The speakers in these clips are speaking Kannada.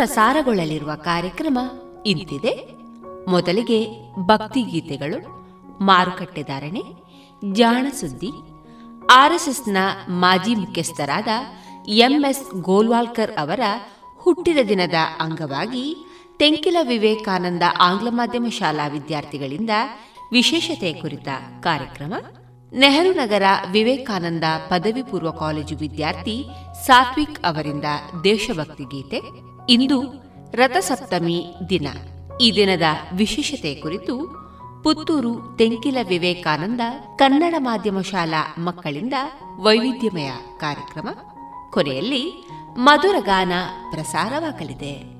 ಪ್ರಸಾರಗೊಳ್ಳಲಿರುವ ಕಾರ್ಯಕ್ರಮ ಇಂತಿದೆ. ಮೊದಲಿಗೆ ಭಕ್ತಿ ಗೀತೆಗಳು ಮಾರುಕಟ್ಟೆ ಧಾರಣೆ ಜಾಣ ಸುದ್ದಿ ಆರ್ಎಸ್ಎಸ್ನ ಮಾಜಿ ಮುಖ್ಯಸ್ಥರಾದ ಎಂಎಸ್ ಗೋಲ್ವಾಲ್ಕರ್ ಅವರ ಹುಟ್ಟಿದ ದಿನದ ಅಂಗವಾಗಿ ತೆಂಕಿಲ ವಿವೇಕಾನಂದ ಆಂಗ್ಲ ಮಾಧ್ಯಮ ಶಾಲಾ ವಿದ್ಯಾರ್ಥಿಗಳಿಂದ ವಿಶೇಷತೆ ಕುರಿತ ಕಾರ್ಯಕ್ರಮ. ನೆಹರು ನಗರ ವಿವೇಕಾನಂದ ಪದವಿ ಪೂರ್ವ ಕಾಲೇಜು ವಿದ್ಯಾರ್ಥಿ ಸಾತ್ವಿಕ್ ಅವರಿಂದ ದೇಶಭಕ್ತಿ ಗೀತೆ. ಇಂದು ರಥಸಪ್ತಮಿ ದಿನ. ಈ ದಿನದ ವಿಶೇಷತೆ ಕುರಿತು ಪುತ್ತೂರು ತೆಂಕಿಲ ವಿವೇಕಾನಂದ ಕನ್ನಡ ಮಾಧ್ಯಮ ಶಾಲಾ ಮಕ್ಕಳಿಂದ ವೈವಿಧ್ಯಮಯ ಕಾರ್ಯಕ್ರಮ. ಕೊನೆಯಲ್ಲಿ ಮಧುರಗಾನ ಪ್ರಸಾರವಾಗಲಿದೆ.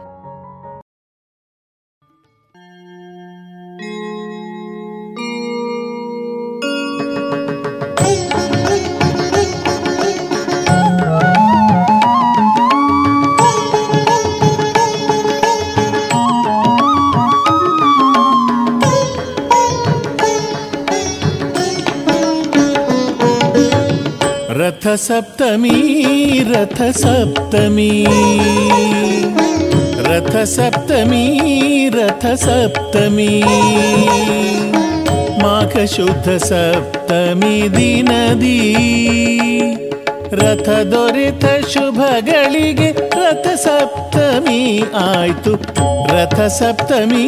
रथसप्तमी रथसप्तमी रथसप्तमी रथसप्तमी माघशुद्धसप्तमी दिनदी रथ ದೊರೆತ ಶುಭಗಳಿಗೆ ರಥ ಸಪ್ತಮಿ ಆಯ್ತು ರಥ ಸಪ್ತಮಿ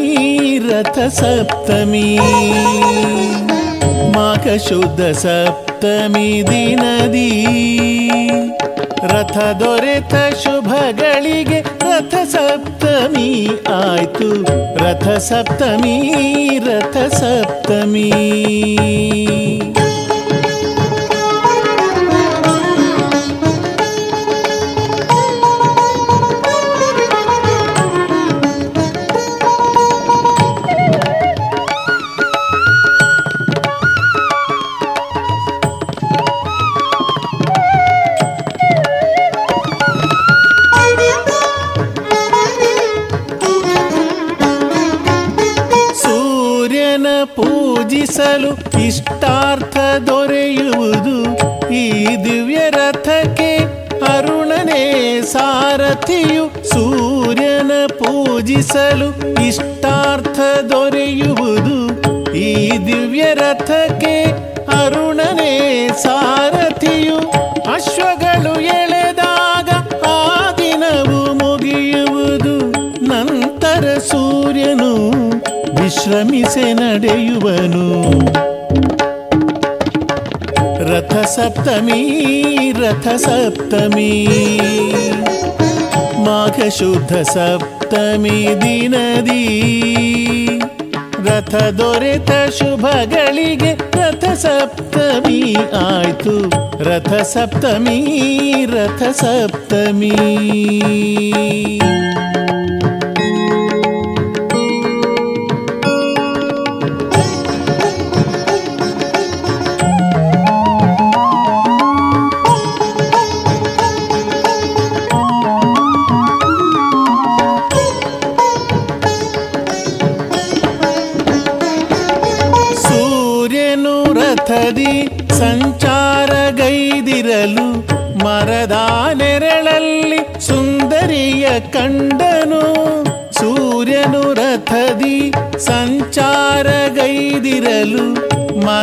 ರಥ ಸಪ್ತಮಿ ಮಾಘ ಶುದ್ಧ ಸಪ್ತ ಸಪ್ತಮಿ ದಿನದಿ. ರಥ ದೊರೆತ ಶುಭಗಳಿಗೆ ರಥ ಸಪ್ತಮಿ ಆಯ್ತು. ರಥ ಸಪ್ತಮಿ ರಥ ಸಪ್ತಮಿ. ಪೂಜಿಸಲು ಇಷ್ಟಾರ್ಥ ದೊರೆಯುವುದು ಈ ದಿವ್ಯ ರಥಕ್ಕೆ ಅರುಣನೇ ಸಾರಥಿಯು. ಅಶ್ವಗಳು ಎಳೆದಾಗ ಆ ದಿನವು ಮುಗಿಯುವುದು. ನಂತರ ಸೂರ್ಯನು ವಿಶ್ರಮಿಸೆ ನಡೆಯುವನು. ರಥ ಸಪ್ತಮಿ ರಥ ಸಪ್ತಮಿ ಮಾಘ ಶುದ್ಧ ಸಪ್ತಮಿ ದಿನದಿ ರಥ ದೊರೆತ ಶುಭಗಳಿಗೆ ರಥ ಸಪ್ತಮಿ ಆಯ್ತು ರಥ ಸಪ್ತಮಿ ರಥ ಸಪ್ತಮಿ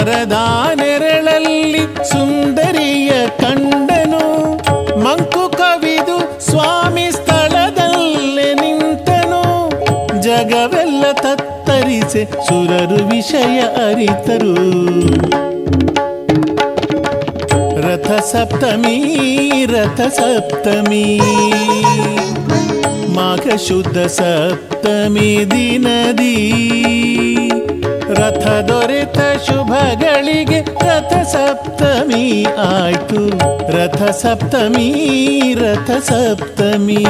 ಮರದ ನೆರಳಲ್ಲಿ ಸುಂದರಿಯ ಕಂಡನು. ಮಂಕು ಕವಿದು ಸ್ವಾಮಿ ಸ್ಥಳದಲ್ಲೇ ನಿಂತನು. ಜಗವೆಲ್ಲ ತತ್ತರಿಸೆ ಸುರರು ವಿಷಯ ಅರಿತರು. ರಥ ಸಪ್ತಮಿ ರಥ ಸಪ್ತಮಿ ಮಾಘ ಶುದ್ಧ ಸಪ್ತಮಿ ದಿನದಿ. ರಥ ದೊರೆತ ಶುಭಗಳಿಗೆ ರಥ ಸಪ್ತಮಿ ಆಯ್ತು ರಥ ಸಪ್ತಮಿ ರಥ ಸಪ್ತಮಿ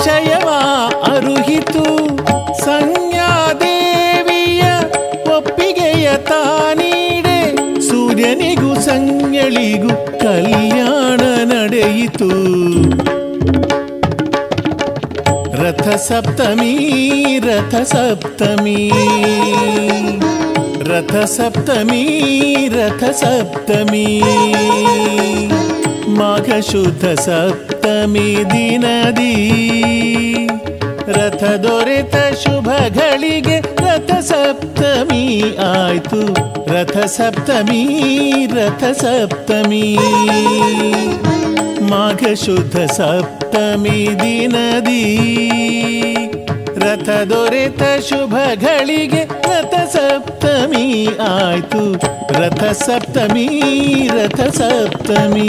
ವಿಷಯವ ಅರುಹಿತು. ಸಂಜ್ಞಾದೇವಿಯ ಒಪ್ಪಿಗೆಯ ತಾನೀಡೆ. ಸೂರ್ಯನಿಗೂ ಸಂಜ್ಞಳಿಗೂ ಕಲ್ಯಾಣ ನಡೆಯಿತು. ರಥ ಸಪ್ತಮಿ ರಥ ಸಪ್ತಮಿ ರಥ ಸಪ್ತಮಿ ರಥ ಸಪ್ತಮಿ ಮಾಘ ಶುದ್ಧ ಸಪ್ತಮಿ ದಿನದಿ ರಥ ದೊರೆತ ಶುಭಗಳಿಗೆ ರಥ ಸಪ್ತಮಿ ಆಯ್ತು ರಥ ಸಪ್ತಮಿ ರಥ ಸಪ್ತಮಿ ಮಾಘ ಶುದ್ಧ ಸಪ್ತಮಿ ದಿನದಿ ರಥ ದೊರೆತ ಶುಭಗಳಿಗೆ ರಥ ಸಪ್ತಮಿ ಆಯ್ತು. ರಥ ಸಪ್ತಮಿ ರಥ ಸಪ್ತಮಿ.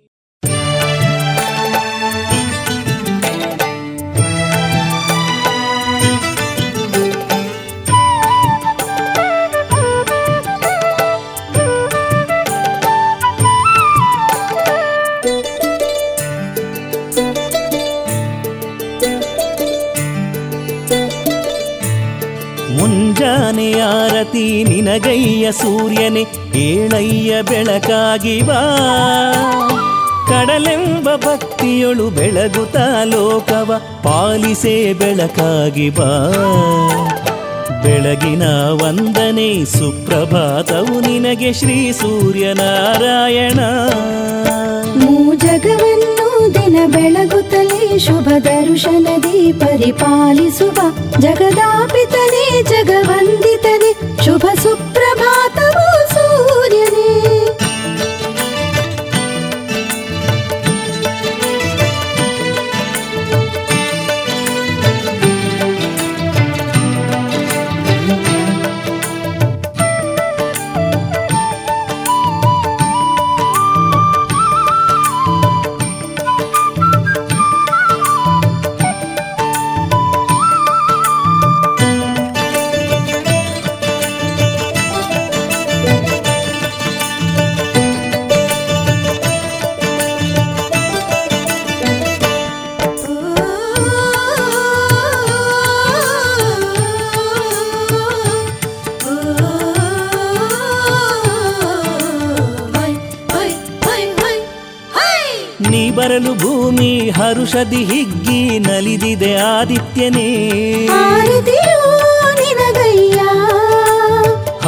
ಮುಂಜಾನೆ ಆರತಿ, ನಿನಗಯ್ಯ ಸೂರ್ಯನೆ ಏಳಯ್ಯ ಬೆಳಕಾಗಿ ಬಾ. ಕಡಲೆಂಬ ಭಕ್ತಿಯೊಳು ಬೆಳಗುತ್ತ ಲೋಕವ, ಪಾಲಿಸೇ ಬೆಳಕಾಗಿ ಬಾ. ಬೆಳಗಿನ ವಂದನೆ, ಸುಪ್ರಭಾತವು ನಿನಗೆ ಶ್ರೀ ಸೂರ್ಯನಾರಾಯಣ. ಮೂ ಜಗವನ್ನು ದಿನ ಬೆಳಗುತ್ತಲೇ शुभदर्शनदी परिपालिसुभ जगदापितने जगवन्दितने सुभा ಭೂಮಿ ಹರುಷದಿ ಹಿಗ್ಗಿ ನಲಿದಿದೆ ಆದಿತ್ಯನೇ.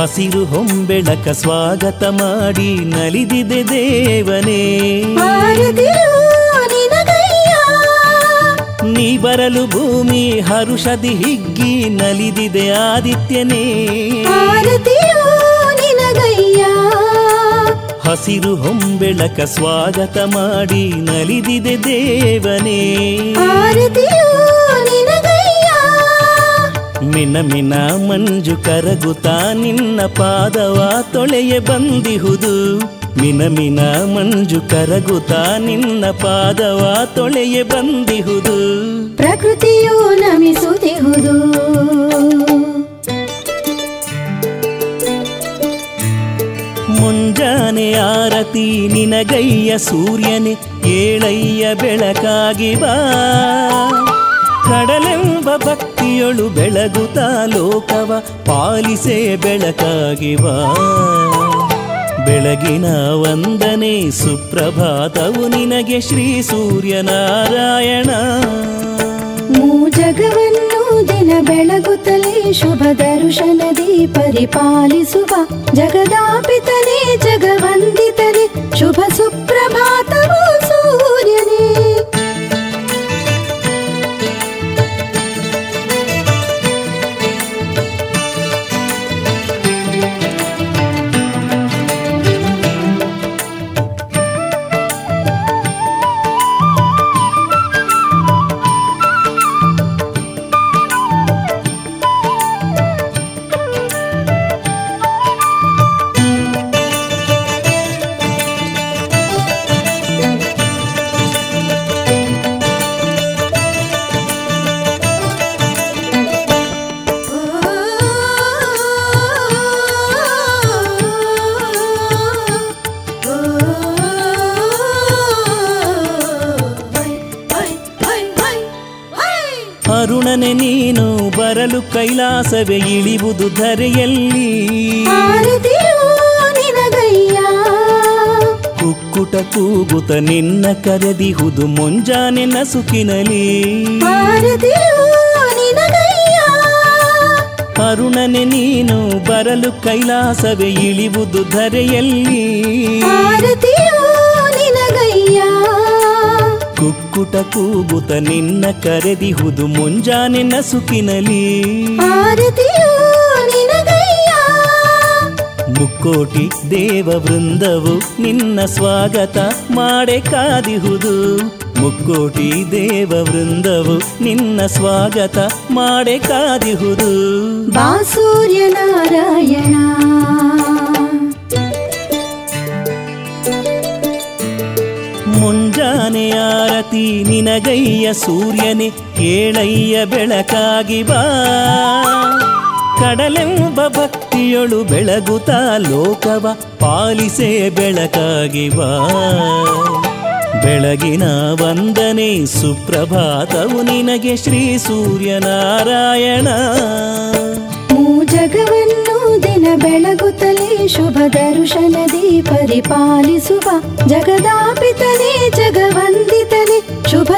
ಹಸಿರು ಹೊಂಬೆಳಕ ಸ್ವಾಗತ ಮಾಡಿ ನಲಿದಿದೆ ದೇವನೇ. ನೀ ಬರಲು ಭೂಮಿ ಹರುಷದಿ ಹಿಗ್ಗಿ ನಲಿದಿದೆ ಆದಿತ್ಯನೇ. ಹಸಿರು ಹೊಂಬೆಳಕ ಸ್ವಾಗತ ಮಾಡಿ ನಲಿದಿದೆ ದೇವನೇ. ಮಿನ ಮಿನ ಮಂಜು ಕರಗುತ ನಿನ್ನ ಪಾದವ ತೊಳೆಯ ಬಂದಿಹುದು. ಮಿನ ಮಿನ ಮಂಜು ಕರಗುತ್ತಾ ನಿನ್ನ ಪಾದವ ತೊಳೆಯ ಬಂದಿಹುದು. ಪ್ರಕೃತಿಯು ನಮಿಸುತ್ತಿಹುದು. ಮುಂಜಾನೆ ಆರತಿ ನಿನಗಯ್ಯ ಸೂರ್ಯನೆ, ಏಳಯ್ಯ ಬೆಳಕಾಗಿ ಬಾ. ಕಡಲೆಂಬ ಭಕ್ತಿಯೊಳು ಬೆಳಗುತ್ತಾ ಲೋಕವ ಪಾಲಿಸೆ ಬೆಳಕಾಗಿ ಬಾ. ಬೆಳಗಿನ ವಂದನೆ ಸುಪ್ರಭಾತವು ನಿನಗೆ ಶ್ರೀ ಸೂರ್ಯನಾರಾಯಣ. ಜಗವನ್ನು ದಿನ ಬೆಳಗುತ್ತಲೇ ಶುಭ ದರ್ಶನದಿ ಪರಿಪಾಲಿಸುವ ಜಗದಾಪಿತನೇ ಜಗವಂದಿತನೇ ಶುಭ ಸುಪ್ರಭಾತವು ಕೈಲಾಸವೇ ಇಳಿವುದು ಧರೆಯಲ್ಲಿ. ಕುಕ್ಕುಟ ಕೂಗುತ ನಿನ್ನ ಕರೆದಿಹುದು ಮುಂಜಾನೆ ನಸುಕಿನಲಿ ಅರುಣನೆ ನೀನು ಬರಲು ಕೈಲಾಸವೆ ಇಳಿವುದು ಧರೆಯಲ್ಲಿ. ಕುಕ್ಕುಟ ಕೂಗುತ ನಿನ್ನ ಕರೆದಿಹುದು ಮುಂಜಾನೆ ನಸುಕಿನಲಿ ಮುಕ್ಕೋಟಿ ದೇವ ವೃಂದವು ನಿನ್ನ ಸ್ವಾಗತ ಮಾಡೆ ಕಾದಿಹುದು. ಮುಕ್ಕೋಟಿ ದೇವ ವೃಂದವು ನಿನ್ನ ಸ್ವಾಗತ ಮಾಡೆ ಕಾದಿಹುದು. ಬಾಸೂರ್ಯ ಸೂರ್ಯನಾರಾಯಣ ಮುಂಜಾನೆ ಆರತಿ ನಿನಗಯ್ಯ ಸೂರ್ಯನೇ, ಕೇಳಯ್ಯ ಬೆಳಕಾಗಿ ಬಾ. ಕಡಲೆಂಬ ಭಕ್ತಿಯೊಳು ಬೆಳಗುತ್ತಾ ಲೋಕವ ಪಾಲಿಸೆ ಬೆಳಕಾಗಿ ಬಾ. ಬೆಳಗಿನ ವಂದನೆ ಸುಪ್ರಭಾತವು ನಿನಗೆ ಶ್ರೀ ಸೂರ್ಯನಾರಾಯಣ. ಜಗವನ್ನು ದಿನ ಬೆಳಗುತ್ತಲೇ शुभ दर्शन दे परिपालसु वा जगदापितने जगवन्दितने शुभ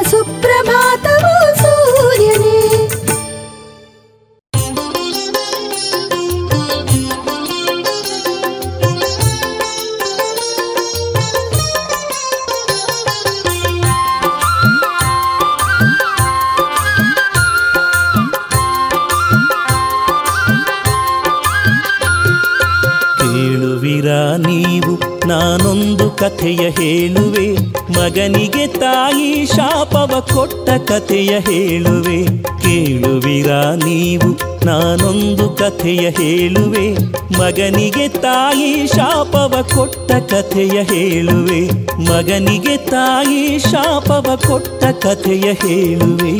ಕಥೆಯ ಹೇಳುವೆ, ಮಗನಿಗೆ ತಾಯಿ ಶಾಪವ ಕೊಟ್ಟ ಕಥೆಯ ಹೇಳುವೆ. ಕೇಳುವಿರಾ ನೀವು? ನಾನೊಂದು ಕಥೆಯ ಹೇಳುವೆ. ಮಗನಿಗೆ ತಾಯಿ ಶಾಪವ ಕೊಟ್ಟ ಕಥೆಯ ಹೇಳುವೆ. ಮಗನಿಗೆ ತಾಯಿ ಶಾಪವ ಕೊಟ್ಟ ಕಥೆಯ ಹೇಳುವೆ.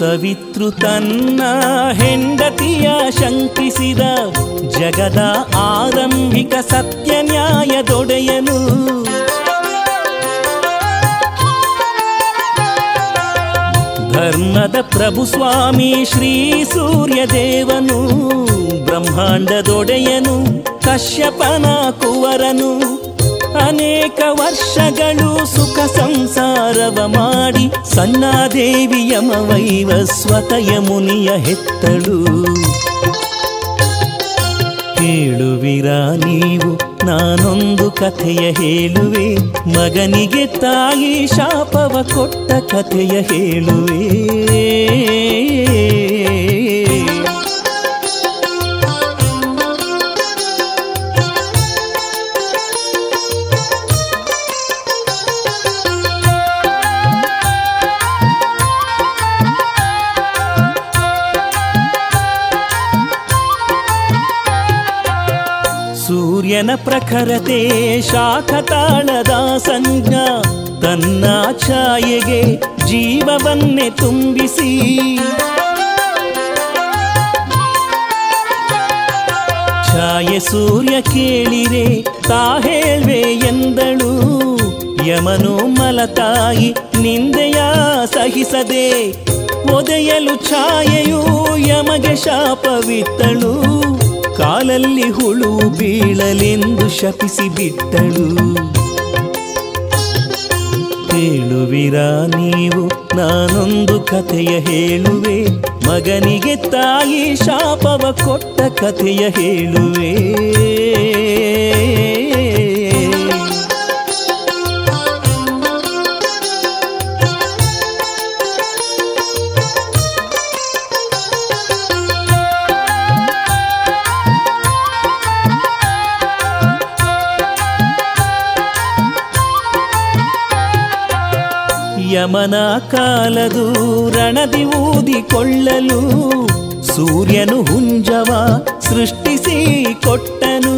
ಸವಿತೃ ತನ್ನ ಹೆಂಡತಿಯ ಶಂಕಿಸಿದ ಜಗದ ಆರಂಭಿಕ ಸತ್ಯ ನ್ಯಾಯದೊಡೆಯನು ಧರ್ಮದ ಪ್ರಭು ಸ್ವಾಮಿ ಶ್ರೀ ಸೂರ್ಯದೇವನು ಬ್ರಹ್ಮಾಂಡದೊಡೆಯನು ಕಶ್ಯಪನ ಕುವರನು. ಅನೇಕ ವರ್ಷಗಳು ಸುಖ ಸಂಸಾರವ ಮಾಡಿ ಸನ್ನಾದೇವಿಯ ಮವೈವ ಸ್ವತಯ ಮುನಿಯ ಹೆತ್ತಳು. ಕೇಳುವಿರಾ ನೀವು, ನಾನೊಂದು ಕಥೆಯ ಹೇಳುವೆ. ಮಗನಿಗೆ ತಾಯಿ ಶಾಪವ ಕೊಟ್ಟ ಕಥೆಯ ಹೇಳುವೆ. ಪ್ರಖರತೆ ಶಾಖತಾಳದ ಸಂಜ್ಞ. ತನ್ನ ಛಾಯೆಗೆ ಜೀವವನ್ನೇ ತುಂಬಿಸಿ. ಛಾಯೆ ಸೂರ್ಯ ಕೇಳಿರೆ ತಾ ಹೇಳ್ವೆ ಎಂದಳು. ಯಮನು ಮಲತಾಯಿ ನಿಂದೆಯ ಸಹಿಸದೆ. ಒದೆಯಲು ಛಾಯೆಯು ಯಮಗೆ ಶಾಪವಿತ್ತಳು. ಕಾಲಲ್ಲಿ ಹುಳು ಬೀಳಲೆಂದು ಶಪಿಸಿ ಬಿಟ್ಟಳು ಕೇಳುವಿರಾ ನೀವು, ನಾನೊಂದು ಕಥೆಯ ಹೇಳುವೆ. ಮಗನಿಗೆ ತಾಯಿ ಶಾಪವ ಕೊಟ್ಟ ಕಥೆಯ ಹೇಳುವೆ. ಕಾಲದು ರಣದಿ ಊದಿಕೊಳ್ಳಲು ಸೂರ್ಯನು ಹುಂಜವ ಸೃಷ್ಟಿಸಿ ಕೊಟ್ಟನು.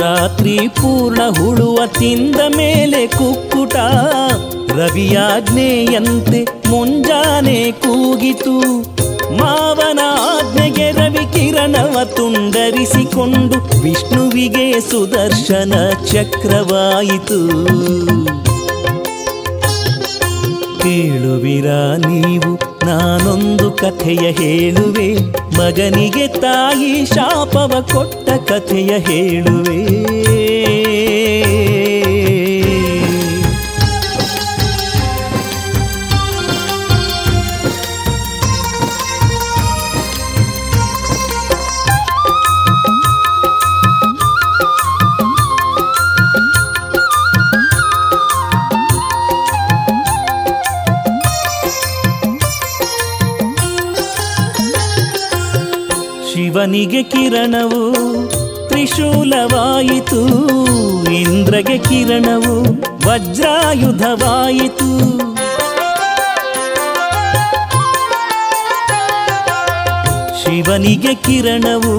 ರಾತ್ರಿ ಪೂರ್ಣ ಹುಳುವ ತಿಂದ ಮೇಲೆ ಕುಕ್ಕುಟ, ರವಿಯಾಜ್ಞೆಯಂತೆ ಮುಂಜಾನೆ ಕೂಗಿತು. ಮಾವನ ಆಜ್ಞೆಗೆ ರವಿ ಕಿರಣವ ತುಂಡರಿಸಿಕೊಂಡು ವಿಷ್ಣುವಿಗೆ ಸುದರ್ಶನ ಚಕ್ರವಾಯಿತು. ಕೇಳುವಿರಾ ನೀವು? ನಾನೊಂದು ಕಥೆಯ ಹೇಳುವೆ. ಮಗನಿಗೆ ತಾಯಿ ಶಾಪವ ಕೊಟ್ಟ ಕಥೆಯ ಹೇಳುವೆ. ಶಿವನಿಗೆ ಕಿರಣವು ತ್ರಿಶೂಲವಾಯಿತು, ಇಂದ್ರಗೆ ಕಿರಣವು ವಜ್ರಾಯುಧವಾಯಿತು. ಶಿವನಿಗೆ ಕಿರಣವು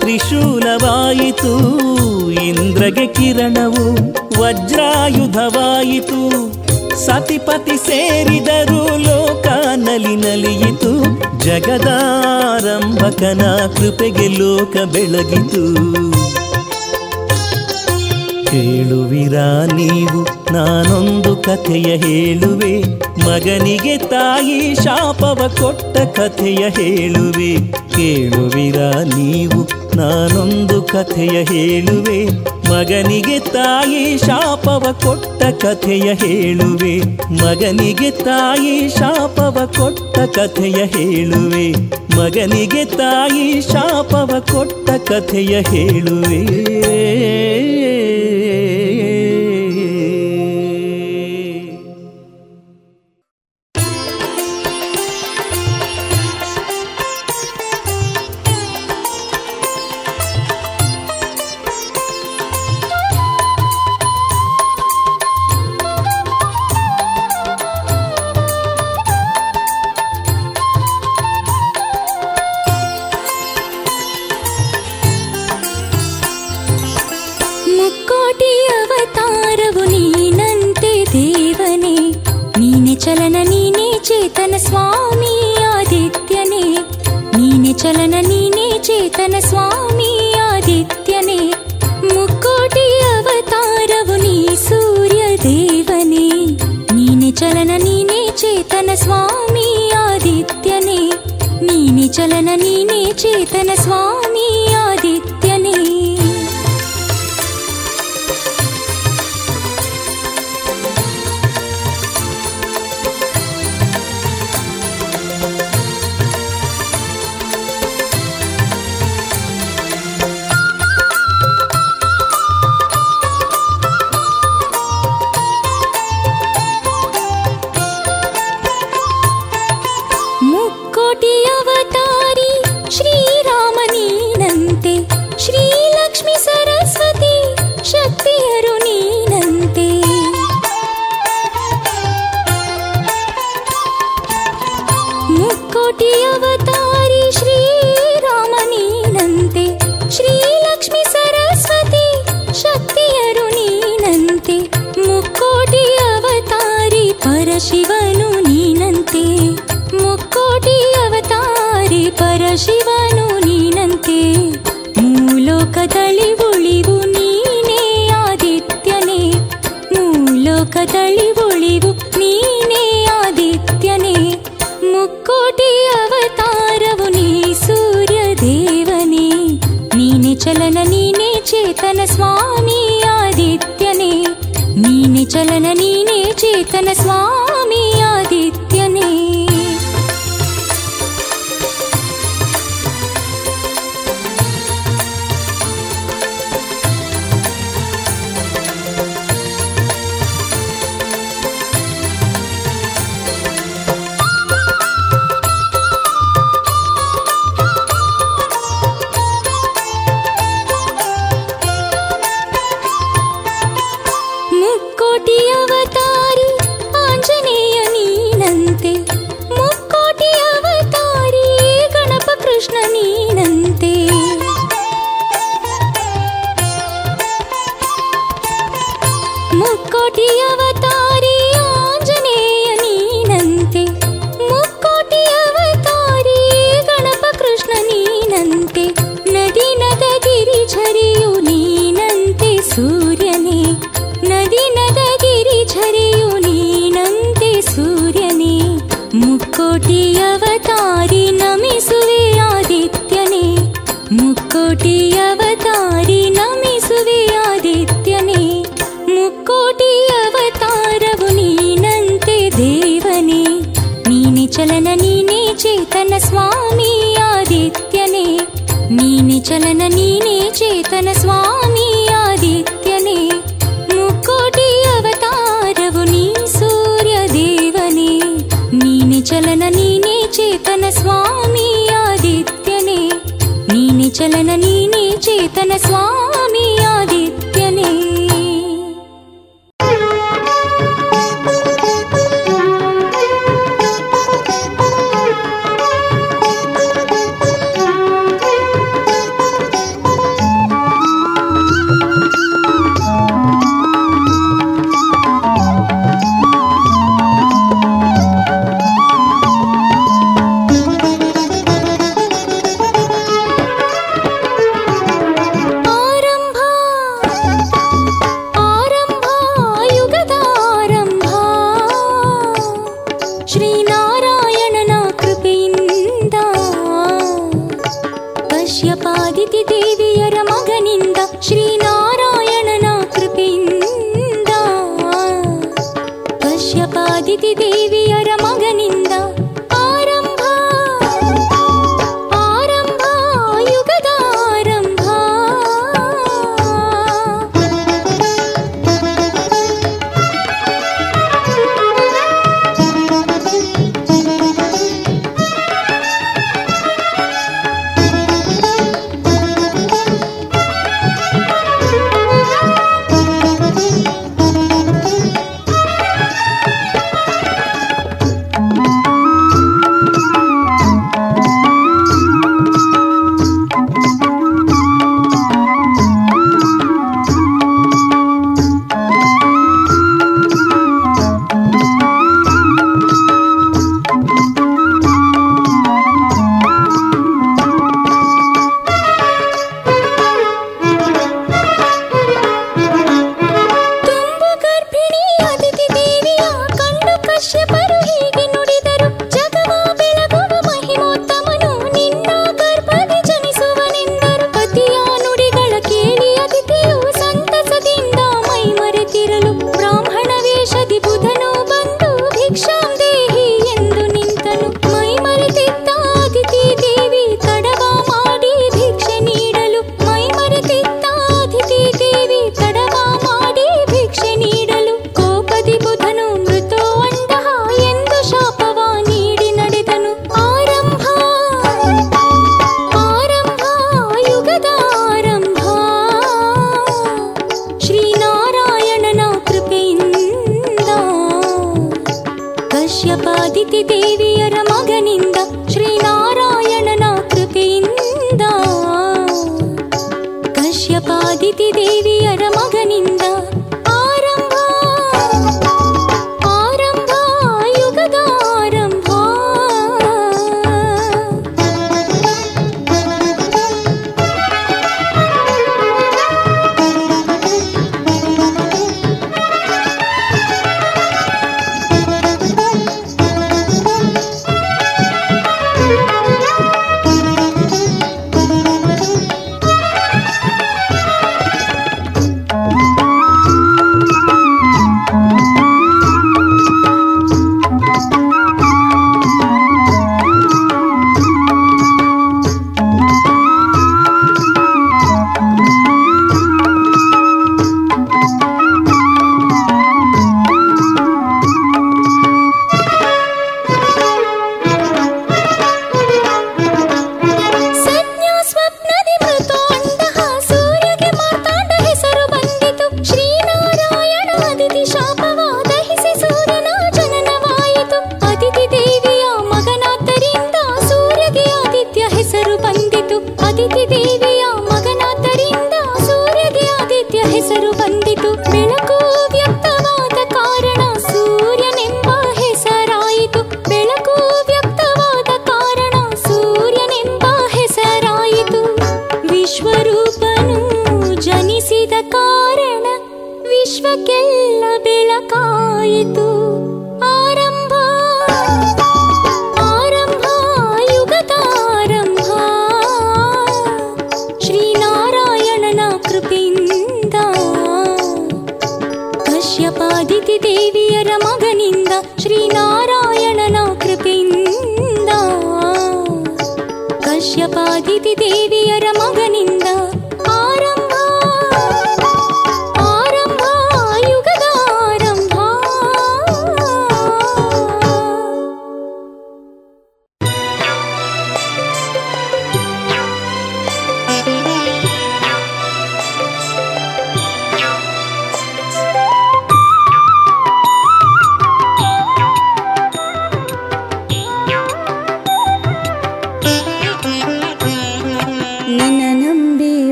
ತ್ರಿಶೂಲವಾಯಿತು, ಇಂದ್ರಗೆ ಕಿರಣವು ವಜ್ರಾಯುಧವಾಯಿತು. ಸತಿಪತಿ ಸೇರಿದರು ಲೋಕ ನಲಿ ನಲಿಯಿತು ಜಗದಾರಂಭಕನ ಕೃಪೆಗೆ ಲೋಕ ಬೆಳಗಿತು. ಕೇಳುವಿರಾ ನೀವು? ನಾನೊಂದು ಕಥೆಯ ಹೇಳುವೆ. ಮಗನಿಗೆ ತಾಯಿ ಶಾಪವ ಕೊಟ್ಟ ಕಥೆಯ ಹೇಳುವೆ. ಕೇಳುವಿರಾ ನೀವು? ನಾನೊಂದು ಕಥೆಯ ಹೇಳುವೆ. ಮಗನಿಗೆ ತಾಯಿ ಶಾಪವ ಕೊಟ್ಟ ಕಥೆಯ ಹೇಳುವೆ. ಮಗನಿಗೆ ತಾಯಿ ಶಾಪವ ಕೊಟ್ಟ ಕಥೆಯ ಹೇಳುವೆ. ಮಗನಿಗೆ ತಾಯಿ ಶಾಪವ ಕೊಟ್ಟ ಕಥೆಯ ಹೇಳುವೆ. चलन नीने चेतन स्वामी आदित्यने। नीने चलन नीने चेतन स्वामी आदित्यने। मुकोटि अवतारवु नी सूर्यदेवने। नीने चलन नीने चेतन स्वामी आदित्यने। नीने चलन नीने चेतन स्वामी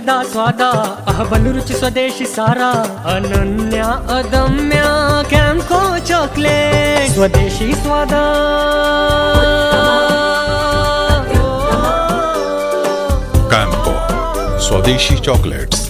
सदा स्वादा। अह बनुरुचि स्वदेशी सारा। अनन्या अदम्या कैम्को चॉकलेट। स्वदेशी स्वादा। कैम्को स्वदेशी चॉकलेट्स।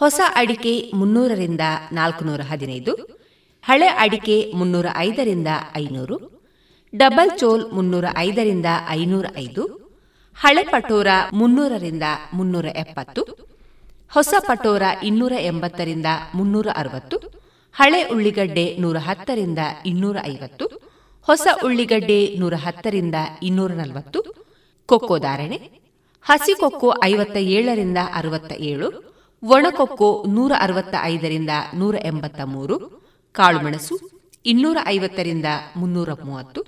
ಹೊಸ ಅಡಿಕೆ ಮುನ್ನೂರರಿಂದ ನಾಲ್ಕುನೂರ ಹದಿನೈದು, ಹಳೆ ಅಡಿಕೆ ಮುನ್ನೂರ ಐದರಿಂದ ಐನೂರು, ಡಬಲ್ ಚೋಲ್ ಮುನ್ನೂರ ಐದರಿಂದ ಐನೂರ ಐದು ಹಳೆ ಪಟೋರ ಮುನ್ನೂರರಿಂದ ಮುನ್ನೂರ ಎಪ್ಪತ್ತು ಹೊಸ ಪಟೋರ ಇನ್ನೂರ ಎಂಬತ್ತರಿಂದ ಮುನ್ನೂರ ಅರವತ್ತು ಹಳೆ ಉಳ್ಳಿಗಡ್ಡೆ ನೂರ ಹತ್ತರಿಂದ ಇನ್ನೂರ ಐವತ್ತು ಹೊಸ ಉಳ್ಳಿಗಡ್ಡೆ ನೂರ ಹತ್ತರಿಂದ ಇನ್ನೂರ ನಲವತ್ತು ಕೊಕ್ಕೋ ಧಾರಣೆ, ಹಸಿ ಕೊಕ್ಕೋ ಐವತ್ತ ಏಳರಿಂದ ಅರವತ್ತ ಏಳು ಒಣಕೊಕ್ಕೋ ನೂರ ಅರವತ್ತ ಐದರಿಂದ ನೂರ ಎಂಬತ್ತ ಮೂರು ಕಾಳುಮೆಣಸು ಇನ್ನೂರ ಐವತ್ತರಿಂದ ಮುನ್ನೂರ ಮೂವತ್ತು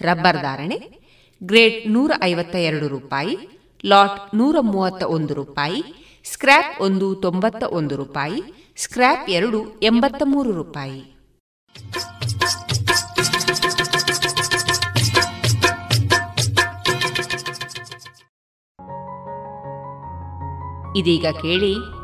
ರಬ್ಬರ್ ಧಾರಣೆ ಗ್ರೇಟ್ ನೂರ ಐವತ್ತ ಎರಡು ರೂಪಾಯಿ, ಲಾಟ್ ನೂರ ಮೂವತ್ತ ಒಂದು ರೂಪಾಯಿ, ಸ್ಕ್ರ್ಯಾಪ್ ಒಂದು ತೊಂಬತ್ತ ಒಂದು ರೂಪಾಯಿ, ಸ್ಕ್ರ್ಯಾಪ್ ಎರಡು ಎಂಬತ್ತ ಮೂರು ರೂಪಾಯಿ. ಇದೀಗ ಕೇಳಿ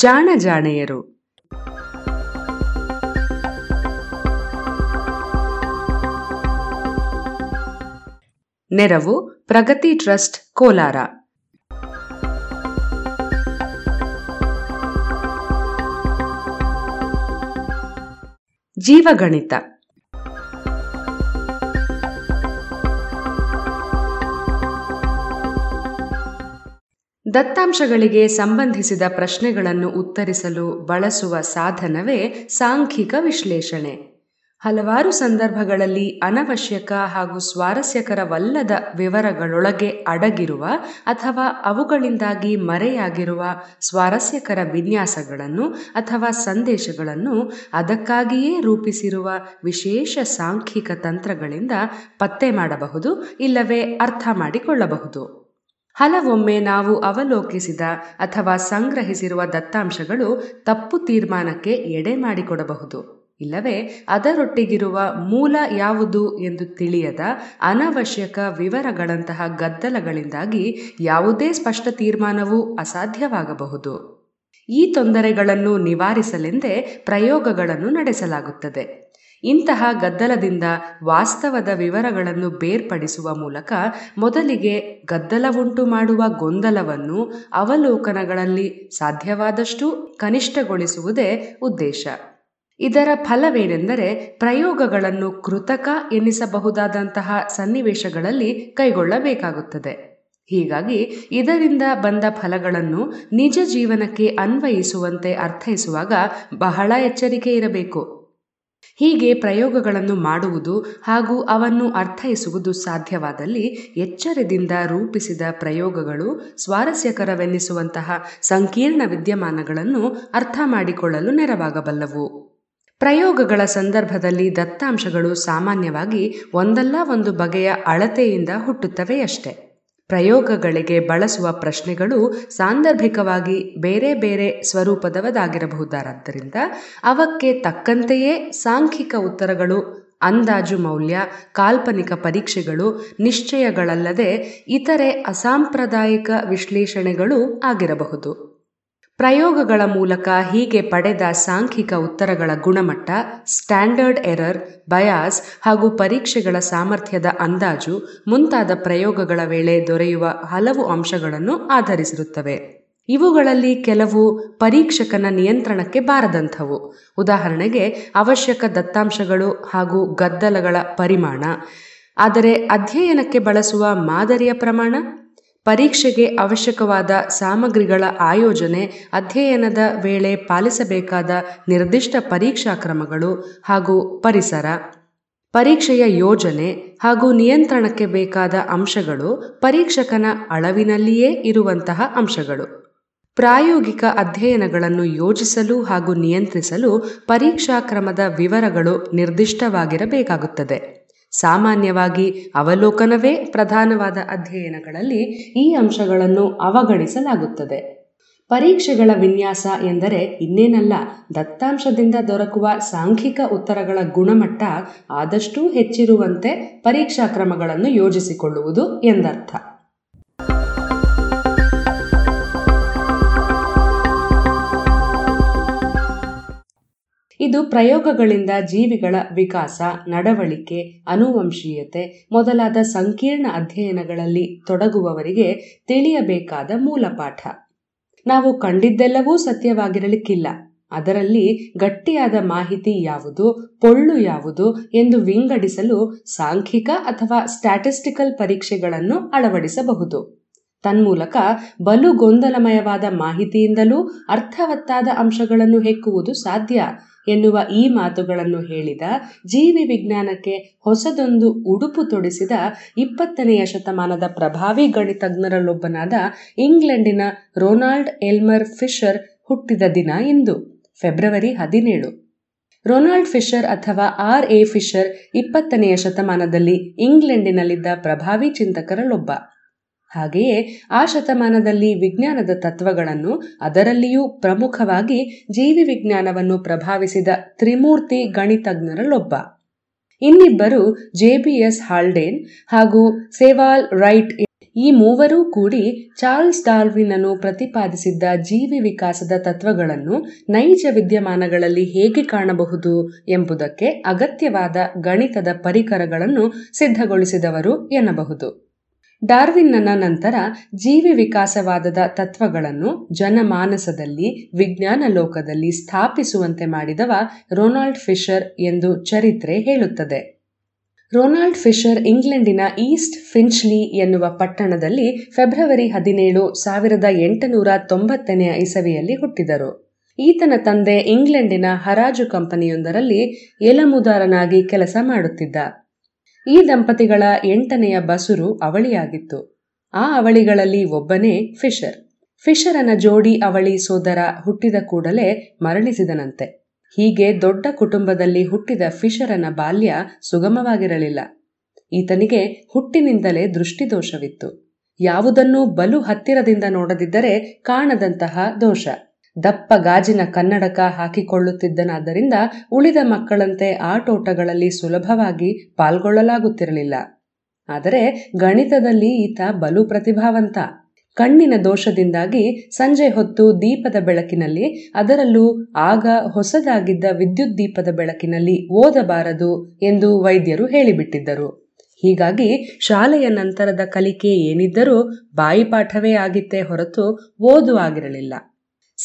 ಜಾಣ ಜಾಣೆಯರು. ನೆರವು ಪ್ರಗತಿ ಟ್ರಸ್ಟ್ ಕೋಲಾರ. ಜೀವಗಣಿತ. ದತ್ತಾಂಶಗಳಿಗೆ ಸಂಬಂಧಿಸಿದ ಪ್ರಶ್ನೆಗಳನ್ನು ಉತ್ತರಿಸಲು ಬಳಸುವ ಸಾಧನವೇ ಸಾಂಖ್ಯಿಕ ವಿಶ್ಲೇಷಣೆ. ಹಲವಾರು ಸಂದರ್ಭಗಳಲ್ಲಿ ಅನವಶ್ಯಕ ಹಾಗೂ ಸ್ವಾರಸ್ಯಕರವಲ್ಲದ ವಿವರಗಳೊಳಗೆ ಅಡಗಿರುವ ಅಥವಾ ಅವುಗಳಿಂದಾಗಿ ಮರೆಯಾಗಿರುವ ಸ್ವಾರಸ್ಯಕರ ವಿನ್ಯಾಸಗಳನ್ನು ಅಥವಾ ಸಂದೇಶಗಳನ್ನು ಅದಕ್ಕಾಗಿಯೇ ರೂಪಿಸಿರುವ ವಿಶೇಷ ಸಾಂಖ್ಯಿಕ ತಂತ್ರಗಳಿಂದ ಪತ್ತೆ ಮಾಡಬಹುದು ಇಲ್ಲವೇ ಅರ್ಥ ಮಾಡಿಕೊಳ್ಳಬಹುದು. ಹಲವೊಮ್ಮೆ ನಾವು ಅವಲೋಕಿಸಿದ ಅಥವಾ ಸಂಗ್ರಹಿಸಿರುವ ದತ್ತಾಂಶಗಳು ತಪ್ಪು ತೀರ್ಮಾನಕ್ಕೆ ಎಡೆ ಮಾಡಿಕೊಡಬಹುದು. ಇಲ್ಲವೇ, ಅದರೊಟ್ಟಿಗಿರುವ ಮೂಲ ಯಾವುದು ಎಂದು ತಿಳಿಯದ ಅನವಶ್ಯಕ ವಿವರಗಳಂತಹ ಗದ್ದಲಗಳಿಂದಾಗಿ ಯಾವುದೇ ಸ್ಪಷ್ಟ ತೀರ್ಮಾನವೂ ಅಸಾಧ್ಯವಾಗಬಹುದು. ಈ ತೊಂದರೆಗಳನ್ನು ನಿವಾರಿಸಲೆಂದೇ ಪ್ರಯೋಗಗಳನ್ನು ನಡೆಸಲಾಗುತ್ತದೆ. ಇಂತಹ ಗದ್ದಲದಿಂದ ವಾಸ್ತವದ ವಿವರಗಳನ್ನು ಬೇರ್ಪಡಿಸುವ ಮೂಲಕ ಮೊದಲಿಗೆ ಗದ್ದಲವುಂಟು ಮಾಡುವ ಗೊಂದಲವನ್ನು ಅವಲೋಕನಗಳಲ್ಲಿ ಸಾಧ್ಯವಾದಷ್ಟು ಕನಿಷ್ಠಗೊಳಿಸುವುದೇ ಉದ್ದೇಶ. ಇದರ ಫಲವೇನೆಂದರೆ ಪ್ರಯೋಗಗಳನ್ನು ಕೃತಕ ಎನ್ನಿಸಬಹುದಾದಂತಹ ಸನ್ನಿವೇಶಗಳಲ್ಲಿ ಕೈಗೊಳ್ಳಬೇಕಾಗುತ್ತದೆ. ಹೀಗಾಗಿ ಇದರಿಂದ ಬಂದ ಫಲಗಳನ್ನು ನಿಜ ಜೀವನಕ್ಕೆ ಅನ್ವಯಿಸುವಂತೆ ಅರ್ಥೈಸುವಾಗ ಬಹಳ ಎಚ್ಚರಿಕೆ ಇರಬೇಕು. ಹೀಗೆ ಪ್ರಯೋಗಗಳನ್ನು ಮಾಡುವುದು ಹಾಗೂ ಅವನ್ನು ಅರ್ಥೈಸುವುದು ಸಾಧ್ಯವಾದಲ್ಲಿ ಎಚ್ಚರದಿಂದ ರೂಪಿಸಿದ ಪ್ರಯೋಗಗಳು ಸ್ವಾರಸ್ಯಕರವೆನ್ನಿಸುವಂತಹ ಸಂಕೀರ್ಣ ವಿದ್ಯಮಾನಗಳನ್ನು ಅರ್ಥ ಮಾಡಿಕೊಳ್ಳಲು ನೆರವಾಗಬಲ್ಲವು. ಪ್ರಯೋಗಗಳ ಸಂದರ್ಭದಲ್ಲಿ ದತ್ತಾಂಶಗಳು ಸಾಮಾನ್ಯವಾಗಿ ಒಂದಲ್ಲ ಒಂದು ಬಗೆಯ ಅಳತೆಯಿಂದ ಹುಟ್ಟುತ್ತವೆಯಷ್ಟೆ. ಪ್ರಯೋಗಗಳಿಗೆ ಬಳಸುವ ಪ್ರಶ್ನೆಗಳು ಸಾಂದರ್ಭಿಕವಾಗಿ ಬೇರೆ ಬೇರೆ ಸ್ವರೂಪದವದಾಗಿರಬಹುದಾದ್ದರಿಂದ ಅವಕ್ಕೆ ತಕ್ಕಂತೆಯೇ ಸಾಂಖ್ಯಿಕ ಉತ್ತರಗಳು, ಅಂದಾಜು ಮೌಲ್ಯ, ಕಾಲ್ಪನಿಕ ಪರೀಕ್ಷೆಗಳು, ನಿಶ್ಚಯಗಳಲ್ಲದೆ ಇತರೆ ಅಸಾಂಪ್ರದಾಯಿಕ ವಿಶ್ಲೇಷಣೆಗಳು ಆಗಿರಬಹುದು. ಪ್ರಯೋಗಗಳ ಮೂಲಕ ಹೀಗೆ ಪಡೆದ ಸಾಂಖ್ಯಿಕ ಉತ್ತರಗಳ ಗುಣಮಟ್ಟ, ಸ್ಟ್ಯಾಂಡರ್ಡ್ ಎರರ್, ಬಯಾಸ್ ಹಾಗೂ ಪರೀಕ್ಷೆಗಳ ಸಾಮರ್ಥ್ಯದ ಅಂದಾಜು ಮುಂತಾದ ಪ್ರಯೋಗಗಳ ವೇಳೆ ದೊರೆಯುವ ಹಲವು ಅಂಶಗಳನ್ನು ಆಧರಿಸಿರುತ್ತವೆ. ಇವುಗಳಲ್ಲಿ ಕೆಲವು ಪರೀಕ್ಷಕನ ನಿಯಂತ್ರಣಕ್ಕೆ ಬಾರದಂಥವು. ಉದಾಹರಣೆಗೆ, ಅವಶ್ಯಕ ದತ್ತಾಂಶಗಳು ಹಾಗೂ ಗದ್ದಲಗಳ ಪರಿಮಾಣ, ಆದರೆ ಅಧ್ಯಯನಕ್ಕೆ ಬಳಸುವ ಮಾದರಿಯ ಪ್ರಮಾಣ ಪರೀಕ್ಷೆಗೆ ಅವಶ್ಯಕವಾದ ಸಾಮಗ್ರಿಗಳ ಆಯೋಜನೆ, ಅಧ್ಯಯನದ ವೇಳೆ ಪಾಲಿಸಬೇಕಾದ ನಿರ್ದಿಷ್ಟ ಪರೀಕ್ಷಾ ಕ್ರಮಗಳು ಹಾಗೂ ಪರಿಸರ, ಪರೀಕ್ಷೆಯ ಯೋಜನೆ ಹಾಗೂ ನಿಯಂತ್ರಣಕ್ಕೆ ಬೇಕಾದ ಅಂಶಗಳು ಪರೀಕ್ಷಕನ ಅಳವಿನಲ್ಲಿಯೇ ಇರುವಂತಹ ಅಂಶಗಳು. ಪ್ರಾಯೋಗಿಕ ಅಧ್ಯಯನಗಳನ್ನು ಯೋಜಿಸಲು ಹಾಗೂ ನಿಯಂತ್ರಿಸಲು ಪರೀಕ್ಷಾ ಕ್ರಮದ ವಿವರಗಳು ನಿರ್ದಿಷ್ಟವಾಗಿರಬೇಕಾಗುತ್ತದೆ. ಸಾಮಾನ್ಯವಾಗಿ ಅವಲೋಕನವೇ ಪ್ರಧಾನವಾದ ಅಧ್ಯಯನಗಳಲ್ಲಿ ಈ ಅಂಶಗಳನ್ನು ಅವಗಣಿಸಲಾಗುತ್ತದೆ. ಪರೀಕ್ಷೆಗಳ ವಿನ್ಯಾಸ ಎಂದರೆ ಇನ್ನೇನಲ್ಲ, ದತ್ತಾಂಶದಿಂದ ದೊರಕುವ ಸಾಂಖ್ಯಿಕ ಉತ್ತರಗಳ ಗುಣಮಟ್ಟ ಆದಷ್ಟೂ ಹೆಚ್ಚಿರುವಂತೆ ಪರೀಕ್ಷಾ ಕ್ರಮಗಳನ್ನು ಯೋಜಿಸಿಕೊಳ್ಳುವುದು ಎಂದರ್ಥ. ಇದು ಪ್ರಯೋಗಗಳಿಂದ ಜೀವಿಗಳ ವಿಕಾಸ, ನಡವಳಿಕೆ, ಅನುವಂಶೀಯತೆ ಮೊದಲಾದ ಸಂಕೀರ್ಣ ಅಧ್ಯಯನಗಳಲ್ಲಿ ತೊಡಗುವವರಿಗೆ ತಿಳಿಯಬೇಕಾದ ಮೂಲಪಾಠ. ನಾವು ಕಂಡಿದ್ದೆಲ್ಲವೂ ಸತ್ಯವಾಗಿರಲಿಕ್ಕಿಲ್ಲ. ಅದರಲ್ಲಿ ಗಟ್ಟಿಯಾದ ಮಾಹಿತಿ ಯಾವುದು, ಪೊಳ್ಳು ಯಾವುದು ಎಂದು ವಿಂಗಡಿಸಲು ಸಾಂಖ್ಯಿಕ ಅಥವಾ ಸ್ಟ್ಯಾಟಿಸ್ಟಿಕಲ್ ಪರೀಕ್ಷೆಗಳನ್ನು ಅಳವಡಿಸಬಹುದು. ತನ್ಮೂಲಕ ಬಲು ಗೊಂದಲಮಯವಾದ ಮಾಹಿತಿಯಿಂದಲೂ ಅರ್ಥವತ್ತಾದ ಅಂಶಗಳನ್ನು ಹೆಕ್ಕುವುದು ಸಾಧ್ಯ. ಎನ್ನುವ ಈ ಮಾತುಗಳನ್ನು ಹೇಳಿದ ಜೀವಿ ವಿಜ್ಞಾನಕ್ಕೆ ಹೊಸದೊಂದು ಉಡುಪು ತೊಡಿಸಿದ ಇಪ್ಪತ್ತನೆಯ ಶತಮಾನದ ಪ್ರಭಾವಿ ಗಣಿತಜ್ಞರಲ್ಲೊಬ್ಬನಾದ ಇಂಗ್ಲೆಂಡಿನ ರೊನಾಲ್ಡ್ ಎಲ್ಮರ್ ಫಿಶರ್ ಹುಟ್ಟಿದ ದಿನ ಇಂದು, ಫೆಬ್ರವರಿ ಹದಿನೇಳು. ರೊನಾಲ್ಡ್ ಫಿಶರ್ ಅಥವಾ ಆರ್ ಎ ಫಿಶರ್ ಇಪ್ಪತ್ತನೆಯ ಶತಮಾನದಲ್ಲಿ ಇಂಗ್ಲೆಂಡಿನಲ್ಲಿದ್ದ ಪ್ರಭಾವಿ ಚಿಂತಕರಲ್ಲೊಬ್ಬ. ಹಾಗೆಯೇ ಆ ಶತಮಾನದಲ್ಲಿ ವಿಜ್ಞಾನದ ತತ್ವಗಳನ್ನು ಅದರಲ್ಲಿಯೂ ಪ್ರಮುಖವಾಗಿ ಜೀವಿ ವಿಜ್ಞಾನವನ್ನು ಪ್ರಭಾವಿಸಿದ ತ್ರಿಮೂರ್ತಿ ಗಣಿತಜ್ಞರಲ್ಲೊಬ್ಬ. ಇನ್ನಿಬ್ಬರು ಜೆಬಿಎಸ್ ಹಾಲ್ಡೇನ್ ಹಾಗೂ ಸೇವಾಲ್ ರೈಟ್ ಈ ಮೂವರೂ ಕೂಡಿ ಚಾರ್ಲ್ಸ್ ಡಾರ್ವಿನನ್ನು ಪ್ರತಿಪಾದಿಸಿದ್ದ ಜೀವಿ ವಿಕಾಸದ ತತ್ವಗಳನ್ನು ನೈಜ ವಿದ್ಯಮಾನಗಳಲ್ಲಿ ಹೇಗೆ ಕಾಣಬಹುದು ಎಂಬುದಕ್ಕೆ ಅಗತ್ಯವಾದ ಗಣಿತದ ಪರಿಕರಗಳನ್ನು ಸಿದ್ಧಗೊಳಿಸಿದವರು ಎನ್ನಬಹುದು. ಡಾರ್ವಿನ್ನನ ನಂತರ ಜೀವಿ ವಿಕಾಸವಾದದ ತತ್ವಗಳನ್ನು ಜನಮಾನಸದಲ್ಲಿ, ವಿಜ್ಞಾನ ಲೋಕದಲ್ಲಿ ಸ್ಥಾಪಿಸುವಂತೆ ಮಾಡಿದವ ರೊನಾಲ್ಡ್ ಫಿಶರ್ ಎಂದು ಚರಿತ್ರೆ ಹೇಳುತ್ತದೆ. ರೊನಾಲ್ಡ್ ಫಿಶರ್ ಇಂಗ್ಲೆಂಡಿನ ಈಸ್ಟ್ ಫಿಂಚ್ಲಿ ಎನ್ನುವ ಪಟ್ಟಣದಲ್ಲಿ ಫೆಬ್ರವರಿ ಹದಿನೇಳು ಸಾವಿರದ ಎಂಟುನೂರ ತೊಂಬತ್ತನೆಯ ಇಸವಿಯಲ್ಲಿ ಹುಟ್ಟಿದರು. ಈತನ ತಂದೆ ಇಂಗ್ಲೆಂಡಿನ ಹರಾಜು ಕಂಪನಿಯೊಂದರಲ್ಲಿ ಎಲಮುದಾರನಾಗಿ ಕೆಲಸ ಮಾಡುತ್ತಿದ್ದ. ಈ ದಂಪತಿಗಳ ಎಂಟನೆಯ ಬಸುರು ಅವಳಿಯಾಗಿತ್ತು. ಆ ಅವಳಿಗಳಲ್ಲಿ ಒಬ್ಬನೇ ಫಿಶರ್. ಫಿಶರನ ಜೋಡಿ ಅವಳಿ ಸೋದರ ಹುಟ್ಟಿದ ಕೂಡಲೇ ಮರಣಿಸಿದನಂತೆ ಹೀಗೆ ದೊಡ್ಡ ಕುಟುಂಬದಲ್ಲಿ ಹುಟ್ಟಿದ ಫಿಶರನ ಬಾಲ್ಯ ಸುಗಮವಾಗಿರಲಿಲ್ಲ. ಈತನಿಗೆ ಹುಟ್ಟಿನಿಂದಲೇ ದೃಷ್ಟಿದೋಷವಿತ್ತು. ಯಾವುದನ್ನೂ ಬಲು ಹತ್ತಿರದಿಂದ ನೋಡದಿದ್ದರೆ ಕಾಣದಂತಹ ದೋಷ. ದಪ್ಪ ಗಾಜಿನ ಕನ್ನಡಕ ಹಾಕಿಕೊಳ್ಳುತ್ತಿದ್ದನಾದ್ದರಿಂದ ಉಳಿದ ಮಕ್ಕಳಂತೆ ಆಟೋಟಗಳಲ್ಲಿ ಸುಲಭವಾಗಿ ಪಾಲ್ಗೊಳ್ಳಲಾಗುತ್ತಿರಲಿಲ್ಲ. ಆದರೆ ಗಣಿತದಲ್ಲಿ ಈತ ಬಲು ಪ್ರತಿಭಾವಂತ. ಕಣ್ಣಿನ ದೋಷದಿಂದಾಗಿ ಸಂಜೆ ಹೊತ್ತು ದೀಪದ ಬೆಳಕಿನಲ್ಲಿ, ಅದರಲ್ಲೂ ಆಗ ಹೊಸದಾಗಿದ್ದ ವಿದ್ಯುತ್ ದೀಪದ ಬೆಳಕಿನಲ್ಲಿ ಓದಬಾರದು ಎಂದು ವೈದ್ಯರು ಹೇಳಿಬಿಟ್ಟಿದ್ದರು. ಹೀಗಾಗಿ ಶಾಲೆಯ ನಂತರದ ಕಲಿಕೆ ಏನಿದ್ದರೂ ಬಾಯಿಪಾಠವೇ ಆಗಿತ್ತೇ ಹೊರತು ಓದು ಆಗಿರಲಿಲ್ಲ.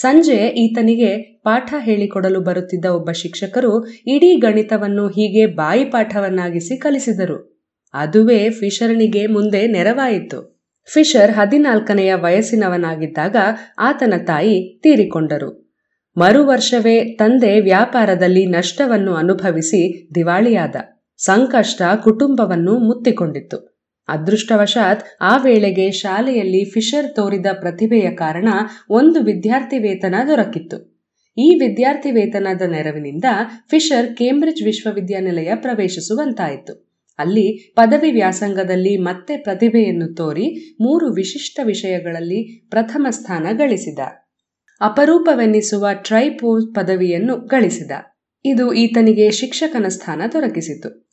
ಸಂಜೆ ಈತನಿಗೆ ಪಾಠ ಹೇಳಿಕೊಡಲು ಬರುತ್ತಿದ್ದ ಒಬ್ಬ ಶಿಕ್ಷಕರು ಇಡೀ ಗಣಿತವನ್ನು ಹೀಗೆ ಬಾಯಿಪಾಠವನ್ನಾಗಿಸಿ ಕಲಿಸಿದರು. ಅದುವೇ ಫಿಶರ್ನಿಗೆ ಮುಂದೆ ನೆರವಾಯಿತು. ಫಿಶರ್ ಹದಿನಾಲ್ಕನೆಯ ವಯಸ್ಸಿನವನಾಗಿದ್ದಾಗ ಆತನ ತಾಯಿ ತೀರಿಕೊಂಡರು. ಮರು ವರ್ಷವೇ ತಂದೆ ವ್ಯಾಪಾರದಲ್ಲಿ ನಷ್ಟವನ್ನು ಅನುಭವಿಸಿ ದಿವಾಳಿಯಾದ. ಸಂಕಷ್ಟ ಕುಟುಂಬವನ್ನು ಮುತ್ತಿಕೊಂಡಿತ್ತು. ಅದೃಷ್ಟವಶಾತ್ ಆ ವೇಳೆಗೆ ಶಾಲೆಯಲ್ಲಿ ಫಿಶರ್ ತೋರಿದ ಪ್ರತಿಭೆಯ ಕಾರಣ ಒಂದು ವಿದ್ಯಾರ್ಥಿ ವೇತನ ದೊರಕಿತ್ತು. ಈ ವಿದ್ಯಾರ್ಥಿ ವೇತನದ ನೆರವಿನಿಂದ ಫಿಶರ್ ಕೇಂಬ್ರಿಡ್ಜ್ ವಿಶ್ವವಿದ್ಯಾನಿಲಯ ಪ್ರವೇಶಿಸುವಂತಾಯಿತು. ಅಲ್ಲಿ ಪದವಿ ವ್ಯಾಸಂಗದಲ್ಲಿ ಮತ್ತೆ ಪ್ರತಿಭೆಯನ್ನು ತೋರಿ ಮೂರು ವಿಶಿಷ್ಟ ವಿಷಯಗಳಲ್ಲಿ ಪ್ರಥಮ ಸ್ಥಾನ ಗಳಿಸಿದ. ಅಪರೂಪವೆನ್ನಿಸುವ ಟ್ರೈಪೋ ಪದವಿಯನ್ನು ಗಳಿಸಿದ. ಇದು ಈತನಿಗೆ ಶಿಕ್ಷಕನ ಸ್ಥಾನ ದೊರಕಿಸಿತು.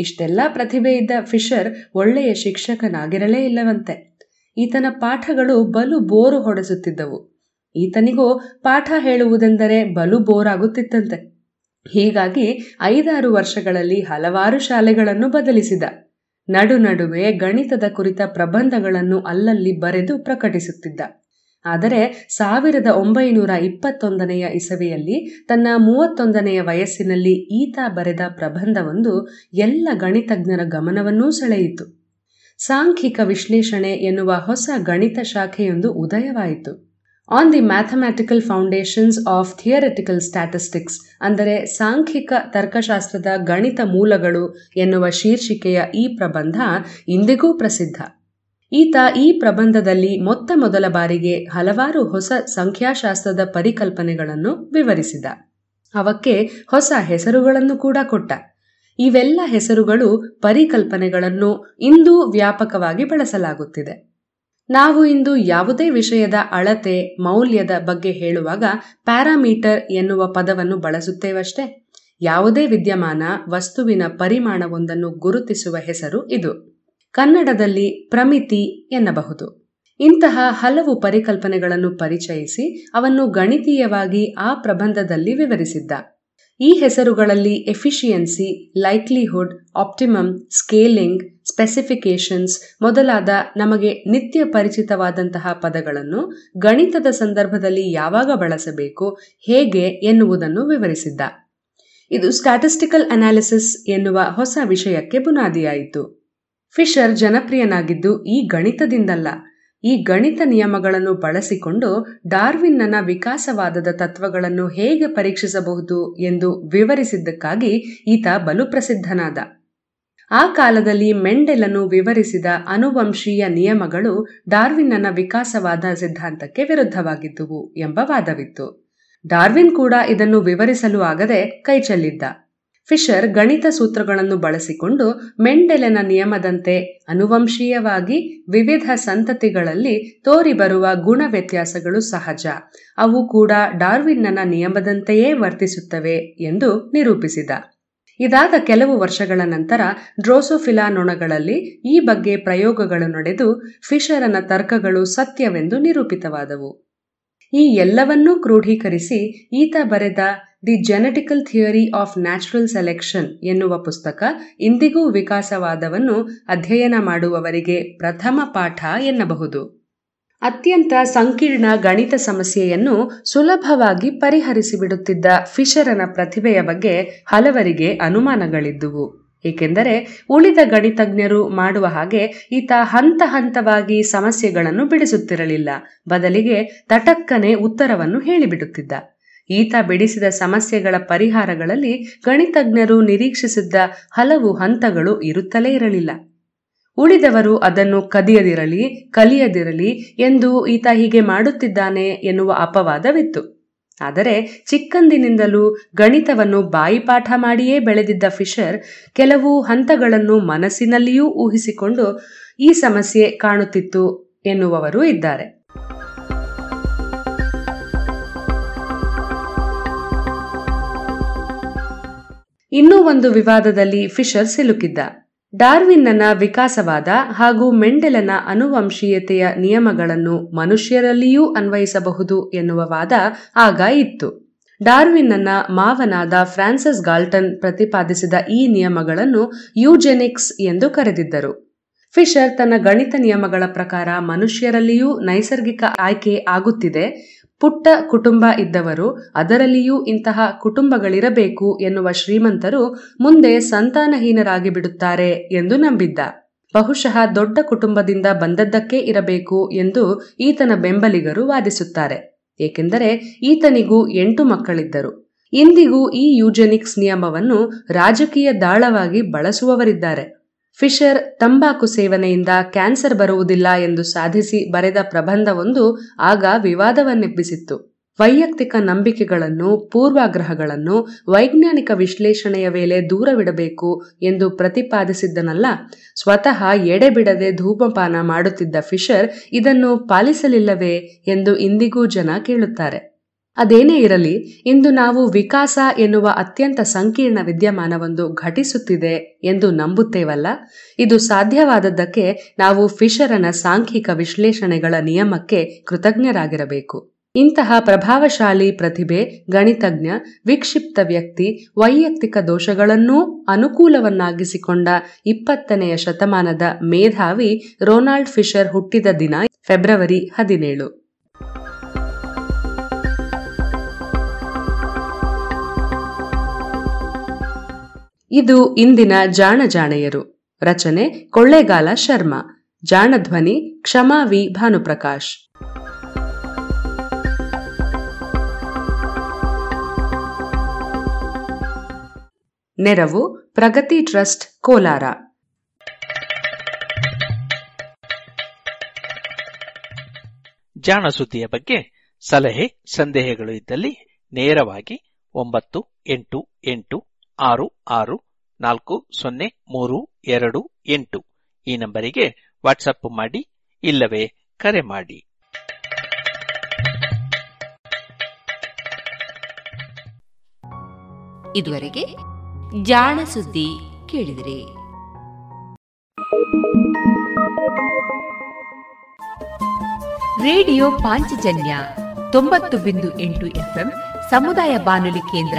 ಇಷ್ಟೆಲ್ಲ ಪ್ರತಿಭೆ ಇದ್ದ ಫಿಶರ್ ಒಳ್ಳೆಯ ಶಿಕ್ಷಕನಾಗಿರಲೇ ಇಲ್ಲವಂತೆ. ಈತನ ಪಾಠಗಳು ಬಲು ಬೋರು ಹೊಡೆಸುತ್ತಿದ್ದವು. ಈತನಿಗೂ ಪಾಠ ಹೇಳುವುದೆಂದರೆ ಬಲು ಬೋರಾಗುತ್ತಿತ್ತಂತೆ. ಹೀಗಾಗಿ ಐದಾರು ವರ್ಷಗಳಲ್ಲಿ ಹಲವಾರು ಶಾಲೆಗಳನ್ನು ಬದಲಿಸಿದ. ನಡು ನಡುವೆ ಗಣಿತದ ಕುರಿತ ಪ್ರಬಂಧಗಳನ್ನು ಅಲ್ಲಲ್ಲಿ ಬರೆದು ಪ್ರಕಟಿಸುತ್ತಿದ್ದ. ಆದರೆ ಸಾವಿರದ ಒಂಬೈನೂರ ಇಪ್ಪತ್ತೊಂದನೆಯ ಇಸವಿಯಲ್ಲಿ ತನ್ನ ಮೂವತ್ತೊಂದನೆಯ ವಯಸ್ಸಿನಲ್ಲಿ ಈತ ಬರೆದ ಪ್ರಬಂಧವೊಂದು ಎಲ್ಲ ಗಣಿತಜ್ಞರ ಗಮನವನ್ನೂ ಸೆಳೆಯಿತು. ಸಾಂಖ್ಯಿಕ ವಿಶ್ಲೇಷಣೆ ಎನ್ನುವ ಹೊಸ ಗಣಿತ ಶಾಖೆಯೊಂದು ಉದಯವಾಯಿತು. On the mathematical foundations of theoretical statistics ಅಂದರೆ ಸಾಂಖ್ಯಿಕ ತರ್ಕಶಾಸ್ತ್ರದ ಗಣಿತ ಮೂಲಗಳು ಎನ್ನುವ ಶೀರ್ಷಿಕೆಯ ಈ ಪ್ರಬಂಧ ಇಂದಿಗೂ ಪ್ರಸಿದ್ಧ. ಈತ ಈ ಪ್ರಬಂಧದಲ್ಲಿ ಮೊತ್ತ ಮೊದಲ ಬಾರಿಗೆ ಹಲವಾರು ಹೊಸ ಸಂಖ್ಯಾಶಾಸ್ತ್ರದ ಪರಿಕಲ್ಪನೆಗಳನ್ನು ವಿವರಿಸಿದ. ಅವಕ್ಕೆ ಹೊಸ ಹೆಸರುಗಳನ್ನು ಕೂಡ ಕೊಟ್ಟ. ಇವೆಲ್ಲ ಹೆಸರುಗಳು ಪರಿಕಲ್ಪನೆಗಳನ್ನು ಇಂದೂ ವ್ಯಾಪಕವಾಗಿ ಬಳಸಲಾಗುತ್ತಿದೆ. ನಾವು ಇಂದು ಯಾವುದೇ ವಿಷಯದ ಅಳತೆ, ಮೌಲ್ಯದ ಬಗ್ಗೆ ಹೇಳುವಾಗ ಪ್ಯಾರಾಮೀಟರ್ ಎನ್ನುವ ಪದವನ್ನು ಬಳಸುತ್ತೇವಷ್ಟೇ. ಯಾವುದೇ ವಿದ್ಯಮಾನ, ವಸ್ತುವಿನ ಪರಿಮಾಣವೊಂದನ್ನು ಗುರುತಿಸುವ ಹೆಸರು ಇದು. ಕನ್ನಡದಲ್ಲಿ ಪ್ರಮಿತಿ ಎನ್ನಬಹುದು. ಇಂತಹ ಹಲವು ಪರಿಕಲ್ಪನೆಗಳನ್ನು ಪರಿಚಯಿಸಿ ಅವನ್ನು ಗಣಿತೀಯವಾಗಿ ಆ ಪ್ರಬಂಧದಲ್ಲಿ ವಿವರಿಸಿದ್ದ. ಈ ಹೆಸರುಗಳಲ್ಲಿ efficiency, likelihood, optimum, scaling specifications ಮೊದಲಾದ ನಮಗೆ ನಿತ್ಯ ಪರಿಚಿತವಾದಂತಹ ಪದಗಳನ್ನು ಗಣಿತದ ಸಂದರ್ಭದಲ್ಲಿ ಯಾವಾಗ ಬಳಸಬೇಕು, ಹೇಗೆ ಎನ್ನುವುದನ್ನು ವಿವರಿಸಿದ್ದ. ಇದು ಸ್ಟ್ಯಾಟಿಸ್ಟಿಕಲ್ ಅನಾಲಿಸಿಸ್ ಎನ್ನುವ ಹೊಸ ವಿಷಯಕ್ಕೆ ಬುನಾದಿಯಾಯಿತು. ಫಿಶರ್ ಜನಪ್ರಿಯನಾಗಿದ್ದು ಈ ಗಣಿತದಿಂದಲ್ಲ. ಈ ಗಣಿತ ನಿಯಮಗಳನ್ನು ಬಳಸಿಕೊಂಡು ಡಾರ್ವಿನ್ನನ ವಿಕಾಸವಾದದ ತತ್ವಗಳನ್ನು ಹೇಗೆ ಪರೀಕ್ಷಿಸಬಹುದು ಎಂದು ವಿವರಿಸಿದ್ದಕ್ಕಾಗಿ ಈತ ಬಲು ಪ್ರಸಿದ್ಧನಾದ ಆ ಕಾಲದಲ್ಲಿ ಮೆಂಡೆಲನು ವಿವರಿಸಿದ ಅನುವಂಶೀಯ ನಿಯಮಗಳು ಡಾರ್ವಿನ್ನನ ವಿಕಾಸವಾದ ಸಿದ್ಧಾಂತಕ್ಕೆ ವಿರುದ್ಧವಾಗಿದ್ದುವು ಎಂಬ ವಾದವಿತ್ತು. ಡಾರ್ವಿನ್ ಕೂಡ ಇದನ್ನು ವಿವರಿಸಲು ಆಗದೆ ಕೈಚೆಲ್ಲಿದ್ದ. ಫಿಶರ್ ಗಣಿತ ಸೂತ್ರಗಳನ್ನು ಬಳಸಿಕೊಂಡು ಮೆಂಡೆಲೆನ ನಿಯಮದಂತೆ ಅನುವಂಶೀಯವಾಗಿ ವಿವಿಧ ಸಂತತಿಗಳಲ್ಲಿ ತೋರಿಬರುವ ಗುಣ ವ್ಯತ್ಯಾಸಗಳು ಸಹಜ. ಅವು ಕೂಡ ಡಾರ್ವಿನ್ನನ ನಿಯಮದಂತೆಯೇ ವರ್ತಿಸುತ್ತವೆ ಎಂದು ನಿರೂಪಿಸಿದ. ಇದಾದ ಕೆಲವು ವರ್ಷಗಳ ನಂತರ ಡ್ರೋಸೋಫಿಲಾ ನೊಣಗಳಲ್ಲಿ ಈ ಬಗ್ಗೆ ಪ್ರಯೋಗಗಳು ನಡೆದು ಫಿಶರನ ತರ್ಕಗಳು ಸತ್ಯವೆಂದು ನಿರೂಪಿತವಾದವು. ಈ ಎಲ್ಲವನ್ನೂ ಕ್ರೋಢೀಕರಿಸಿ ಈತ ಬರೆದ the genetical theory of natural selection ಎನ್ನುವ ಪುಸ್ತಕ ಇಂದಿಗೂ ವಿಕಾಸವಾದವನ್ನು ಅಧ್ಯಯನ ಮಾಡುವವರಿಗೆ ಪ್ರಥಮ ಪಾಠ ಎನ್ನಬಹುದು. ಅತ್ಯಂತ ಸಂಕೀರ್ಣ ಗಣಿತ ಸಮಸ್ಯೆಯನ್ನು ಸುಲಭವಾಗಿ ಪರಿಹರಿಸಿಬಿಡುತ್ತಿದ್ದ ಫಿಶರನ ಪ್ರತಿಭೆಯ ಬಗ್ಗೆ ಹಲವರಿಗೆ ಅನುಮಾನಗಳಿದ್ದುವು. ಏಕೆಂದರೆ ಉಳಿದ ಗಣಿತಜ್ಞರು ಮಾಡುವ ಹಾಗೆ ಈತ ಹಂತ ಹಂತವಾಗಿ ಸಮಸ್ಯೆಗಳನ್ನು ಬಿಡಿಸುತ್ತಿರಲಿಲ್ಲ. ಬದಲಿಗೆ ತಟಕ್ಕನೆ ಉತ್ತರವನ್ನು ಹೇಳಿಬಿಡುತ್ತಿದ್ದ. ಈತ ಬಿಡಿಸಿದ ಸಮಸ್ಯೆಗಳ ಪರಿಹಾರಗಳಲ್ಲಿ ಗಣಿತಜ್ಞರು ನಿರೀಕ್ಷಿಸಿದ್ದ ಹಲವು ಹಂತಗಳು ಇರುತ್ತಲೇ ಇರಲಿಲ್ಲ. ಉಳಿದವರು ಅದನ್ನು ಕದಿಯದಿರಲಿ, ಕಲಿಯದಿರಲಿ ಎಂದು ಈತ ಹೀಗೆ ಮಾಡುತ್ತಿದ್ದಾನೆ ಎನ್ನುವ ಅಪವಾದವಿತ್ತು. ಆದರೆ ಚಿಕ್ಕಂದಿನಿಂದಲೂ ಗಣಿತವನ್ನು ಬಾಯಿಪಾಠ ಮಾಡಿಯೇ ಬೆಳೆದಿದ್ದ ಫಿಶರ್ ಕೆಲವು ಹಂತಗಳನ್ನು ಮನಸ್ಸಿನಲ್ಲಿಯೂ ಊಹಿಸಿಕೊಂಡು ಈ ಸಮಸ್ಯೆ ಕಾಣುತ್ತಿತ್ತು ಎನ್ನುವವರು ಇದ್ದಾರೆ. ಇನ್ನೂ ಒಂದು ವಿವಾದದಲ್ಲಿ ಫಿಶರ್ ಸಿಲುಕಿದ್ದ. ಡಾರ್ವಿನ್ನನ ವಿಕಾಸವಾದ ಹಾಗೂ ಮೆಂಡೆಲನ ಅನುವಂಶೀಯತೆಯ ನಿಯಮಗಳನ್ನು ಮನುಷ್ಯರಲ್ಲಿಯೂ ಅನ್ವಯಿಸಬಹುದು ಎನ್ನುವ ವಾದ ಆಗ ಇತ್ತು. ಡಾರ್ವಿನ್ನ ಮಾವನಾದ ಫ್ರಾನ್ಸಿಸ್ ಗಾಲ್ಟನ್ ಪ್ರತಿಪಾದಿಸಿದ ಈ ನಿಯಮಗಳನ್ನು ಯೂಜೆನಿಕ್ಸ್ ಎಂದು ಕರೆದಿದ್ದರು. ಫಿಶರ್ ತನ್ನ ಗಣಿತ ನಿಯಮಗಳ ಪ್ರಕಾರ ಮನುಷ್ಯರಲ್ಲಿಯೂ ನೈಸರ್ಗಿಕ ಆಯ್ಕೆ ಆಗುತ್ತಿದೆ. ಪುಟ್ಟ ಕುಟುಂಬ ಇದ್ದವರು, ಅದರಲ್ಲಿಯೂ ಇಂತಹ ಕುಟುಂಬಗಳಿರಬೇಕು ಎನ್ನುವ ಶ್ರೀಮಂತರು ಮುಂದೆ ಸಂತಾನಹೀನರಾಗಿ ಬಿಡುತ್ತಾರೆ ಎಂದು ನಂಬಿದ್ದ. ಬಹುಶಃ ದೊಡ್ಡ ಕುಟುಂಬದಿಂದ ಬಂದದ್ದಕ್ಕೆ ಇರಬೇಕು ಎಂದು ಈತನ ಬೆಂಬಲಿಗರು ವಾದಿಸುತ್ತಾರೆ. ಏಕೆಂದರೆ ಈತನಿಗೂ ಎಂಟು ಮಕ್ಕಳಿದ್ದರು. ಇಂದಿಗೂ ಈ ಯೂಜೆನಿಕ್ಸ್ ನಿಯಮವನ್ನು ರಾಜಕೀಯ ದಾಳವಾಗಿ ಬಳಸುವವರಿದ್ದಾರೆ. ಫಿಶರ್ ತಂಬಾಕು ಸೇವನೆಯಿಂದ ಕ್ಯಾನ್ಸರ್ ಬರುವುದಿಲ್ಲ ಎಂದು ಸಾಧಿಸಿ ಬರೆದ ಪ್ರಬಂಧವೊಂದು ಆಗ ವಿವಾದವನ್ನೆಬ್ಬಿಸಿತ್ತು. ವೈಯಕ್ತಿಕ ನಂಬಿಕೆಗಳನ್ನು, ಪೂರ್ವಾಗ್ರಹಗಳನ್ನು, ವೈಜ್ಞಾನಿಕ ವಿಶ್ಲೇಷಣೆಯ ವೇಳೆ ದೂರವಿಡಬೇಕು ಎಂದು ಪ್ರತಿಪಾದಿಸಿದ್ದನಲ್ಲ, ಸ್ವತಃ ಎಡೆಬಿಡದೆ ಧೂಮಪಾನ ಮಾಡುತ್ತಿದ್ದ ಫಿಶರ್ ಇದನ್ನು ಪಾಲಿಸಲಿಲ್ಲವೇ ಎಂದು ಇಂದಿಗೂ ಜನ ಕೇಳುತ್ತಾರೆ. ಅದೇನೇ ಇರಲಿ, ಇಂದು ನಾವು ವಿಕಾಸ ಎನ್ನುವ ಅತ್ಯಂತ ಸಂಕೀರ್ಣ ವಿದ್ಯಮಾನವೊಂದು ಘಟಿಸುತ್ತಿದೆ ಎಂದು ನಂಬುತ್ತೇವಲ್ಲ? ಇದು ಸಾಧ್ಯವಾದದ್ದಕ್ಕೆ ನಾವು ಫಿಶರನ ಸಾಂಖ್ಯಿಕ ವಿಶ್ಲೇಷಣೆಗಳ ನಿಯಮಕ್ಕೆ ಕೃತಜ್ಞರಾಗಿರಬೇಕು. ಇಂತಹ ಪ್ರಭಾವಶಾಲಿ ಪ್ರತಿಭೆ, ಗಣಿತಜ್ಞ, ವಿಕ್ಷಿಪ್ತ ವ್ಯಕ್ತಿ, ವೈಯಕ್ತಿಕ ದೋಷಗಳನ್ನೂ ಅನುಕೂಲವನ್ನಾಗಿಸಿಕೊಂಡ ಇಪ್ಪತ್ತನೆಯ ಶತಮಾನದ ಮೇಧಾವಿ ರೊನಾಲ್ಡ್ ಫಿಶರ್ ಹುಟ್ಟಿದ ದಿನ, ಫೆಬ್ರವರಿ ಹದಿನೇಳು. ಇದು ಇಂದಿನ ಜಾಣ ಜಾಣೆಯರು. ರಚನೆ ಕೊಳ್ಳೇಗಾಲ ಶರ್ಮಾ. ಜಾಣಧ್ವನಿ ಕ್ಷಮಾ ವಿ ಭಾನುಪ್ರಕಾಶ್. ನೆರವು ಪ್ರಗತಿ ಟ್ರಸ್ಟ್ ಕೋಲಾರ. ಜಾಣ ಸುದ್ದಿಯ ಬಗ್ಗೆ ಸಲಹೆ, ಸಂದೇಹಗಳು ಇದ್ದಲ್ಲಿ ನೇರವಾಗಿ ಒಂಬತ್ತು ಎಂಟು ಎಂಟು ಆರು ಆರು, ನಾಲ್ಕು, ಸೊನ್ನೆ, ಮೂರು, ಎರಡು, ಎಂಟು. ಈ ನಂಬರಿಗೆ ವಾಟ್ಸಪ್ ಮಾಡಿ, ಇಲ್ಲವೇ ಕರೆ ಮಾಡಿ. ಇದುವರೆಗೆ ಜಾಣ ಸುದ್ದಿ ಕೇಳಿದಿರಿ. ರೇಡಿಯೋ ಪಾಂಚಜನ್ಯ ತೊಂಬತ್ತು ಬಿಂದು ಎಂಟು ಎಫ್ಎಂ ಸಮುದಾಯ ಬಾನುಲಿ ಕೇಂದ್ರ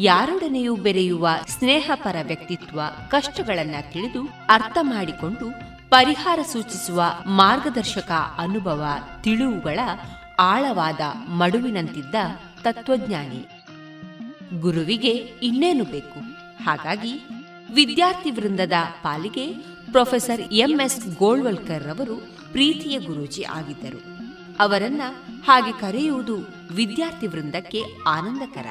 ಯಾರೊಡನೆಯೂ ಬೆರೆಯುವ ಸ್ನೇಹಪರ ವ್ಯಕ್ತಿತ್ವ ಕಷ್ಟಗಳನ್ನ ತಿಳಿದು ಅರ್ಥ ಮಾಡಿಕೊಂಡು ಪರಿಹಾರ ಸೂಚಿಸುವ ಮಾರ್ಗದರ್ಶಕ ಅನುಭವ ತಿಳಿವುಗಳ ಆಳವಾದ ಮಡುವಿನಂತಿದ್ದ ತತ್ವಜ್ಞಾನಿ. ಗುರುವಿಗೆ ಇನ್ನೇನು ಬೇಕು? ಹಾಗಾಗಿ ವಿದ್ಯಾರ್ಥಿ ವೃಂದದ ಪಾಲಿಗೆ ಪ್ರೊಫೆಸರ್ ಎಂಎಸ್ ಗೋಳ್ವಲ್ಕರ್ ರವರು ಪ್ರೀತಿಯ ಗುರೂಜಿ ಆಗಿದ್ದರು. ಅವರನ್ನ ಹಾಗೆ ಕರೆಯುವುದು ವಿದ್ಯಾರ್ಥಿ ವೃಂದಕ್ಕೆ ಆನಂದಕರ.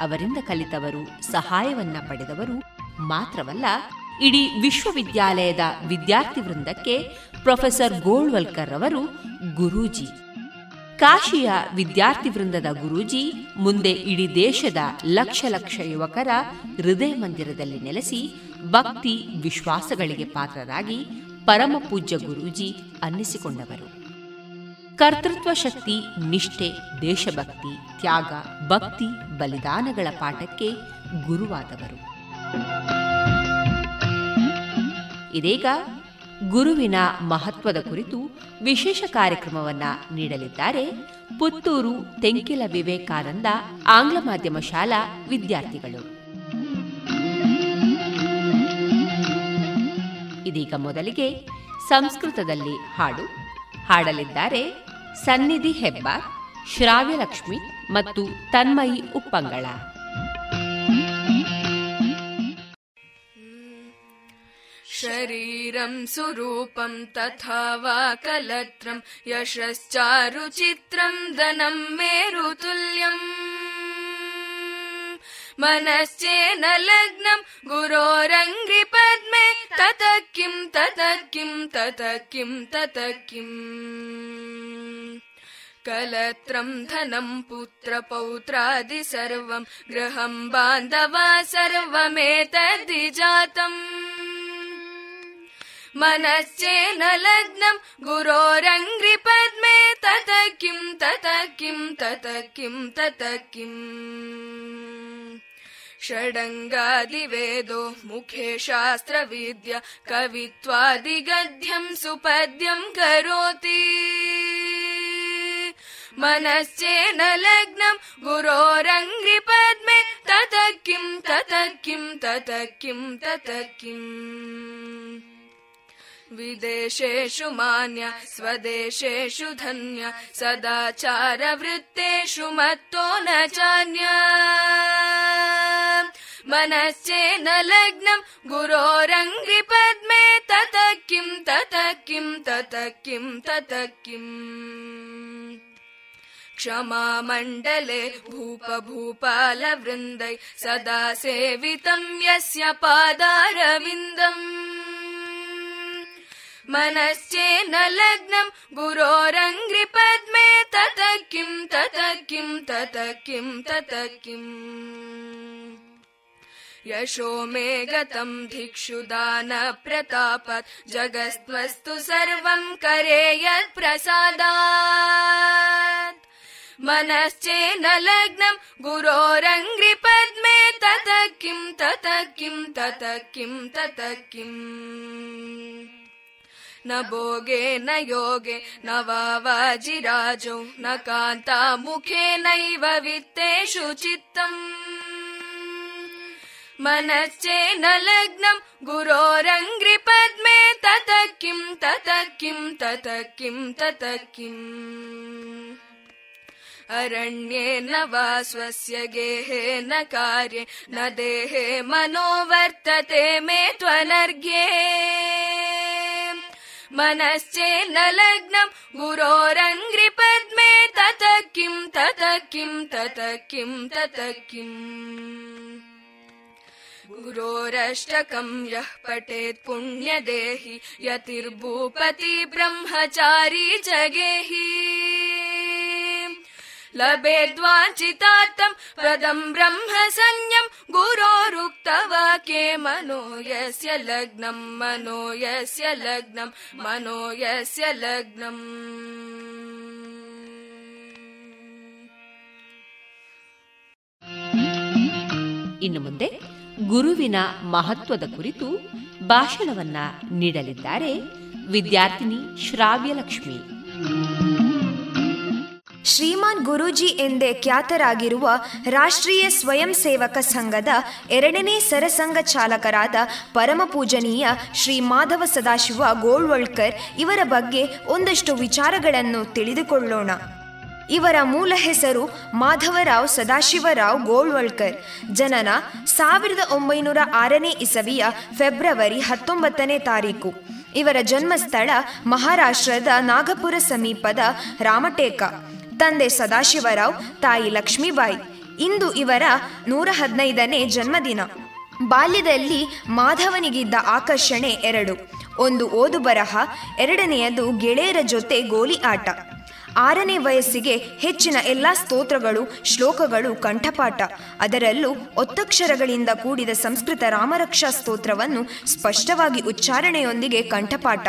ಅವರಿಂದ ಕಲಿತವರು, ಸಹಾಯವನ್ನ ಪಡೆದವರು ಮಾತ್ರವಲ್ಲ, ಇಡೀ ವಿಶ್ವವಿದ್ಯಾಲಯದ ವಿದ್ಯಾರ್ಥಿ ವೃಂದಕ್ಕೆ ಪ್ರೊಫೆಸರ್ ಗೋಳ್ವಲ್ಕರ್ ಅವರು ಗುರೂಜಿ. ಕಾಶಿಯ ವಿದ್ಯಾರ್ಥಿ ವೃಂದದ ಗುರೂಜಿ ಮುಂದೆ ಇಡೀ ದೇಶದ ಲಕ್ಷ ಲಕ್ಷ ಯುವಕರ ಹೃದಯ ಮಂದಿರದಲ್ಲಿ ನೆಲೆಸಿ ಭಕ್ತಿ, ವಿಶ್ವಾಸಗಳಿಗೆ ಪಾತ್ರರಾಗಿ ಪರಮ ಪೂಜ್ಯ ಗುರೂಜಿ ಅನ್ನಿಸಿಕೊಂಡವರು. ಕರ್ತೃತ್ವ ಶಕ್ತಿ, ನಿಷ್ಠೆ, ದೇಶಭಕ್ತಿ, ತ್ಯಾಗ, ಭಕ್ತಿ, ಬಲಿದಾನಗಳ ಪಾಠಕ್ಕೆ ಗುರುವಾದವರು. ಇದೀಗ ಗುರುವಿನ ಮಹತ್ವದ ಕುರಿತು ವಿಶೇಷ ಕಾರ್ಯಕ್ರಮವನ್ನ ನೀಡಲಿದ್ದಾರೆ ಪುತ್ತೂರು ತೆಂಕಿಲ ವಿವೇಕಾನಂದ ಆಂಗ್ಲ ಮಾಧ್ಯಮ ಶಾಲಾ ವಿದ್ಯಾರ್ಥಿಗಳು. ಇದೀಗ ಮೊದಲಿಗೆ ಸಂಸ್ಕೃತದಲ್ಲಿ ಹಾಡು ಹಾಡಲಿದ್ದಾರೆ ಸನ್ನಿಧಿ ಹೆಬ್ಬಾರ್ ಶ್ರಾವ್ಯಲಕ್ಷ್ಮಿ ಮತ್ತು ತನ್ಮಯಿ ಉಪ್ಪಂಗಳ शरीरं सुरूपं तथा वा कलत्रं यशश्चारुचित्रं धनं मेरुतुल्यम् मनश्चेन लग्नं गुरोरङ्घ्रिपद्मे ततः किं ततः किं ततः किं ततः किम् कलत्रं धनं पुत्रपौत्रादि सर्वं गृहं बान्धवा सर्वमेतद्धि जातम्। मनश्चेन लग्नं गुरोरङ्घ्रिपद्मे ततः किं ततः किं ततः किं ततः किम् षडङ्गादिवेदो मुखे शास्त्रविद्या कवित्वादिगद्यं सुपद्यं करोति मनश्चेन लग्नं गुरोरङ्घ्रिपद्मे ततः किं ततः किं ततः किं ततः किम् विदेशेषु मान्य स्वदेशेषु धन्य सदाचारवृत्तेषु मत्तो न चान्य। मनश्चेन लग्नं गुरोरङ्घ्रिपद्मे ततः किं ततः किं ततः किं ततः किम् क्षमामण्डले भूपभूपालवृन्दै सदा सेवितं यस्य पादारविन्दम्। मनश्चेन लग्नं गुरोरङ्घ्रिपद्मे ततः किं ततः किं ततः किं ततः किम्। यशो मे गतं धिक्षु दानप्रतापात् जगस्त्वस्तु सर्वं करे यत्प्रसादात् मनश्चेन लग्नं गुरोरङ्घ्रिपद्मे ततः किं ततः किं ततः किं ततः किम् न भोगे न योगे न वाजिराजौ न कान्तामुखे नैव वित्तेषु चित्तम्। मनश्चेन लग्नं गुरोरङ्घ्रिपद्मे ततः किं ततः किं ततः किं ततः किम् अरण्ये न वा स्वस्य गेहे न कार्ये न देहे मनो वर्तते मे त्वनर्घ्ये। मनश्चेन्न लग्नं गुरोरङ्घ्रिपद्मे ततः किं ततः किं ततः किं ततः किम् गुरोरष्टकं यः पठेत् पुण्यदेहि यतिर्भूपति ब्रह्मचारी च गेहि लभेद्वाञ्चितार्थं पदं ब्रह्म संज्ञं गुरोरुक्तवाक्ये मनो यस्य लग्नं मनो यस्य लग्नं मनो यस्य लग्नम् ಇನ್ನು ಮುಂದೆ ಗುರುವಿನ ಮಹತ್ವದ ಕುರಿತು ಭಾಷಣವನ್ನ ನೀಡಲಿದ್ದಾರೆ ವಿದ್ಯಾರ್ಥಿನಿ ಶ್ರಾವ್ಯಲಕ್ಷ್ಮಿ ಶ್ರೀಮಾನ್ ಗುರೂಜಿ ಎಂದೇ ಖ್ಯಾತರಾಗಿರುವ ರಾಷ್ಟ್ರೀಯ ಸ್ವಯಂ ಸೇವಕ ಸಂಘದ ಎರಡನೇ ಸರಸಂಘ ಚಾಲಕರಾದ ಪರಮಪೂಜನೀಯ ಶ್ರೀ ಮಾಧವ ಸದಾಶಿವ ಗೋಳ್ವಳ್ಕರ್ ಇವರ ಬಗ್ಗೆ ಒಂದಷ್ಟು ವಿಚಾರಗಳನ್ನು ತಿಳಿದುಕೊಳ್ಳೋಣ. ಇವರ ಮೂಲ ಹೆಸರು ಮಾಧವರಾವ್ ಸದಾಶಿವರಾವ್ ಗೋಳ್ವಳ್ಕರ್. ಜನನ ಸಾವಿರದ ಒಂಬೈನೂರ ಆರನೇ ಇಸವಿಯ ಫೆಬ್ರವರಿ ಹತ್ತೊಂಬತ್ತನೇ ತಾರೀಕು. ಇವರ ಜನ್ಮಸ್ಥಳ ಮಹಾರಾಷ್ಟ್ರದ ನಾಗಪುರ ಸಮೀಪದ ರಾಮಟೇಕ. ತಂದೆ ಸದಾಶಿವರಾವ್, ತಾಯಿ ಲಕ್ಷ್ಮೀಬಾಯಿ. ಇಂದು ಇವರ ನೂರ ಹದಿನೈದನೇ ಜನ್ಮದಿನ. ಬಾಲ್ಯದಲ್ಲಿ ಮಾಧವನಿಗಿದ್ದ ಆಕರ್ಷಣೆ ಎರಡು. ಒಂದು ಓದು ಬರಹ, ಎರಡನೆಯದು ಗೆಳೆಯರ ಜೊತೆ ಗೋಲಿ ಆಟ. ಆರನೇ ವಯಸ್ಸಿಗೆ ಹೆಚ್ಚಿನ ಎಲ್ಲ ಸ್ತೋತ್ರಗಳು, ಶ್ಲೋಕಗಳು, ಕಂಠಪಾಠ. ಅದರಲ್ಲೂ ಒತ್ತಕ್ಷರಗಳಿಂದ ಕೂಡಿದ ಸಂಸ್ಕೃತ ರಾಮರಕ್ಷಾ ಸ್ತೋತ್ರವನ್ನು ಸ್ಪಷ್ಟವಾಗಿ ಉಚ್ಚಾರಣೆಯೊಂದಿಗೆ ಕಂಠಪಾಠ.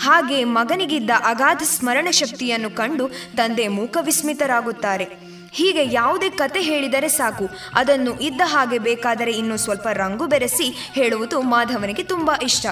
ಹಾಗೆ ಮಗನಿಗಿದ್ದ ಅಗಾಧ ಸ್ಮರಣ ಶಕ್ತಿಯನ್ನು ಕಂಡು ತಂದೆ ಮೂಕವಿಸ್ಮಿತರಾಗುತ್ತಾರೆ. ಹೀಗೆ ಯಾವುದೇ ಕತೆ ಹೇಳಿದರೆ ಸಾಕು. ಅದನ್ನು ಇದ್ದ ಹಾಗೆ ಬೇಕಾದರೆ ಇನ್ನು ಸ್ವಲ್ಪ ರಂಗು ಬೆರೆಸಿ ಹೇಳುವುದು ಮಾಧವನಿಗೆ ತುಂಬ ಇಷ್ಟ.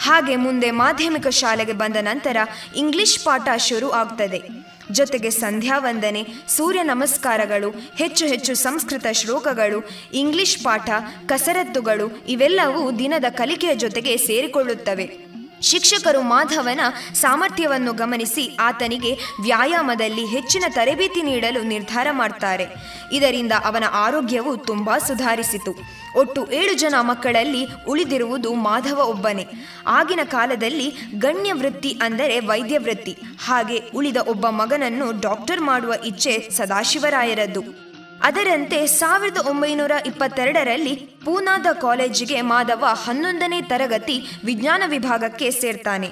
ಹಾಗೆ ಮುಂದೆ ಮಾಧ್ಯಮಿಕ ಶಾಲೆಗೆ ಬಂದ ನಂತರ ಇಂಗ್ಲಿಷ್ ಪಾಠ ಶುರು ಆಗ್ತದೆ. ಜೊತೆಗೆ ಸಂಧ್ಯಾ ವಂದನೆ ಸೂರ್ಯ ನಮಸ್ಕಾರಗಳು ಹೆಚ್ಚು ಹೆಚ್ಚು ಸಂಸ್ಕೃತ ಶ್ಲೋಕಗಳು, ಇಂಗ್ಲಿಷ್ ಪಾಠ, ಕಸರತ್ತುಗಳು ಇವೆಲ್ಲವೂ ದಿನದ ಕಲಿಕೆಯ ಜೊತೆಗೆ ಸೇರಿಕೊಳ್ಳುತ್ತವೆ. ಶಿಕ್ಷಕರು ಮಾಧವನ ಸಾಮರ್ಥ್ಯವನ್ನು ಗಮನಿಸಿ ಆತನಿಗೆ ವ್ಯಾಯಾಮದಲ್ಲಿ ಹೆಚ್ಚಿನ ತರಬೇತಿ ನೀಡಲು ನಿರ್ಧಾರ ಮಾಡ್ತಾರೆ. ಇದರಿಂದ ಅವನ ಆರೋಗ್ಯವು ತುಂಬ ಸುಧಾರಿಸಿತು. ಒಟ್ಟು ಏಳು ಜನ ಮಕ್ಕಳಲ್ಲಿ ಉಳಿದಿರುವುದು ಮಾಧವ ಒಬ್ಬನೇ. ಆಗಿನ ಕಾಲದಲ್ಲಿ ಗಣ್ಯ ವೃತ್ತಿ ಅಂದರೆ ವೈದ್ಯ ವೃತ್ತಿ ಹಾಗೆ ಉಳಿದ ಒಬ್ಬ ಮಗನನ್ನು ಡಾಕ್ಟರ್ ಮಾಡುವ ಇಚ್ಛೆ ಸದಾಶಿವರಾಯರದ್ದು. ಅದರಂತೆ ಸಾವಿರದ ಒಂಬೈನೂರ ಇಪ್ಪತ್ತೆರಡರಲ್ಲಿ ಪೂನಾದ ಕಾಲೇಜಿಗೆ ಮಾಧವ ಹನ್ನೊಂದನೇ ತರಗತಿ ವಿಜ್ಞಾನ ವಿಭಾಗಕ್ಕೆ ಸೇರ್ತಾನೆ.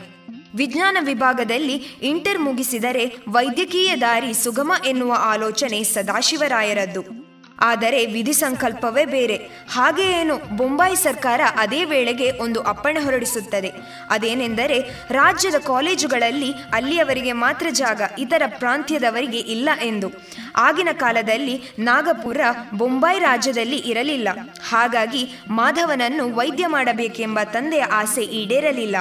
ವಿಜ್ಞಾನ ವಿಭಾಗದಲ್ಲಿ ಇಂಟರ್ ಮುಗಿಸಿದರೆ ವೈದ್ಯಕೀಯ ದಾರಿ ಸುಗಮ ಎನ್ನುವ ಆಲೋಚನೆ ಸದಾಶಿವರಾಯರದ್ದು. ಆದರೆ ವಿಧಿ ಸಂಕಲ್ಪವೇ ಬೇರೆ. ಹಾಗೆಯೇನು ಬೊಂಬಾಯಿ ಸರ್ಕಾರ ಅದೇ ವೇಳೆಗೆ ಒಂದು ಅಪ್ಪಣೆ ಹೊರಡಿಸುತ್ತದೆ. ಅದೇನೆಂದರೆ, ರಾಜ್ಯದ ಕಾಲೇಜುಗಳಲ್ಲಿ ಅಲ್ಲಿಯವರಿಗೆ ಮಾತ್ರ ಜಾಗ, ಇತರ ಪ್ರಾಂತ್ಯದವರಿಗೆ ಇಲ್ಲ ಎಂದು. ಆಗಿನ ಕಾಲದಲ್ಲಿ ನಾಗಪುರ ಬೊಂಬಾಯಿ ರಾಜ್ಯದಲ್ಲಿ ಇರಲಿಲ್ಲ. ಹಾಗಾಗಿ ಮಾಧವನನ್ನು ವೈದ್ಯ ಮಾಡಬೇಕೆಂಬ ತಂದೆಯ ಆಸೆ ಈಡೇರಲಿಲ್ಲ.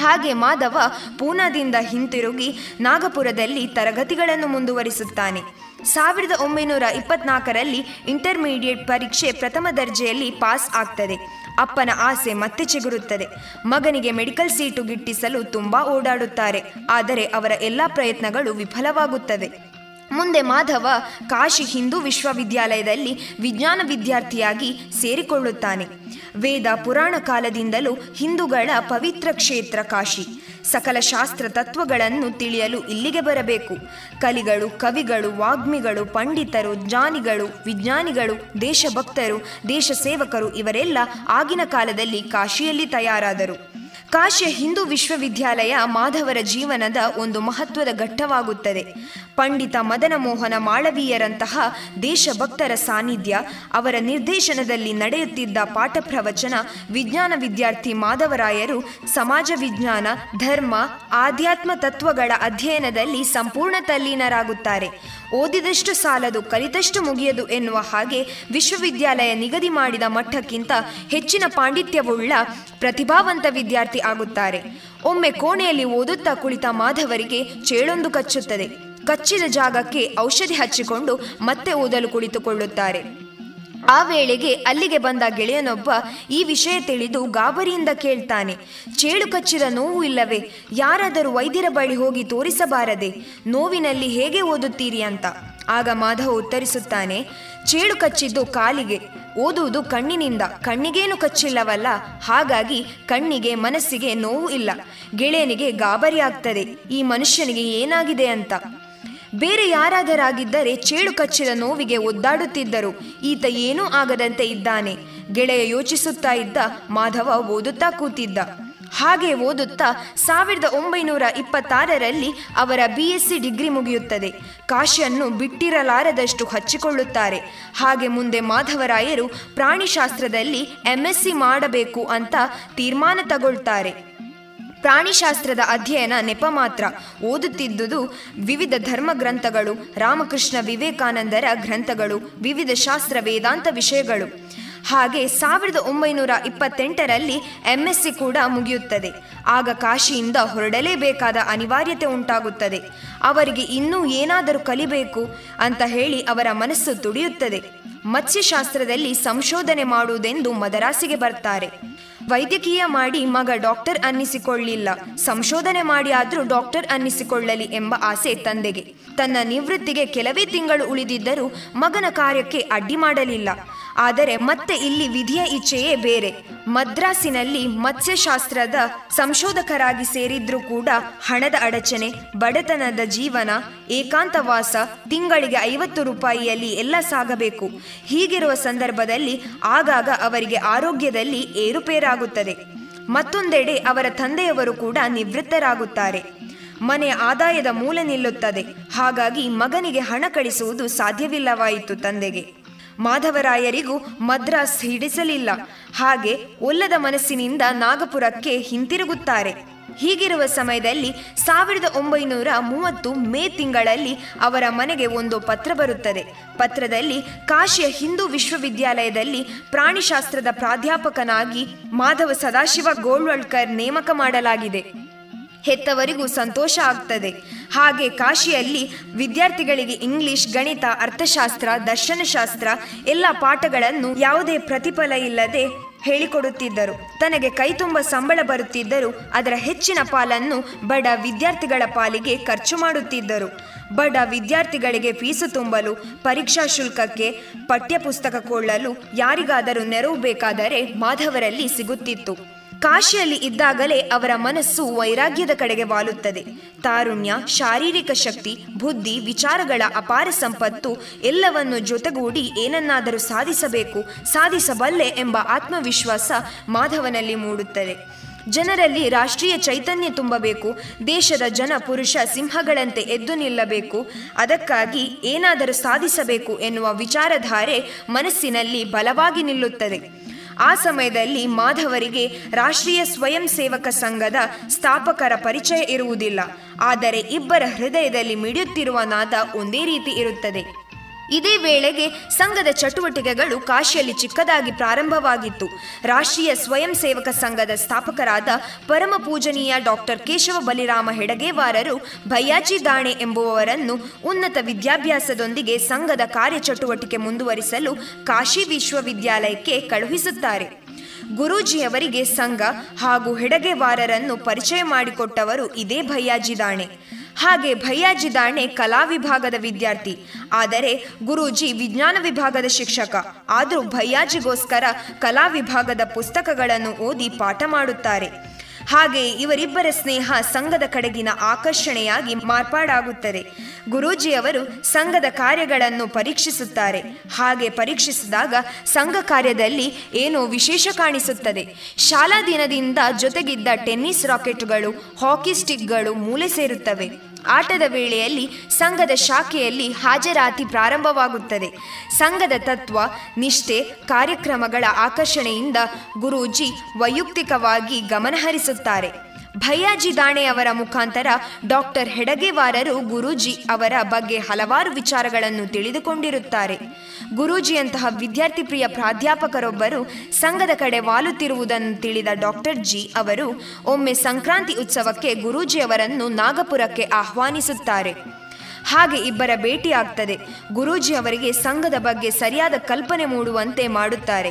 ಹಾಗೆ ಮಾಧವ ಪೂನಾದಿಂದ ಹಿಂತಿರುಗಿ ನಾಗಪುರದಲ್ಲಿ ತರಗತಿಗಳನ್ನು ಮುಂದುವರಿಸುತ್ತಾನೆ. ಸಾವಿರದ ಒಂಬೈನೂರ ಇಪ್ಪತ್ನಾಲ್ಕರಲ್ಲಿ ಇಂಟರ್ಮೀಡಿಯೇಟ್ ಪರೀಕ್ಷೆ ಪ್ರಥಮ ದರ್ಜೆಯಲ್ಲಿ ಪಾಸ್ ಆಗ್ತದೆ. ಅಪ್ಪನ ಆಸೆ ಮತ್ತೆ ಚಿಗುರುತ್ತದೆ. ಮಗನಿಗೆ ಮೆಡಿಕಲ್ ಸೀಟು ಗಿಟ್ಟಿಸಲು ತುಂಬಾ ಓಡಾಡುತ್ತಾರೆ. ಆದರೆ ಅವರ ಎಲ್ಲ ಪ್ರಯತ್ನಗಳು ವಿಫಲವಾಗುತ್ತವೆ. ಮುಂದೆ ಮಾಧವ ಕಾಶಿ ಹಿಂದೂ ವಿಶ್ವವಿದ್ಯಾಲಯದಲ್ಲಿ ವಿಜ್ಞಾನ ವಿದ್ಯಾರ್ಥಿಯಾಗಿ ಸೇರಿಕೊಳ್ಳುತ್ತಾನೆ. ವೇದ ಪುರಾಣ ಕಾಲದಿಂದಲೂ ಹಿಂದೂಗಳ ಪವಿತ್ರ ಕ್ಷೇತ್ರ ಕಾಶಿ. ಸಕಲ ಶಾಸ್ತ್ರ ತತ್ವಗಳನ್ನು ತಿಳಿಯಲು ಇಲ್ಲಿಗೆ ಬರಬೇಕು. ಕಲಿಗಳು, ಕವಿಗಳು, ವಾಗ್ಮಿಗಳು, ಪಂಡಿತರು, ಜ್ಞಾನಿಗಳು, ವಿಜ್ಞಾನಿಗಳು, ದೇಶಭಕ್ತರು, ದೇಶ ಸೇವಕರು ಇವರೆಲ್ಲ ಆಗಿನ ಕಾಲದಲ್ಲಿ ಕಾಶಿಯಲ್ಲಿ ತಯಾರಾದರು. ಕಾಶಿಯ ಹಿಂದೂ ವಿಶ್ವವಿದ್ಯಾಲಯ ಮಾಧವರ ಜೀವನದ ಒಂದು ಮಹತ್ವದ ಘಟ್ಟವಾಗುತ್ತದೆ. ಪಂಡಿತ ಮದನ ಮೋಹನ ಮಾಳವೀಯರಂತಹ ದೇಶಭಕ್ತರ ಸಾನ್ನಿಧ್ಯ, ಅವರ ನಿರ್ದೇಶನದಲ್ಲಿ ನಡೆಯುತ್ತಿದ್ದ ಪಾಠ ಪ್ರವಚನ ವಿಜ್ಞಾನ ವಿದ್ಯಾರ್ಥಿ ಮಾಧವರಾಯರು ಸಮಾಜ ವಿಜ್ಞಾನ, ಧರ್ಮ, ಆಧ್ಯಾತ್ಮ ತತ್ವಗಳ ಅಧ್ಯಯನದಲ್ಲಿ ಸಂಪೂರ್ಣ ತಲ್ಲೀನರಾಗುತ್ತಾರೆ. ಓದಿದಷ್ಟು ಸಾಲದು, ಕಲಿತಷ್ಟು ಮುಗಿಯದು ಎನ್ನುವ ಹಾಗೆ ವಿಶ್ವವಿದ್ಯಾಲಯ ನಿಗದಿ ಮಾಡಿದ ಮಟ್ಟಕ್ಕಿಂತ ಹೆಚ್ಚಿನ ಪಾಂಡಿತ್ಯವುಳ್ಳ ಪ್ರತಿಭಾವಂತ ವಿದ್ಯಾರ್ಥಿ ಆಗುತ್ತಾರೆ. ಒಮ್ಮೆ ಕೋಣೆಯಲ್ಲಿ ಓದುತ್ತಾ ಕುಳಿತ ಮಾಧವರಿಗೆ ಚೇಳೊಂದು ಕಚ್ಚುತ್ತದೆ. ಕಚ್ಚಿದ ಜಾಗಕ್ಕೆ ಔಷಧಿ ಹಚ್ಚಿಕೊಂಡು ಮತ್ತೆ ಓದಲು ಕುಳಿತುಕೊಳ್ಳುತ್ತಾರೆ. ಆ ವೇಳೆಗೆ ಅಲ್ಲಿಗೆ ಬಂದ ಗೆಳೆಯನೊಬ್ಬ ಈ ವಿಷಯ ತಿಳಿದು ಗಾಬರಿಯಿಂದ ಕೇಳ್ತಾನೆ, ಚೇಳು ಕಚ್ಚಿದ ನೋವು ಇಲ್ಲವೇ? ಯಾರಾದರೂ ವೈದ್ಯರ ಬಳಿ ಹೋಗಿ ತೋರಿಸಬಾರದೆ? ನೋವಿನಲ್ಲಿ ಹೇಗೆ ಓದುತ್ತೀರಿ ಅಂತ? ಆಗ ಮಾಧವ ಉತ್ತರಿಸುತ್ತಾನೆ, ಚೇಳು ಕಚ್ಚಿದ್ದು ಕಾಲಿಗೆ, ಓದುವುದು ಕಣ್ಣಿನಿಂದ. ಕಣ್ಣಿಗೇನು ಕಚ್ಚಿಲ್ಲವಲ್ಲ? ಹಾಗಾಗಿ ಕಣ್ಣಿಗೆ ಮನಸ್ಸಿಗೆ ನೋವು ಇಲ್ಲ. ಗೆಳೆಯನಿಗೆ ಗಾಬರಿ ಆಗ್ತದೆ ಈ ಮನುಷ್ಯನಿಗೆ ಏನಾಗಿದೆ ಅಂತ? ಬೇರೆ ಯಾರಾದರಾಗಿದ್ದರೆ ಚೇಳು ಕಚ್ಚಿದ ನೋವಿಗೆ ಒದ್ದಾಡುತ್ತಿದ್ದರು. ಈತ ಏನೂ ಆಗದಂತೆ ಇದ್ದಾನೆ. ಗೆಳೆಯ ಯೋಚಿಸುತ್ತಾ ಇದ್ದ ಮಾಧವ ಓದುತ್ತಾ ಕೂತಿದ್ದ. ಹಾಗೆ ಓದುತ್ತಾ ಸಾವಿರದ ಒಂಬೈನೂರ ಇಪ್ಪತ್ತಾರರಲ್ಲಿ ಅವರ ಬಿ ಎಸ್ ಸಿ ಡಿಗ್ರಿ ಮುಗಿಯುತ್ತದೆ. ಕಾಶಿಯನ್ನು ಬಿಟ್ಟಿರಲಾರದಷ್ಟು ಹಚ್ಚಿಕೊಳ್ಳುತ್ತಾರೆ. ಹಾಗೆ ಮುಂದೆ ಮಾಧವರಾಯರು ಪ್ರಾಣಿಶಾಸ್ತ್ರದಲ್ಲಿ ಎಂಎಸ್ಸಿ ಮಾಡಬೇಕು ಅಂತ ತೀರ್ಮಾನ ತಗೊಳ್ತಾರೆ. ಪ್ರಾಣಿಶಾಸ್ತ್ರದ ಅಧ್ಯಯನ ನೆಪ ಮಾತ್ರ. ಓದುತ್ತಿದ್ದುದು ವಿವಿಧ ಧರ್ಮ ಗ್ರಂಥಗಳು ರಾಮಕೃಷ್ಣ ವಿವೇಕಾನಂದರ ಗ್ರಂಥಗಳು, ವಿವಿಧ ಶಾಸ್ತ್ರ ವೇದಾಂತ ವಿಷಯಗಳು. ಹಾಗೆ ಸಾವಿರದ ಒಂಬೈನೂರ ಇಪ್ಪತ್ತೆಂಟರಲ್ಲಿ ಎಂಎಸ್ಸಿ ಕೂಡ ಮುಗಿಯುತ್ತದೆ. ಆಗ ಕಾಶಿಯಿಂದ ಹೊರಡಲೇಬೇಕಾದ ಅನಿವಾರ್ಯತೆ ಉಂಟಾಗುತ್ತದೆ. ಅವರಿಗೆ ಇನ್ನೂ ಏನಾದರೂ ಕಲಿಬೇಕು ಅಂತ ಹೇಳಿ ಅವರ ಮನಸ್ಸು ತುಡಿಯುತ್ತದೆ. ಮತ್ಸ್ಯಶಾಸ್ತ್ರದಲ್ಲಿ ಸಂಶೋಧನೆ ಮಾಡುವುದೆಂದು ಮದರಾಸಿಗೆ ಬರ್ತಾರೆ. ವೈದ್ಯಕೀಯ ಮಾಡಿ ಮಗ ಡಾಕ್ಟರ್ ಅನ್ನಿಸಿಕೊಳ್ಳಿಲ್ಲ. ಸಂಶೋಧನೆ ಮಾಡಿ ಆದರೂ ಡಾಕ್ಟರ್ ಅನ್ನಿಸಿಕೊಳ್ಳಲಿ ಎಂಬ ಆಸೆ ತಂದೆಗೆ. ತನ್ನ ನಿವೃತ್ತಿಗೆ ಕೆಲವೇ ತಿಂಗಳು ಉಳಿದಿದ್ದರೂ ಮಗನ ಕಾರ್ಯಕ್ಕೆ ಅಡ್ಡಿ ಮಾಡಲಿಲ್ಲ. ಆದರೆ ಮತ್ತೆ ಇಲ್ಲಿ ವಿಧಿಯ ಇಚ್ಛೆಯೇ ಬೇರೆ. ಮದ್ರಾಸಿನಲ್ಲಿ ಮತ್ಸ್ಯಶಾಸ್ತ್ರದ ಸಂಶೋಧಕರಾಗಿ ಸೇರಿದ್ರೂ ಕೂಡ ಹಣದ ಅಡಚಣೆ, ಬಡತನದ ಜೀವನ, ಏಕಾಂತವಾಸ, ತಿಂಗಳಿಗೆ ಐವತ್ತು ರೂಪಾಯಿಯಲ್ಲಿ ಎಲ್ಲ ಸಾಗಬೇಕು. ಹೀಗಿರುವ ಸಂದರ್ಭದಲ್ಲಿ ಆಗಾಗ ಅವರಿಗೆ ಆರೋಗ್ಯದಲ್ಲಿ ಏರುಪೇರಾಗುತ್ತದೆ. ಮತ್ತೊಂದೆಡೆ ಅವರ ತಂದೆಯವರು ಕೂಡ ನಿವೃತ್ತರಾಗುತ್ತಾರೆ. ಮನೆಯ ಆದಾಯದ ಮೂಲ ನಿಲ್ಲುತ್ತದೆ. ಹಾಗಾಗಿ ಮಗನಿಗೆ ಹಣ ಕಳಿಸುವುದು ಸಾಧ್ಯವಿಲ್ಲವಾಯಿತು ತಂದೆಗೆ. ಮಾಧವರಾಯರಿಗೂ ಮದ್ರಾಸ್ ಹಿಡಿಸಲಿಲ್ಲ. ಹಾಗೆ ಒಲ್ಲದ ಮನಸ್ಸಿನಿಂದ ನಾಗಪುರಕ್ಕೆ ಹಿಂತಿರುಗುತ್ತಾರೆ. ಹೀಗಿರುವ ಸಮಯದಲ್ಲಿ ಸಾವಿರದ ಒಂಬೈನೂರ ಮೂವತ್ತು ಮೇ ತಿಂಗಳಲ್ಲಿ ಅವರ ಮನೆಗೆ ಒಂದು ಪತ್ರ ಬರುತ್ತದೆ. ಪತ್ರದಲ್ಲಿ ಕಾಶಿಯ ಹಿಂದೂ ವಿಶ್ವವಿದ್ಯಾಲಯದಲ್ಲಿ ಪ್ರಾಣಿಶಾಸ್ತ್ರದ ಪ್ರಾಧ್ಯಾಪಕನಾಗಿ ಮಾಧವ ಸದಾಶಿವ ಗೋಳ್ವಳ್ಕರ್ ನೇಮಕ ಮಾಡಲಾಗಿದೆ. ಹೆತ್ತವರಿಗೂ ಸಂತೋಷ ಆಗ್ತದೆ. ಹಾಗೆ ಕಾಶಿಯಲ್ಲಿ ವಿದ್ಯಾರ್ಥಿಗಳಿಗೆ ಇಂಗ್ಲಿಷ್, ಗಣಿತ, ಅರ್ಥಶಾಸ್ತ್ರ, ದರ್ಶನಶಾಸ್ತ್ರ ಎಲ್ಲ ಪಾಠಗಳನ್ನು ಯಾವುದೇ ಪ್ರತಿಫಲ ಇಲ್ಲದೆ ಹೇಳಿಕೊಡುತ್ತಿದ್ದರು. ತನಗೆ ಕೈತುಂಬ ಸಂಬಳ ಬರುತ್ತಿದ್ದರೂ ಅದರ ಹೆಚ್ಚಿನ ಪಾಲನ್ನು ಬಡ ವಿದ್ಯಾರ್ಥಿಗಳ ಪಾಲಿಗೆ ಖರ್ಚು ಮಾಡುತ್ತಿದ್ದರು. ಬಡ ವಿದ್ಯಾರ್ಥಿಗಳಿಗೆ ಫೀಸು ತುಂಬಲು, ಪರೀಕ್ಷಾ ಶುಲ್ಕಕ್ಕೆ ಪಠ್ಯಪುಸ್ತಕ ಕೊಳ್ಳಲು ಯಾರಿಗಾದರೂ ನೆರವು ಬೇಕಾದರೆ ಮಾಧವರಲ್ಲಿ ಸಿಗುತ್ತಿತ್ತು. ಕಾಶಿಯಲ್ಲಿ ಇದ್ದಾಗಲೇ ಅವರ ಮನಸ್ಸು ವೈರಾಗ್ಯದ ಕಡೆಗೆ ವಾಲುತ್ತದೆ. ತಾರುಣ್ಯ, ಶಾರೀರಿಕ ಶಕ್ತಿ, ಬುದ್ಧಿ, ವಿಚಾರಗಳ ಅಪಾರ ಸಂಪತ್ತು ಎಲ್ಲವನ್ನು ಜೊತೆಗೂಡಿ ಏನನ್ನಾದರೂ ಸಾಧಿಸಬೇಕು, ಸಾಧಿಸಬಲ್ಲೆ ಎಂಬ ಆತ್ಮವಿಶ್ವಾಸ ಮಾಧವನಲ್ಲಿ ಮೂಡುತ್ತದೆ. ಜನರಲ್ಲಿ ರಾಷ್ಟ್ರೀಯ ಚೈತನ್ಯ ತುಂಬಬೇಕು, ದೇಶದ ಜನ ಪುರುಷ ಸಿಂಹಗಳಂತೆ ಎದ್ದು ನಿಲ್ಲಬೇಕು, ಅದಕ್ಕಾಗಿ ಏನಾದರೂ ಸಾಧಿಸಬೇಕು ಎನ್ನುವ ವಿಚಾರಧಾರೆ ಮನಸ್ಸಿನಲ್ಲಿ ಬಲವಾಗಿ ನಿಲ್ಲುತ್ತದೆ. ಆ ಸಮಯದಲ್ಲಿ ಮಾಧವರಿಗೆ ರಾಷ್ಟ್ರೀಯ ಸ್ವಯಂ ಸೇವಕ ಸಂಘದ ಸ್ಥಾಪಕರ ಪರಿಚಯ ಇರುವುದಿಲ್ಲ. ಆದರೆ ಇಬ್ಬರ ಹೃದಯದಲ್ಲಿ ಮಿಡಿಯುತ್ತಿರುವ ನಾದ ಒಂದೇ ರೀತಿ ಇರುತ್ತದೆ. ಇದೇ ವೇಳೆಗೆ ಸಂಘದ ಚಟುವಟಿಕೆಗಳು ಕಾಶಿಯಲ್ಲಿ ಚಿಕ್ಕದಾಗಿ ಪ್ರಾರಂಭವಾಗಿತ್ತು. ರಾಷ್ಟ್ರೀಯ ಸ್ವಯಂ ಸೇವಕ ಸಂಘದ ಸ್ಥಾಪಕರಾದ ಪರಮ ಪೂಜನೀಯ ಡಾಕ್ಟರ್ ಕೇಶವ ಬಲಿರಾಮ ಹೆಡಗೇವಾರರು ಭಯ್ಯಾಜಿ ದಾಣೆ ಎಂಬುವವರನ್ನು ಉನ್ನತ ವಿದ್ಯಾಭ್ಯಾಸದೊಂದಿಗೆ ಸಂಘದ ಕಾರ್ಯಚಟುವಟಿಕೆ ಮುಂದುವರಿಸಲು ಕಾಶಿ ವಿಶ್ವವಿದ್ಯಾಲಯಕ್ಕೆ ಕಳುಹಿಸುತ್ತಾರೆ. ಗುರೂಜಿಯವರಿಗೆ ಸಂಘ ಹಾಗೂ ಹೆಡಗೆವಾರರನ್ನು ಪರಿಚಯ ಮಾಡಿಕೊಟ್ಟವರು ಇದೇ ಭಯ್ಯಾಜಿ ದಾಣೆ. ಹಾಗೆ ಭಯ್ಯಾಜಿ ದಾಣೆ ಕಲಾ ವಿಭಾಗದ ವಿದ್ಯಾರ್ಥಿ. ಆದರೆ ಗುರೂಜಿ ವಿಜ್ಞಾನ ವಿಭಾಗದ ಶಿಕ್ಷಕ. ಆದರೂ ಭಯ್ಯಾಜಿಗೋಸ್ಕರ ಕಲಾ ವಿಭಾಗದ ಪುಸ್ತಕಗಳನ್ನು ಓದಿ ಪಾಠ ಮಾಡುತ್ತಾರೆ. ಹಾಗೆ ಇವರಿಬ್ಬರ ಸ್ನೇಹ ಸಂಘದ ಕಡೆಗಿನ ಆಕರ್ಷಣೆಯಾಗಿ ಮಾರ್ಪಾಡಾಗುತ್ತದೆ. ಗುರೂಜಿಯವರು ಸಂಘದ ಕಾರ್ಯಗಳನ್ನು ಪರೀಕ್ಷಿಸುತ್ತಾರೆ. ಹಾಗೆ ಪರೀಕ್ಷಿಸಿದಾಗ ಸಂಘ ಕಾರ್ಯದಲ್ಲಿ ಏನೋ ವಿಶೇಷ ಕಾಣಿಸುತ್ತದೆ. ಶಾಲಾ ದಿನದಿಂದ ಜೊತೆಗಿದ್ದ ಟೆನ್ನಿಸ್ ರಾಕೆಟ್ಗಳು, ಹಾಕಿ ಸ್ಟಿಕ್ಗಳು ಮೂಲೆ ಸೇರುತ್ತವೆ. ಆಟದ ವೇಳೆಯಲ್ಲಿ ಸಂಘದ ಶಾಖೆಯಲ್ಲಿ ಹಾಜರಾತಿ ಪ್ರಾರಂಭವಾಗುತ್ತದೆ. ಸಂಘದ ತತ್ವ ನಿಷ್ಠೆ ಕಾರ್ಯಕ್ರಮಗಳ ಆಕರ್ಷಣೆಯಿಂದ ಗುರೂಜಿ ವೈಯಕ್ತಿಕವಾಗಿ ಗಮನಹರಿಸುತ್ತಾರೆ. ಭಯ್ಯಾಜಿ ದಾಣೆ ಅವರ ಮುಖಾಂತರ ಡಾಕ್ಟರ್ ಹೆಡಗೆವಾರರು ಗುರೂಜಿ ಅವರ ಬಗ್ಗೆ ಹಲವಾರು ವಿಚಾರಗಳನ್ನು ತಿಳಿದುಕೊಂಡಿರುತ್ತಾರೆ. ಗುರೂಜಿಯಂತಹ ವಿದ್ಯಾರ್ಥಿ ಪ್ರಿಯ ಪ್ರಾಧ್ಯಾಪಕರೊಬ್ಬರು ಸಂಘದ ಕಡೆ ವಾಲುತ್ತಿರುವುದನ್ನು ತಿಳಿದ ಡಾಕ್ಟರ್ ಜಿ ಅವರು, ಒಮ್ಮೆ ಸಂಕ್ರಾಂತಿ ಉತ್ಸವಕ್ಕೆ ಗುರೂಜಿಯವರನ್ನು ನಾಗಪುರಕ್ಕೆ ಆಹ್ವಾನಿಸುತ್ತಾರೆ. ಹಾಗೆ ಇಬ್ಬರ ಭೇಟಿಯಾಗ್ತದೆ. ಗುರೂಜಿ ಅವರಿಗೆ ಸಂಘದ ಬಗ್ಗೆ ಸರಿಯಾದ ಕಲ್ಪನೆ ಮೂಡುವಂತೆ ಮಾಡುತ್ತಾರೆ.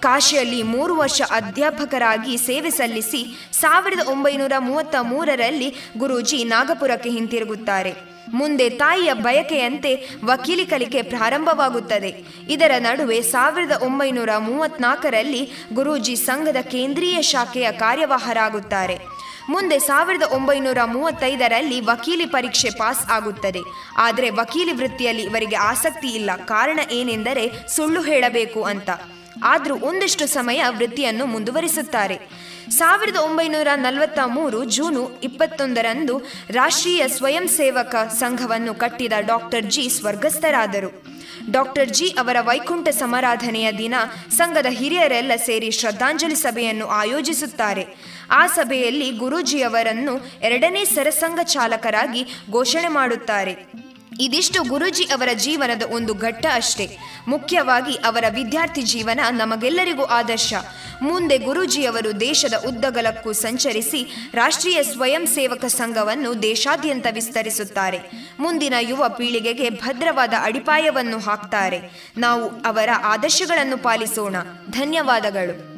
ಕಾಶಿಯಲ್ಲಿ ಮೂರು ವರ್ಷ ಅಧ್ಯಾಪಕರಾಗಿ ಸೇವೆ ಸಲ್ಲಿಸಿ ಸಾವಿರದ ಒಂಬೈನೂರ ಮೂವತ್ತ ಮೂರರಲ್ಲಿ ಗುರೂಜಿ ನಾಗಪುರಕ್ಕೆ ಹಿಂತಿರುಗುತ್ತಾರೆ. ಮುಂದೆ ತಾಯಿಯ ಬಯಕೆಯಂತೆ ವಕೀಲಿ ಕಲಿಕೆ ಪ್ರಾರಂಭವಾಗುತ್ತದೆ. ಇದರ ನಡುವೆ ಸಾವಿರದ ಒಂಬೈನೂರ ಮೂವತ್ನಾಲ್ಕರಲ್ಲಿ ಗುರೂಜಿ ಸಂಘದ ಕೇಂದ್ರೀಯ ಶಾಖೆಯ ಕಾರ್ಯವಾಹರಾಗುತ್ತಾರೆ. ಮುಂದೆ ಸಾವಿರದ ಒಂಬೈನೂರ ಮೂವತ್ತೈದರಲ್ಲಿ ವಕೀಲಿ ಪರೀಕ್ಷೆ ಪಾಸ್ ಆಗುತ್ತದೆ. ಆದರೆ ವಕೀಲಿ ವೃತ್ತಿಯಲ್ಲಿ ಇವರಿಗೆ ಆಸಕ್ತಿ ಇಲ್ಲ. ಕಾರಣ ಏನೆಂದರೆ ಸುಳ್ಳು ಹೇಳಬೇಕು ಅಂತ. ಆದರೂ ಒಂದಷ್ಟು ಸಮಯ ವೃತ್ತಿಯನ್ನು ಮುಂದುವರಿಸುತ್ತಾರೆ. ಸಾವಿರದ ಒಂಬೈನೂರ ನಲವತ್ತ ಮೂರು ಜೂನು ಇಪ್ಪತ್ತೊಂದರಂದು ರಾಷ್ಟ್ರೀಯ ಸ್ವಯಂ ಸೇವಕ ಸಂಘವನ್ನು ಕಟ್ಟಿದ ಡಾಕ್ಟರ್ ಜಿ ಸ್ವರ್ಗಸ್ಥರಾದರು. ಡಾಕ್ಟರ್ ಜಿ ಅವರ ವೈಕುಂಠ ಸಮಾರಾಧನೆಯ ದಿನ ಸಂಘದ ಹಿರಿಯರೆಲ್ಲ ಸೇರಿ ಶ್ರದ್ಧಾಂಜಲಿ ಸಭೆಯನ್ನು ಆಯೋಜಿಸುತ್ತಾರೆ. ಆ ಸಭೆಯಲ್ಲಿ ಗುರೂಜಿಯವರನ್ನು ಎರಡನೇ ಸರಸಂಘ ಚಾಲಕರಾಗಿ ಘೋಷಣೆ ಮಾಡುತ್ತಾರೆ. ಇದಿಷ್ಟು ಗುರುಜಿ ಅವರ ಜೀವನದ ಒಂದು ಘಟ್ಟ ಅಷ್ಟೇ. ಮುಖ್ಯವಾಗಿ ಅವರ ವಿದ್ಯಾರ್ಥಿ ಜೀವನ ನಮಗೆಲ್ಲರಿಗೂ ಆದರ್ಶ. ಮುಂದೆ ಗುರೂಜಿಯವರು ದೇಶದ ಉದ್ದಗಲಕ್ಕೂ ಸಂಚರಿಸಿ ರಾಷ್ಟ್ರೀಯ ಸ್ವಯಂ ಸೇವಕ ಸಂಘವನ್ನು ದೇಶಾದ್ಯಂತ ವಿಸ್ತರಿಸುತ್ತಾರೆ. ಮುಂದಿನ ಯುವ ಪೀಳಿಗೆಗೆ ಭದ್ರವಾದ ಅಡಿಪಾಯವನ್ನು ಹಾಕ್ತಾರೆ. ನಾವು ಅವರ ಆದರ್ಶಗಳನ್ನು ಪಾಲಿಸೋಣ. ಧನ್ಯವಾದಗಳು.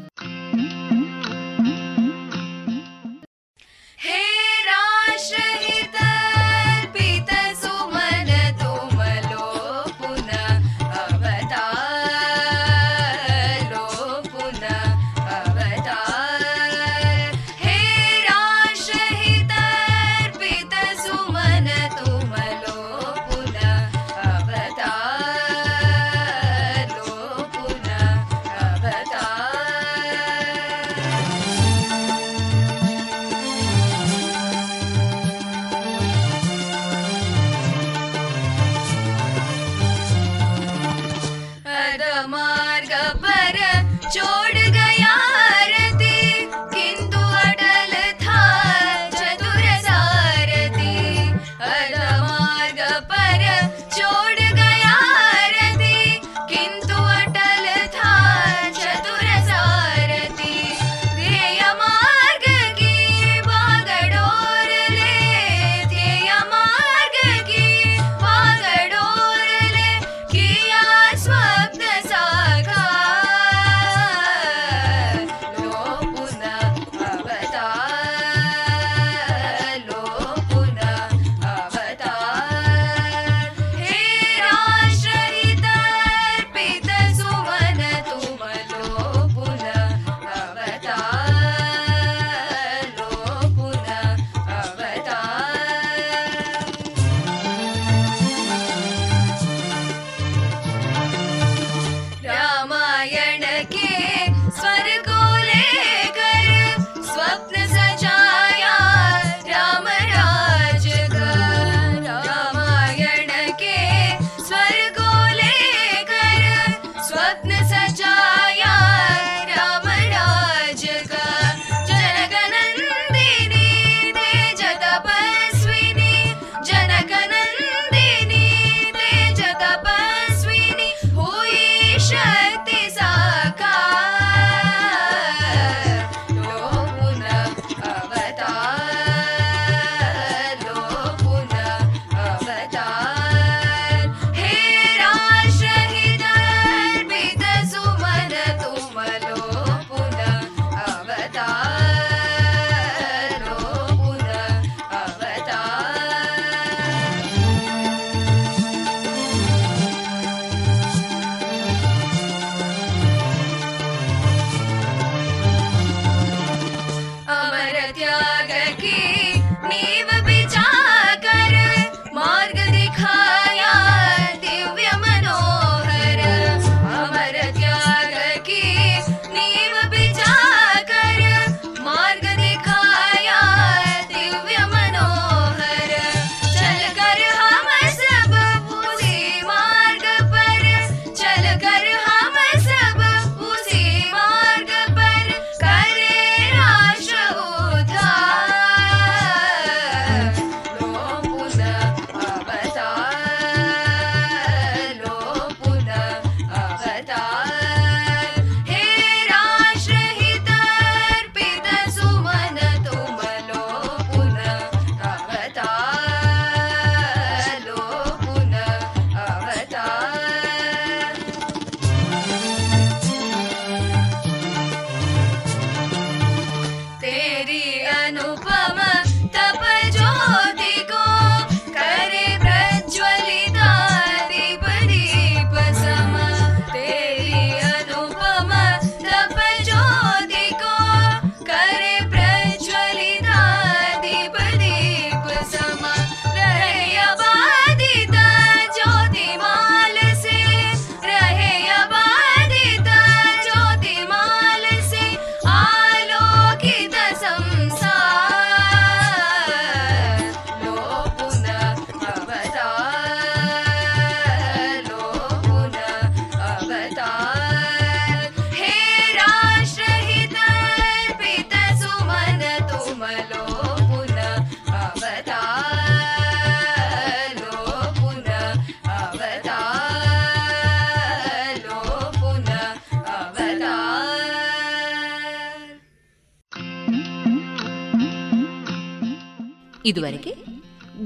ಇದುವರೆಗೆ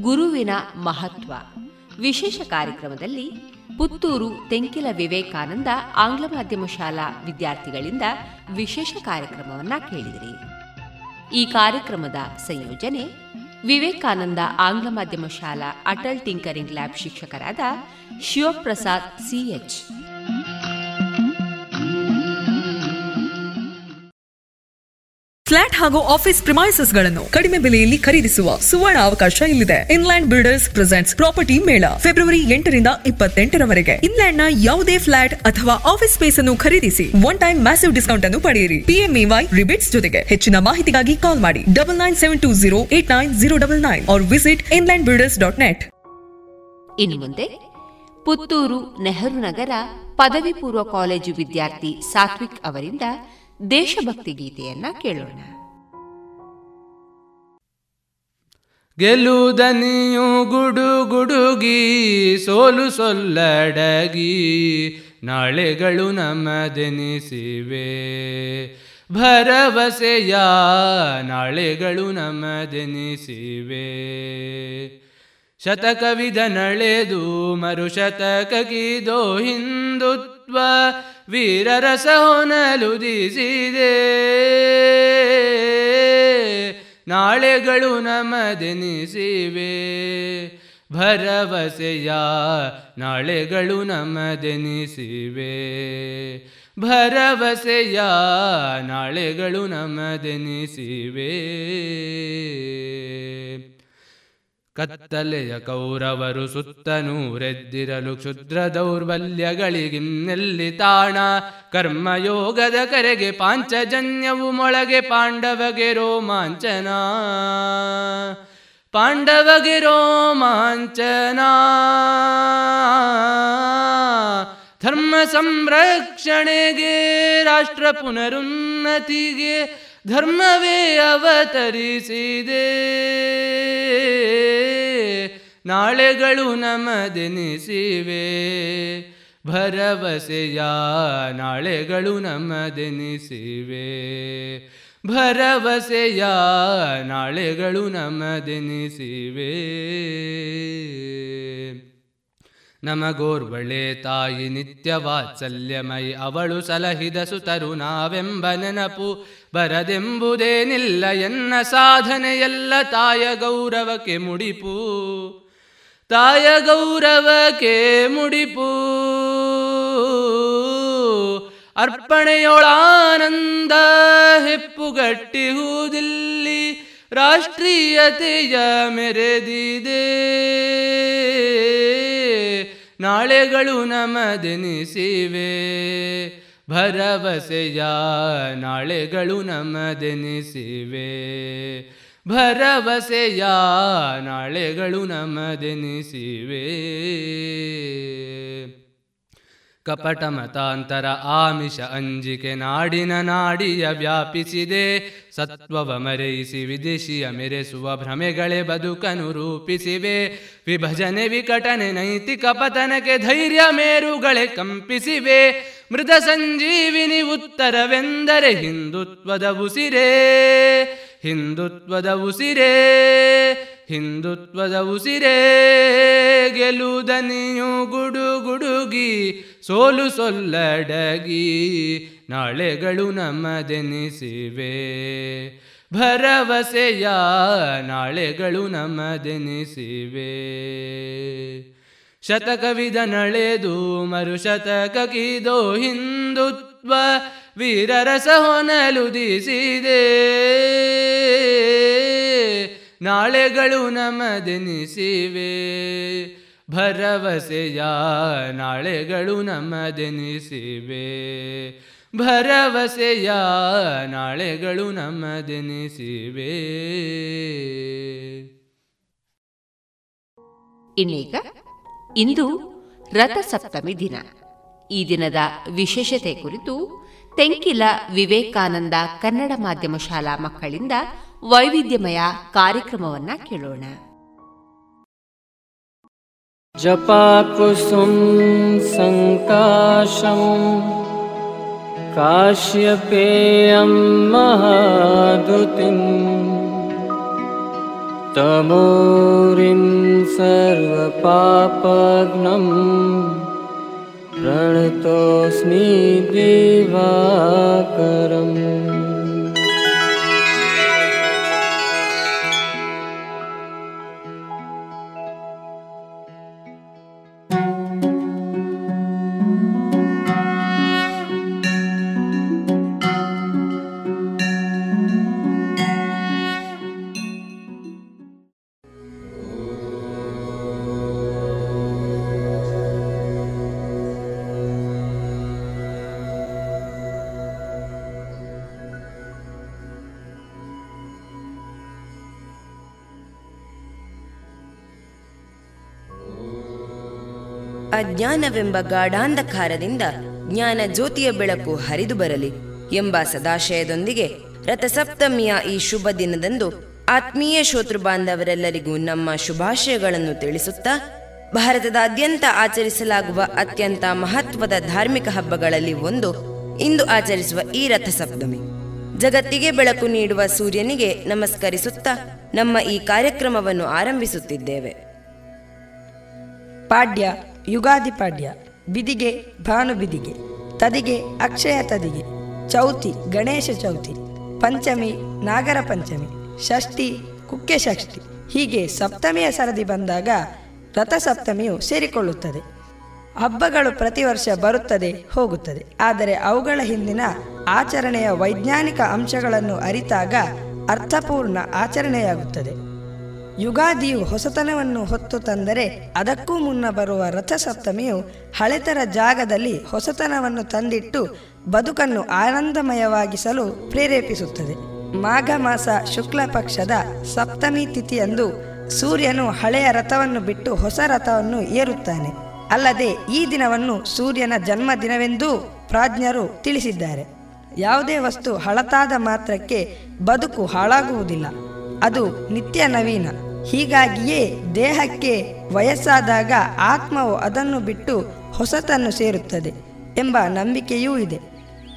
ಗುರುವಿನ ಮಹತ್ವ. ವಿಶೇಷ ಕಾರ್ಯಕ್ರಮದಲ್ಲಿ ಪುತ್ತೂರು ತೆಂಕಿಲ ವಿವೇಕಾನಂದ ಆಂಗ್ಲ ಮಾಧ್ಯಮ ಶಾಲಾ ವಿದ್ಯಾರ್ಥಿಗಳಿಂದ ವಿಶೇಷ ಕಾರ್ಯಕ್ರಮವನ್ನ ಕೇಳಿದಿರಿ. ಈ ಕಾರ್ಯಕ್ರಮದ ಸಂಯೋಜನೆ ವಿವೇಕಾನಂದ ಆಂಗ್ಲ ಮಾಧ್ಯಮ ಶಾಲಾ ಅಟಲ್ ಟಿಂಕರಿಂಗ್ ಲ್ಯಾಬ್ ಶಿಕ್ಷಕರಾದ ಶಿವಪ್ರಸಾದ್ ಸಿಎಚ್ ಫ್ಲಾಟ್ ಹಾಗೂ ಆಫೀಸ್ ಪ್ರಿಮೈಸಸ್ಗಳನ್ನು ಕಡಿಮೆ ಬೆಲೆಯಲ್ಲಿ ಖರೀದಿಸುವ ಸುವರ್ಣ ಅವಕಾಶ ಇಲ್ಲಿದೆ. ಇನ್ಲ್ಯಾಂಡ್ ಬಿಲ್ಡರ್ಸ್ ಪ್ರೆಸೆಂಟ್ಸ್ ಪ್ರಾಪರ್ಟಿ ಮೇಳ ಫೆಬ್ರವರಿ ಎಂಟರಿಂದ ಇಪ್ಪತ್ತೆಂಟರವರೆಗೆ. ಇನ್ಲ್ಯಾಂಡ್ನ ಯಾವುದೇ ಫ್ಲಾಟ್ ಅಥವಾ ಆಫೀಸ್ ಸ್ಪೇಸ್ ಅನ್ನು ಖರೀದಿಸಿ ಒನ್ ಟೈಮ್ ಮ್ಯಾಸಿವ್ ಡಿಸ್ಕೌಂಟ್ ಅನ್ನು ಪಡೆಯಿರಿ. ಪಿಎಂಇವೈ ರಿಬಿಟ್ಸ್ ಜೊತೆಗೆ ಹೆಚ್ಚಿನ ಮಾಹಿತಿಗಾಗಿ ಕಾಲ್ ಮಾಡಿ double nine seven two zero eight nine zero double nine or visit Inland Builders dot net ಇನ್ನು ಮುಂದೆ ಪುತ್ತೂರು ನೆಹರು ನಗರ ಪದವಿ ಪೂರ್ವ ಕಾಲೇಜು ವಿದ್ಯಾರ್ಥಿ ಸಾತ್ವಿಕ್ ಅವರಿಂದ ದೇಶಭಕ್ತಿ ಗೀತೆಯನ್ನ ಕೇಳೋಣ. ಗೆಲುದನಿಯು ಗುಡು ಗುಡುಗಿ, ಸೋಲು ಸೊಲ್ಲಡಗಿ, ನಾಳೆಗಳು ನಮ್ಮದೆನಿಸಿವೆ ಭರವಸೆಯ ನಾಳೆಗಳು ನಮ್ಮದೆನಿಸಿವೆ ಶತಕವಿದ ನಳೆದು ಮರು ಶತಕಗಿದೋ ಹಿಂದುತ್ವ ವೀರರಸ ಹೊನಲುದಿಸಿದೆ ನಾಳೆಗಳು ನಮದೆನಿಸಿವೆ ಭರವಸೆಯ ನಾಳೆಗಳು ನಮದೆನಿಸಿವೆ ಭರವಸೆಯ ನಾಳೆಗಳು ನಮದೆನಿಸಿವೆ ಕತ್ತಲೆಯ ಕೌರವರು ಸುತ್ತನೂರೆದ್ದಿರಲು ಕ್ಷುದ್ರ ದೌರ್ಬಲ್ಯಗಳಿಗಿನ್ನೆಲ್ಲಿ ತಾಣ. ಕರ್ಮಯೋಗದ ಕರೆಗೆ ಪಾಂಚಜನ್ಯವು ಮೊಳಗೆ ಪಾಂಡವಗೆ ರೋಮಾಂಚನ. ಪಾಂಡವಗೆ ರೋಮಾಂಚನ. ಧರ್ಮ ಸಂರಕ್ಷಣೆಗೆ, ರಾಷ್ಟ್ರ ಪುನರುನ್ನತಿಗೆ ಧರ್ಮವೇ ಅವತರಿಸಿದೆ. ನಾಳೆಗಳು ನಮದೆನಿಸಿವೆ. ಭರವಸೆಯ ನಾಳೆಗಳು ನಮದೆನಿಸಿವೆ. ಭರವಸೆಯ ನಾಳೆಗಳು ನಮದೆನಿಸಿವೆ. ನಮಗೋರ್ವಳೆ ತಾಯಿ ನಿತ್ಯ ವಾತ್ಸಲ್ಯಮೈ ಅವಳು ಸಲಹಿದ ಸುತರು ನಾವೆಂಬ ನೆನಪು ಬರದೆಂಬುದೇನಿಲ್ಲ ಎನ್ನ ಸಾಧನೆಯೆಲ್ಲ ತಾಯ ಗೌರವಕ್ಕೆ ಮುಡಿಪು. ತಾಯ ಗೌರವಕ್ಕೆ ಮುಡಿಪು. ಅರ್ಪಣೆಯೊಳಾನಂದ ಹೆಪ್ಪುಗಟ್ಟಿಹುದಿಲ್ಲಿ ರಾಷ್ಟ್ರೀಯತೆಯ ಮೆರೆದಿದೆ. ನಾಳೆಗಳು ನಮದೆನಿಸಿವೆ. ಭರವಸೆಯ ನಾಳೆಗಳು ನಮದೆನಿಸಿವೆ. ಭರವಸೆಯ ನಾಳೆಗಳು ನಮದೆನಿಸಿವೆ. ಕಪಟ ಮತಾಂತರ ಆಮಿಷ ಅಂಜಿಕೆ ನಾಡಿನ ನಾಡಿಯ ವ್ಯಾಪಿಸಿದೆ. ಸತ್ವವ ಮರೆಯಿಸಿ ವಿದೇಶಿಯ ಮೆರೆಸುವ ಭ್ರಮೆಗಳೇ ಬದುಕನು ರೂಪಿಸಿವೆ. ವಿಭಜನೆ ವಿಕಟನೆ ನೈತಿಕ ಪತನಕ್ಕೆ ಧೈರ್ಯ ಮೇರುಗಳೇ ಕಂಪಿಸಿವೆ. ಮೃತ ಸಂಜೀವಿನಿ ಉತ್ತರವೆಂದರೆ ಹಿಂದುತ್ವದ ಉಸಿರೇ ಹಿಂದುತ್ವದ ಉಸಿರೇ ಹಿಂದುತ್ವದ ಉಸಿರೇ. ಗೆಲುದನಿಯು ಗುಡು ಗುಡುಗಿ, ಸೋಲು ಸೊಲ್ಲಡಗಿ, ನಾಳೆಗಳು ನಮ್ಮದೆನಿಸಿವೆ ಭರವಸೆಯ ನಾಳೆಗಳು ನಮ್ಮದೆನಿಸಿವೆ ಶತಕವಿದ ನಳೆದು ಮರು ಶತಕಗಿದೋ ಹಿಂದುತ್ವ ವೀರರಸ ಹೊನಲುದಿಸಿದೆ ನಾಳೆಗಳು ನಮದೆನಿಸಿವೆ. ಭರವಸೆಯ ನಾಳೆಗಳು ನಮದೆನಿಸಿವೆ. ಭರವಸೆಯ ನಾಳೆಗಳು ನಮದೆನಿಸಿವೆ. ಇನ್ನೀಗ ಇಂದು ರಥಸಪ್ತಮಿ ದಿನ. ಈ ದಿನದ ವಿಶೇಷತೆ ಕುರಿತು ತೆಂಕಿಲ ವಿವೇಕಾನಂದ ಕನ್ನಡ ಮಾಧ್ಯಮ ಶಾಲಾ ಮಕ್ಕಳಿಂದ ವೈವಿಧ್ಯಮಯ ಕಾರ್ಯಕ್ರಮವನ್ನ ಕೇಳೋಣ. ಜಪಾಕುಸುಂ ಸಂಕಾಶಂ ಕಾಶ್ಯಪೇಯಂ ಮಹಾದುತಿಂ तमोरिं सर्वपापघ्नं प्रणतोऽस्मि दिवाकरम् ಅಜ್ಞಾನವೆಂಬ ಗಾಢಾಂಧಕಾರದಿಂದ ಜ್ಞಾನ ಜ್ಯೋತಿಯ ಬೆಳಕು ಹರಿದು ಬರಲಿ ಎಂಬ ಸದಾಶಯದೊಂದಿಗೆ ರಥಸಪ್ತಮಿಯ ಈ ಶುಭ ದಿನದಂದು ಆತ್ಮೀಯ ಶೋತೃ ಬಾಂಧವರೆಲ್ಲರಿಗೂ ನಮ್ಮ ಶುಭಾಶಯಗಳನ್ನು ತಿಳಿಸುತ್ತಾ ಭಾರತದಾದ್ಯಂತ ಆಚರಿಸಲಾಗುವ ಅತ್ಯಂತ ಮಹತ್ವದ ಧಾರ್ಮಿಕ ಹಬ್ಬಗಳಲ್ಲಿ ಒಂದು ಇಂದು ಆಚರಿಸುವ ಈ ರಥಸಪ್ತಮಿ. ಜಗತ್ತಿಗೆ ಬೆಳಕು ನೀಡುವ ಸೂರ್ಯನಿಗೆ ನಮಸ್ಕರಿಸುತ್ತಾ ನಮ್ಮ ಈ ಕಾರ್ಯಕ್ರಮವನ್ನು ಆರಂಭಿಸುತ್ತಿದ್ದೇವೆ. ಪಾಡ್ಯ ಯುಗಾದಿ ಪಾಡ್ಯ ಬಿದಿಗೆ ಭಾನು ಬಿದಿಗೆ ತದಿಗೆ, ಅಕ್ಷಯ ತದಿಗೆ, ಚೌತಿ, ಗಣೇಶ ಚೌತಿ, ಪಂಚಮಿ, ನಾಗರ ಪಂಚಮಿ, ಷಷ್ಠಿ, ಕುಕ್ಕೆ ಷಷ್ಠಿ. ಹೀಗೆ ಸಪ್ತಮಿಯ ಸರದಿ ಬಂದಾಗ ರಥಸಪ್ತಮಿಯು ಸೇರಿಕೊಳ್ಳುತ್ತದೆ. ಹಬ್ಬಗಳು ಪ್ರತಿ ವರ್ಷ ಬರುತ್ತದೆ, ಹೋಗುತ್ತದೆ. ಆದರೆ ಅವುಗಳ ಹಿಂದಿನ ಆಚರಣೆಯ ವೈಜ್ಞಾನಿಕ ಅಂಶಗಳನ್ನು ಅರಿತಾಗ ಅರ್ಥಪೂರ್ಣ ಆಚರಣೆಯಾಗುತ್ತದೆ. ಯುಗಾದಿಯು ಹೊಸತನವನ್ನು ಹೊತ್ತು ತಂದರೆ ಅದಕ್ಕೂ ಮುನ್ನ ಬರುವ ರಥಸಪ್ತಮಿಯು ಹಳೆತರ ಜಾಗದಲ್ಲಿ ಹೊಸತನವನ್ನು ತಂದಿಟ್ಟು ಬದುಕನ್ನು ಆನಂದಮಯವಾಗಿಸಲು ಪ್ರೇರೇಪಿಸುತ್ತದೆ. ಮಾಘ ಮಾಸ ಶುಕ್ಲ ಪಕ್ಷದ ಸಪ್ತಮಿ ತಿಥಿಯಂದು ಸೂರ್ಯನು ಹಳೆಯ ರಥವನ್ನು ಬಿಟ್ಟು ಹೊಸ ರಥವನ್ನು ಏರುತ್ತಾನೆ. ಅಲ್ಲದೆ ಈ ದಿನವನ್ನು ಸೂರ್ಯನ ಜನ್ಮದಿನವೆಂದೂ ಪ್ರಾಜ್ಞರು ತಿಳಿಸಿದ್ದಾರೆ. ಯಾವುದೇ ವಸ್ತು ಹಳತಾದ ಮಾತ್ರಕ್ಕೆ ಬದುಕು ಹಾಳಾಗುವುದಿಲ್ಲ. ಅದು ನಿತ್ಯ ನವೀನ. ಹೀಗಾಗಿಯೇ ದೇಹಕ್ಕೆ ವಯಸ್ಸಾದಾಗ ಆತ್ಮವು ಅದನ್ನು ಬಿಟ್ಟು ಹೊಸತನ್ನು ಸೇರುತ್ತದೆ ಎಂಬ ನಂಬಿಕೆಯೂ ಇದೆ.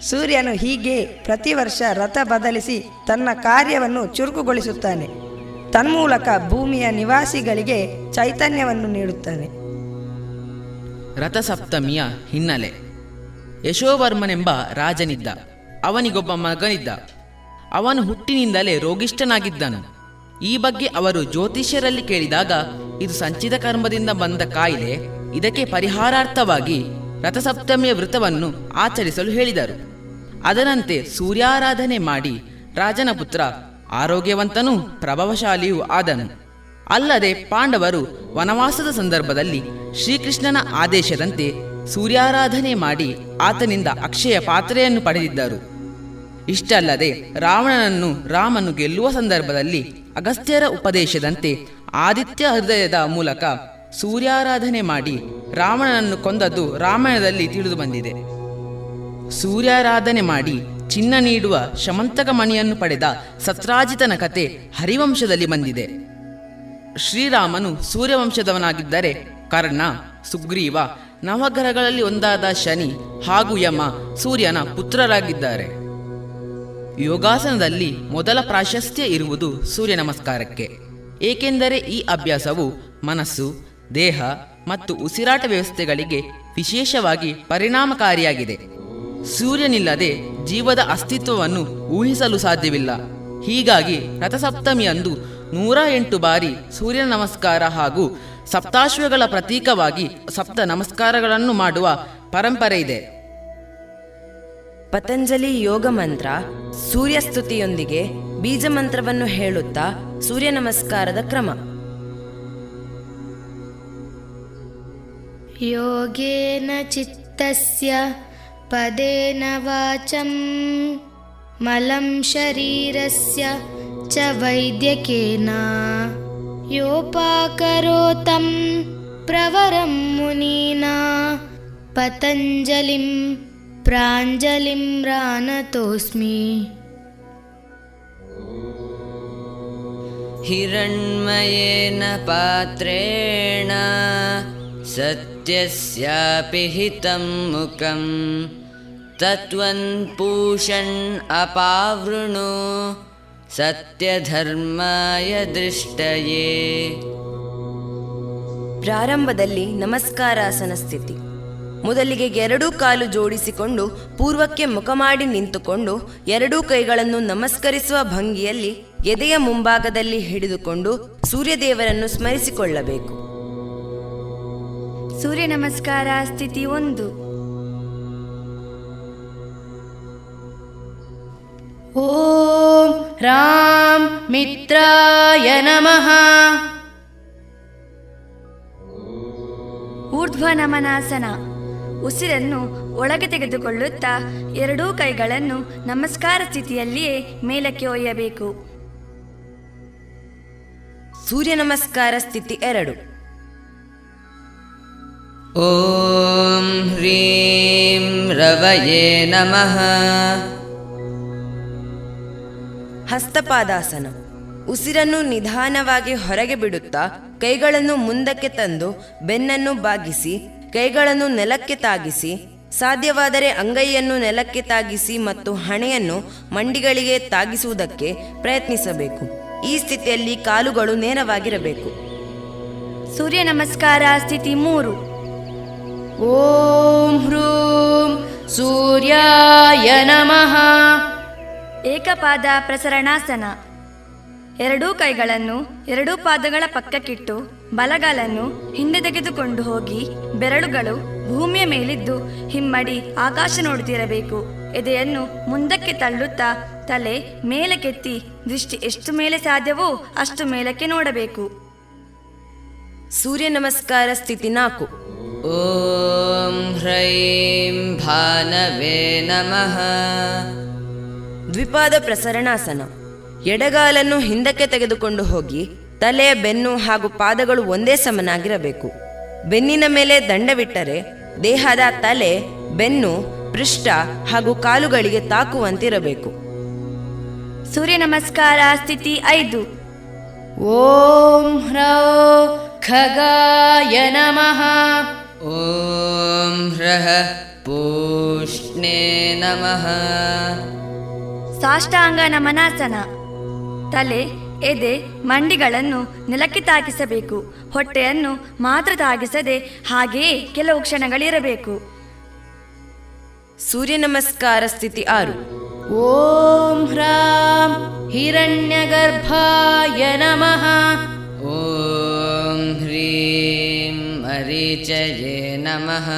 ಸೂರ್ಯನು ಹೀಗೆ ಪ್ರತಿ ವರ್ಷ ರಥ ಬದಲಿಸಿ ತನ್ನ ಕಾರ್ಯವನ್ನು ಚುರುಕುಗೊಳಿಸುತ್ತಾನೆ. ತನ್ಮೂಲಕ ಭೂಮಿಯ ನಿವಾಸಿಗಳಿಗೆ ಚೈತನ್ಯವನ್ನು ನೀಡುತ್ತಾನೆ. ರಥಸಪ್ತಮಿಯ ಹಿನ್ನೆಲೆ. ಯಶೋವರ್ಮನೆಂಬ ರಾಜನಿದ್ದ. ಅವನಿಗೊಬ್ಬ ಮಗನಿದ್ದ. ಅವನು ಹುಟ್ಟಿನಿಂದಲೇ ರೋಗಿಷ್ಠನಾಗಿದ್ದನು. ಈ ಬಗ್ಗೆ ಅವರು ಜ್ಯೋತಿಷ್ಯರಲ್ಲಿ ಕೇಳಿದಾಗ, ಇದು ಸಂಚಿತ ಕರ್ಮದಿಂದ ಬಂದ ಕಾಯಿಲೆ, ಇದಕ್ಕೆ ಪರಿಹಾರಾರ್ಥವಾಗಿ ರಥಸಪ್ತಮಿಯ ವೃತವನ್ನು ಆಚರಿಸಲು ಹೇಳಿದರು. ಅದರಂತೆ ಸೂರ್ಯಾರಾಧನೆ ಮಾಡಿ ರಾಜನ ಪುತ್ರ, ಆರೋಗ್ಯವಂತನೂ ಪ್ರಭಾವಶಾಲಿಯೂ ಆದನು. ಅಲ್ಲದೆ ಪಾಂಡವರು ವನವಾಸದ ಸಂದರ್ಭದಲ್ಲಿ ಶ್ರೀಕೃಷ್ಣನ ಆದೇಶದಂತೆ ಸೂರ್ಯಾರಾಧನೆ ಮಾಡಿ ಆತನಿಂದ ಅಕ್ಷಯ ಪಾತ್ರೆಯನ್ನು ಪಡೆದಿದ್ದರು. ಇಷ್ಟಲ್ಲದೆ ರಾವಣನನ್ನು ರಾಮನು ಗೆಲ್ಲುವ ಸಂದರ್ಭದಲ್ಲಿ ಅಗಸ್ತ್ಯರ ಉಪದೇಶದಂತೆ ಆದಿತ್ಯ ಹೃದಯದ ಮೂಲಕ ಸೂರ್ಯಾರಾಧನೆ ಮಾಡಿ ರಾವಣನನ್ನು ಕೊಂದದ್ದು ರಾಮಾಯಣದಲ್ಲಿ ತಿಳಿದು ಬಂದಿದೆ. ಸೂರ್ಯಾರಾಧನೆ ಮಾಡಿ ಚಿನ್ನ ನೀಡುವ ಶಮಂತಕ ಮಣಿಯನ್ನು ಪಡೆದ ಸತ್ರಾಜಿತನ ಕತೆ ಹರಿವಂಶದಲ್ಲಿ ಬಂದಿದೆ. ಶ್ರೀರಾಮನು ಸೂರ್ಯವಂಶದವನಾಗಿದ್ದರೆ ಕರ್ಣ, ಸುಗ್ರೀವ, ನವಗ್ರಹಗಳಲ್ಲಿ ಒಂದಾದ ಶನಿ ಹಾಗೂ ಯಮ ಸೂರ್ಯನ ಪುತ್ರರಾಗಿದ್ದಾರೆ. ಯೋಗಾಸನದಲ್ಲಿ ಮೊದಲ ಪ್ರಾಶಸ್ತ್ಯ ಇರುವುದು ಸೂರ್ಯ ನಮಸ್ಕಾರಕ್ಕೆ. ಏಕೆಂದರೆ ಈ ಅಭ್ಯಾಸವು ಮನಸ್ಸು, ದೇಹ ಮತ್ತು ಉಸಿರಾಟ ವ್ಯವಸ್ಥೆಗಳಿಗೆ ವಿಶೇಷವಾಗಿ ಪರಿಣಾಮಕಾರಿಯಾಗಿದೆ. ಸೂರ್ಯನಿಲ್ಲದೆ ಜೀವದ ಅಸ್ತಿತ್ವವನ್ನು ಊಹಿಸಲು ಸಾಧ್ಯವಿಲ್ಲ. ಹೀಗಾಗಿ ರಥಸಪ್ತಮಿಯಂದು ನೂರ ಎಂಟು ಬಾರಿ ಸೂರ್ಯ ನಮಸ್ಕಾರ ಹಾಗೂ ಸಪ್ತಾಶ್ವಗಳ ಪ್ರತೀಕವಾಗಿ ಸಪ್ತ ನಮಸ್ಕಾರಗಳನ್ನು ಮಾಡುವ ಪರಂಪರೆ ಇದೆ. ಪತಂಜಲಿ ಯೋಗ ಮಂತ್ರ, ಸೂರ್ಯಸ್ತುತಿಯೊಂದಿಗೆ ಬೀಜ ಮಂತ್ರವನ್ನು ಹೇಳುತ್ತಾ ಸೂರ್ಯ ನಮಸ್ಕಾರದ ಕ್ರಮ. ಯೋಗೇನ ಚಿತ್ತಸ್ಯ, ಪದೇನ ವಾಚಂ, ಮಲಂ ಶರೀರಸ್ಯ ಚ ವೈದ್ಯಕೇನ. ಯೋಪಾಕರೋತಂ ಪ್ರವರಂ ಮುನೀನಾ, ಪತಂಜಲಿಂ प्राञ्जलिं रानतोऽस्मि हिरण्मयेन पात्रेण सत्यस्यापि हितं मुखं तत्त्वन् पूषन् अपावृणु सत्यधर्माय दृष्टये ಪ್ರಾರಂಭದಲ್ಲಿ ನಮಸ್ಕಾರಾಸನ ಸ್ಥಿತಿ ಮೊದಲಿಗೆ ಎರಡೂ ಕಾಲು ಜೋಡಿಸಿಕೊಂಡು ಪೂರ್ವಕ್ಕೆ ಮುಖ ಮಾಡಿ ನಿಂತುಕೊಂಡು ಎರಡೂ ಕೈಗಳನ್ನು ನಮಸ್ಕರಿಸುವ ಭಂಗಿಯಲ್ಲಿ ಎದೆಯ ಮುಂಭಾಗದಲ್ಲಿ ಹಿಡಿದುಕೊಂಡು ಸೂರ್ಯದೇವರನ್ನು ಸ್ಮರಿಸಿಕೊಳ್ಳಬೇಕು. ಸೂರ್ಯ ನಮಸ್ಕಾರ ಸ್ಥಿತಿ ಒಂದು. ಓಂ ರಾಮ್ ಮಿತ್ರಾಯ ನಮಃ. ಊರ್ಧ್ವ ನಮನಾಸನ ಉಸಿರನ್ನು ಒಳಗೆ ತೆಗೆದುಕೊಳ್ಳುತ್ತಾ ಎರಡೂ ಕೈಗಳನ್ನು ನಮಸ್ಕಾರ ಸ್ಥಿತಿಯಲ್ಲಿಯೇ ಮೇಲಕ್ಕೆ ಒಯ್ಯಬೇಕು. ಸೂರ್ಯ ನಮಸ್ಕಾರ ಸ್ಥಿತಿ ಎರಡು. ಓಂ ಹ್ರೀಂ ರವಯೇ ನಮಃ. ಹಸ್ತಪಾದಾಸನ ಉಸಿರನ್ನು ನಿಧಾನವಾಗಿ ಹೊರಗೆ ಬಿಡುತ್ತಾ ಕೈಗಳನ್ನು ಮುಂದಕ್ಕೆ ತಂದು ಬೆನ್ನನ್ನು ಬಾಗಿಸಿ ಕೈಗಳನ್ನು ನೆಲಕ್ಕೆ ತಾಗಿಸಿ ಸಾಧ್ಯವಾದರೆ ಅಂಗೈಯನ್ನು ನೆಲಕ್ಕೆ ತಾಗಿಸಿ ಮತ್ತು ಹಣೆಯನ್ನು ಮಂಡಿಗಳಿಗೆ ತಾಗಿಸುವುದಕ್ಕೆ ಪ್ರಯತ್ನಿಸಬೇಕು. ಈ ಸ್ಥಿತಿಯಲ್ಲಿ ಕಾಲುಗಳು ನೇರವಾಗಿರಬೇಕು. ಸೂರ್ಯ ನಮಸ್ಕಾರ ಸ್ಥಿತಿ ಮೂರು. ಓಂ ಹ್ರೂಂ ಸೂರ್ಯಾಯ ನಮಃ. ಏಕಪಾದ ಪ್ರಸರಣಾಸನ. ಎರಡೂ ಕೈಗಳನ್ನು ಎರಡೂ ಪಾದಗಳ ಪಕ್ಕಕ್ಕಿಟ್ಟು ಬಲಗಾಲನ್ನು ಹಿಂದೆ ತೆಗೆದುಕೊಂಡು ಹೋಗಿ ಬೆರಳುಗಳು ಭೂಮಿಯ ಮೇಲಿದ್ದು ಹಿಮ್ಮಡಿ ಆಕಾಶ ನೋಡುತ್ತಿರಬೇಕು. ಎದೆಯನ್ನು ಮುಂದಕ್ಕೆ ತಳ್ಳುತ್ತಾ ತಲೆ ಮೇಲೆ ಕೆತ್ತಿ ದೃಷ್ಟಿ ಎಷ್ಟು ಮೇಲೆ ಸಾಧ್ಯವೋ ಅಷ್ಟು ಮೇಲಕ್ಕೆ ನೋಡಬೇಕು. ಸೂರ್ಯ ನಮಸ್ಕಾರ ಸ್ಥಿತಿ ನಾಲ್ಕು. ಓಂ ಹ್ರೈಂ ಭಾನವೇ ನಮಃ. ದ್ವಿಪಾದ ಪ್ರಸರಣಾಸನ. ಎಡಗಾಲನ್ನು ಹಿಂದಕ್ಕೆ ತೆಗೆದುಕೊಂಡು ಹೋಗಿ ತಲೆ ಬೆನ್ನು ಹಾಗೂ ಪಾದಗಳು ಒಂದೇ ಸಮನಾಗಿರಬೇಕು. ಬೆನ್ನಿನ ಮೇಲೆ ದಂಡವಿಟ್ಟರೆ ದೇಹದ ತಲೆ ಬೆನ್ನು ಪೃಷ್ಠ ಹಾಗೂ ಕಾಲುಗಳಿಗೆ ತಾಕುವಂತಿರಬೇಕು. ಸೂರ್ಯ ನಮಸ್ಕಾರ ಸ್ಥಿತಿ ಐದು. ಓಂ ಹ್ರೋ ಖಗಾಯ ನಮಃ. ಓಂ ಹ್ರಹ ಪೂಷ್ಣೇ ನಮಃ. ಸಾಷ್ಟಾಂಗ ನಮನಾಸನ. ತಲೆ ಎದೆ ಮಂಡಿಗಳನ್ನು ನೆಲಕ್ಕೆ ತಾಗಿಸಬೇಕು ಹೊಟ್ಟೆಯನ್ನು ಮಾತ್ರ ತಾಗಿಸದೆ ಹಾಗೆಯೇ ಕೆಲವು ಕ್ಷಣಗಳಿರಬೇಕು. ಸೂರ್ಯ ನಮಸ್ಕಾರ ಸ್ಥಿತಿ ಆರು. ಓಂ ಹ್ರಾಂ ಹಿರಣ್ಯಗರ್ಭಾಯ ನಮಃ. ಓಂ ಹ್ರೀಂ ಅರಿಚಯೇ ನಮಃ.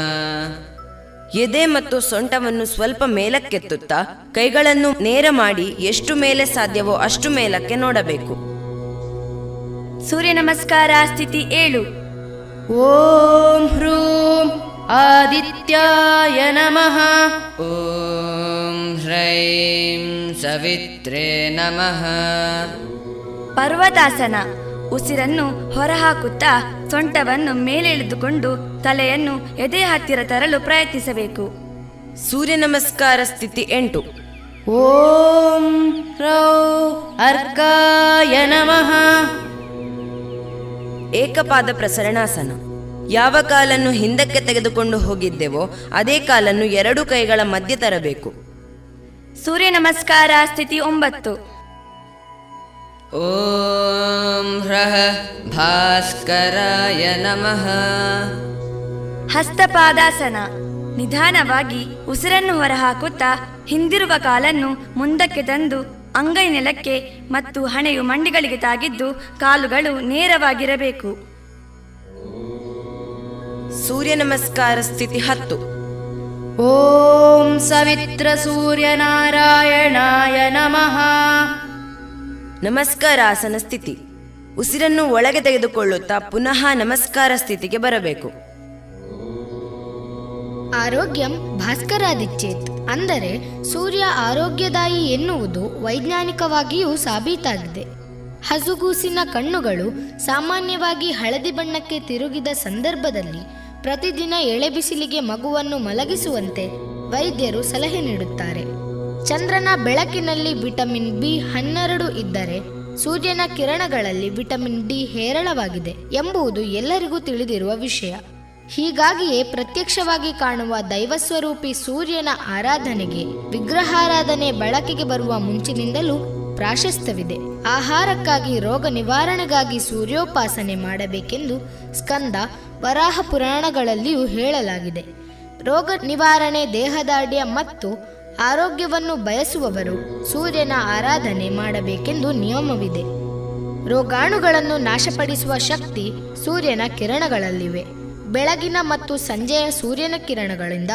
ಎದೆ ಮತ್ತು ಸೊಂಟವನ್ನು ಸ್ವಲ್ಪ ಮೇಲಕ್ಕೆತ್ತುತ್ತಾ ಕೈಗಳನ್ನು ನೇರ ಮಾಡಿ ಎಷ್ಟು ಮೇಲೆ ಸಾಧ್ಯವೋ ಅಷ್ಟು ಮೇಲಕ್ಕೆ ನೋಡಬೇಕು. ಸೂರ್ಯ ನಮಸ್ಕಾರ ಸ್ಥಿತಿ ಏಳು. ಓಂ ಹ್ರೂಂ ಆದಿತ್ಯಾಯ ನಮಃ. ಓಂ ಹ್ರೈಂ ಸವಿತ್ರೇ ನಮಃ. ಪರ್ವತಾಸನ. ಉಸಿರನ್ನು ಹೊರಹಾಕುತ್ತಾ ಸೊಂಟವನ್ನು ಮೇಲೆಳೆದುಕೊಂಡು ತಲೆಯನ್ನು ಎದೆ ಹತ್ತಿರ ತರಲು ಪ್ರಯತ್ನಿಸಬೇಕು. ಸೂರ್ಯ ನಮಸ್ಕಾರ ಸ್ಥಿತಿ ಎಂಟು. ಓಂ ರೌ ಅರ್ಕಾಯ ನಮಃ. ಏಕಪಾದ ಪ್ರಸರಣಾಸನ. ಯಾವ ಕಾಲನ್ನು ಹಿಂದಕ್ಕೆ ತೆಗೆದುಕೊಂಡು ಹೋಗಿದ್ದೆವೋ ಅದೇ ಕಾಲನ್ನು ಎರಡು ಕೈಗಳ ಮಧ್ಯೆ ತರಬೇಕು. ಸೂರ್ಯ ನಮಸ್ಕಾರ ಸ್ಥಿತಿ ಒಂಬತ್ತು. ॐ ह्रः भास्कराय नमः ಹಸ್ತಪಾದಾಸನ ನಿಧಾನವಾಗಿ ಉಸಿರನ್ನು ಹೊರಹಾಕುತ್ತಾ ಹಿಂದಿರುವ ಕಾಲನ್ನು ಮುಂದಕ್ಕೆ ತಂದು ಅಂಗೈ ನೆಲಕ್ಕೆ ಮತ್ತು ಹಣೆಯು ಮಂಡಿಗಳಿಗೆ ತಾಗಿದ್ದು ಕಾಲುಗಳು ನೇರವಾಗಿರಬೇಕು ಸೂರ್ಯ ನಮಸ್ಕಾರ ಸ್ಥಿತಿ ಹತ್ತು ॐ सवित्रसूर्यनारायणाय नमः ನಮಸ್ಕಾರಾಸನ ಸ್ಥಿತಿ. ಉಸಿರನ್ನು ಒಳಗೆ ತೆಗೆದುಕೊಳ್ಳುತ್ತಾ ಪುನಃ ನಮಸ್ಕಾರ ಸ್ಥಿತಿಗೆ ಬರಬೇಕು. ಆರೋಗ್ಯಂ ಭಾಸ್ಕರಾದಿಚ್ಚೇತ್. ಅಂದರೆ ಸೂರ್ಯ ಆರೋಗ್ಯದಾಯಿ ಎನ್ನುವುದು ವೈಜ್ಞಾನಿಕವಾಗಿಯೂ ಸಾಬೀತಾಗಿದೆ. ಹಸುಗೂಸಿನ ಕಣ್ಣುಗಳು ಸಾಮಾನ್ಯವಾಗಿ ಹಳದಿ ಬಣ್ಣಕ್ಕೆ ತಿರುಗಿದ ಸಂದರ್ಭದಲ್ಲಿ ಪ್ರತಿದಿನ ಎಳೆಬಿಸಿಲಿಗೆ ಮಗುವನ್ನು ಮಲಗಿಸುವಂತೆ ವೈದ್ಯರು ಸಲಹೆ ನೀಡುತ್ತಾರೆ. ಚಂದ್ರನ ಬೆಳಕಿನಲ್ಲಿ ವಿಟಮಿನ್ ಬಿ ಹನ್ನೆರಡು ಇದ್ದರೆ ಸೂರ್ಯನ ಕಿರಣಗಳಲ್ಲಿ ವಿಟಮಿನ್ ಡಿ ಹೇರಳವಾಗಿದೆ ಎಂಬುದು ಎಲ್ಲರಿಗೂ ತಿಳಿದಿರುವ ವಿಷಯ. ಹೀಗಾಗಿಯೇ ಪ್ರತ್ಯಕ್ಷವಾಗಿ ಕಾಣುವ ದೈವಸ್ವರೂಪಿ ಸೂರ್ಯನ ಆರಾಧನೆಗೆ, ವಿಗ್ರಹಾರಾಧನೆ ಬಳಕೆಗೆ ಬರುವ ಮುಂಚಿನಿಂದಲೂ ಪ್ರಾಶಸ್ತ್ಯವಿದೆ. ಆಹಾರಕ್ಕಾಗಿ ರೋಗ ನಿವಾರಣೆಗಾಗಿ ಸೂರ್ಯೋಪಾಸನೆ ಮಾಡಬೇಕೆಂದು ಸ್ಕಂದ ವರಾಹ ಪುರಾಣಗಳಲ್ಲಿಯೂ ಹೇಳಲಾಗಿದೆ. ರೋಗ ನಿವಾರಣೆ ದೇಹದಾಢ್ಯ ಮತ್ತು ಆರೋಗ್ಯವನ್ನು ಬಯಸುವವರು ಸೂರ್ಯನ ಆರಾಧನೆ ಮಾಡಬೇಕೆಂದು ನಿಯಮವಿದೆ. ರೋಗಾಣುಗಳನ್ನು ನಾಶಪಡಿಸುವ ಶಕ್ತಿ ಸೂರ್ಯನ ಕಿರಣಗಳಲ್ಲಿವೆ. ಬೆಳಗಿನ ಮತ್ತು ಸಂಜೆಯ ಸೂರ್ಯನ ಕಿರಣಗಳಿಂದ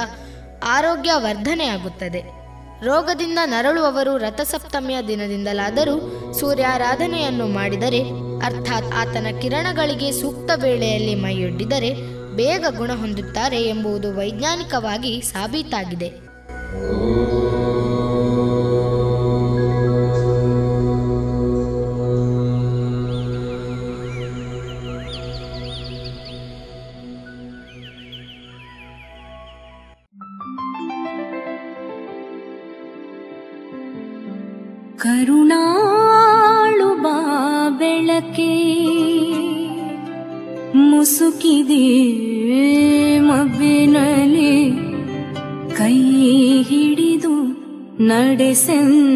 ಆರೋಗ್ಯ ವರ್ಧನೆಯಾಗುತ್ತದೆ ರೋಗದಿಂದ ನರಳುವವರು ರಥಸಪ್ತಮಿಯ ದಿನದಿಂದಲಾದರೂ ಸೂರ್ಯಾರಾಧನೆಯನ್ನು ಮಾಡಿದರೆ, ಅರ್ಥಾತ್ ಆತನ ಕಿರಣಗಳಿಗೆ ಸೂಕ್ತ ವೇಳೆಯಲ್ಲಿ ಮೈಯೊಡ್ಡಿದರೆ ಬೇಗ ಗುಣ ಹೊಂದುತ್ತಾರೆ ಎಂಬುದು ವೈಜ್ಞಾನಿಕವಾಗಿ ಸಾಬೀತಾಗಿದೆ. சென்று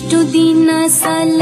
ಇಷ್ಟು ದಿನ ಸಲ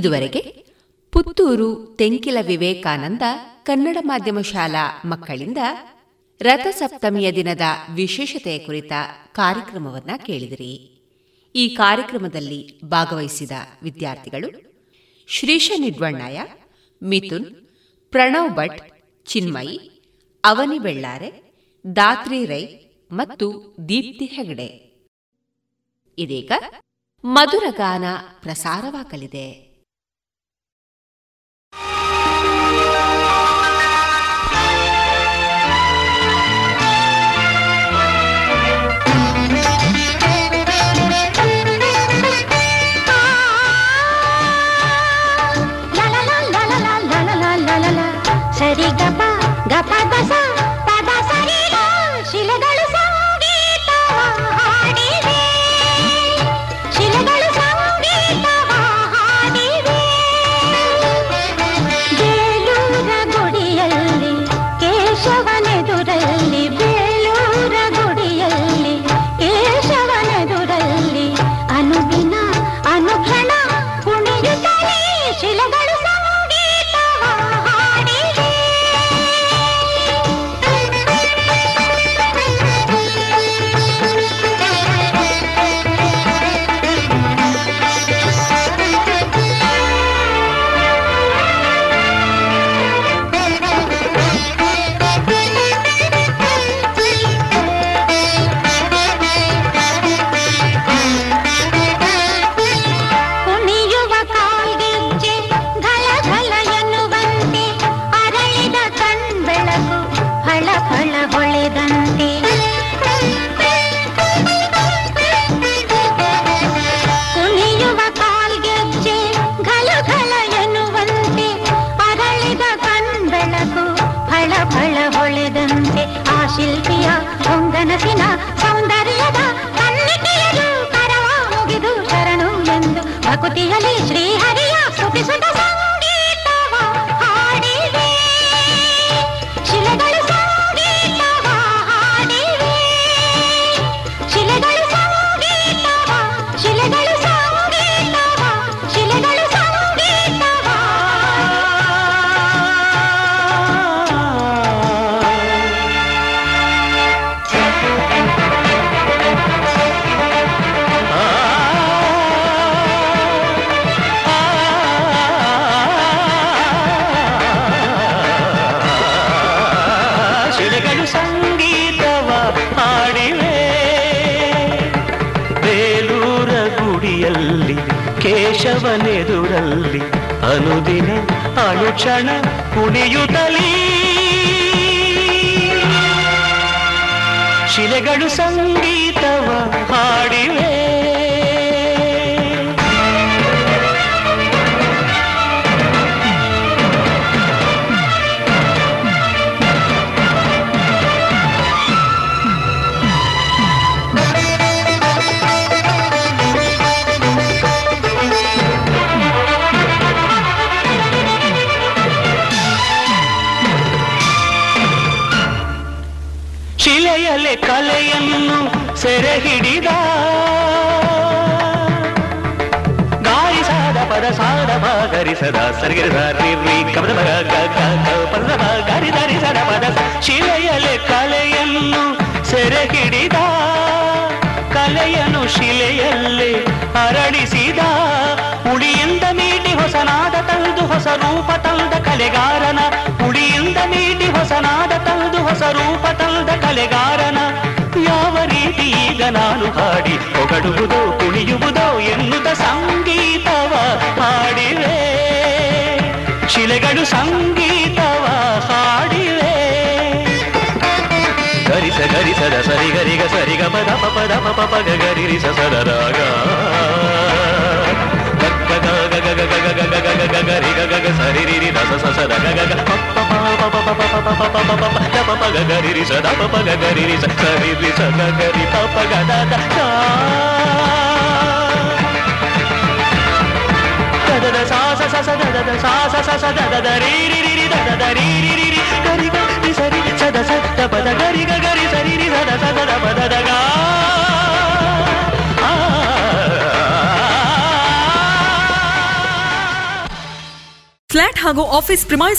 ಇದುವರೆಗೆ ಪುತ್ತೂರು ತೆಂಕಿಲ ವಿವೇಕಾನಂದ ಕನ್ನಡ ಮಾಧ್ಯಮ ಶಾಲಾ ಮಕ್ಕಳಿಂದ ರಥಸಪ್ತಮಿಯ ದಿನದ ವಿಶೇಷತೆಯ ಕುರಿತ ಕಾರ್ಯಕ್ರಮವನ್ನು ಕೇಳಿದಿರಿ. ಈ ಕಾರ್ಯಕ್ರಮದಲ್ಲಿ ಭಾಗವಹಿಸಿದ ವಿದ್ಯಾರ್ಥಿಗಳು ಶ್ರೀಶ ನಿಡ್ವಣ್ಣಯ್ಯ, ಮಿಥುನ್, ಪ್ರಣವ್ ಭಟ್, ಚಿನ್ಮಯಿ, ಅವನಿ ಬೆಳ್ಳಾರೆ ದಾತ್ರಿ ರೈ ಮತ್ತು ದೀಪ್ತಿ ಹೆಗಡೆ. ಇದೀಗ ಮಧುರಗಾನ ಪ್ರಸಾರವಾಗಲಿದೆ.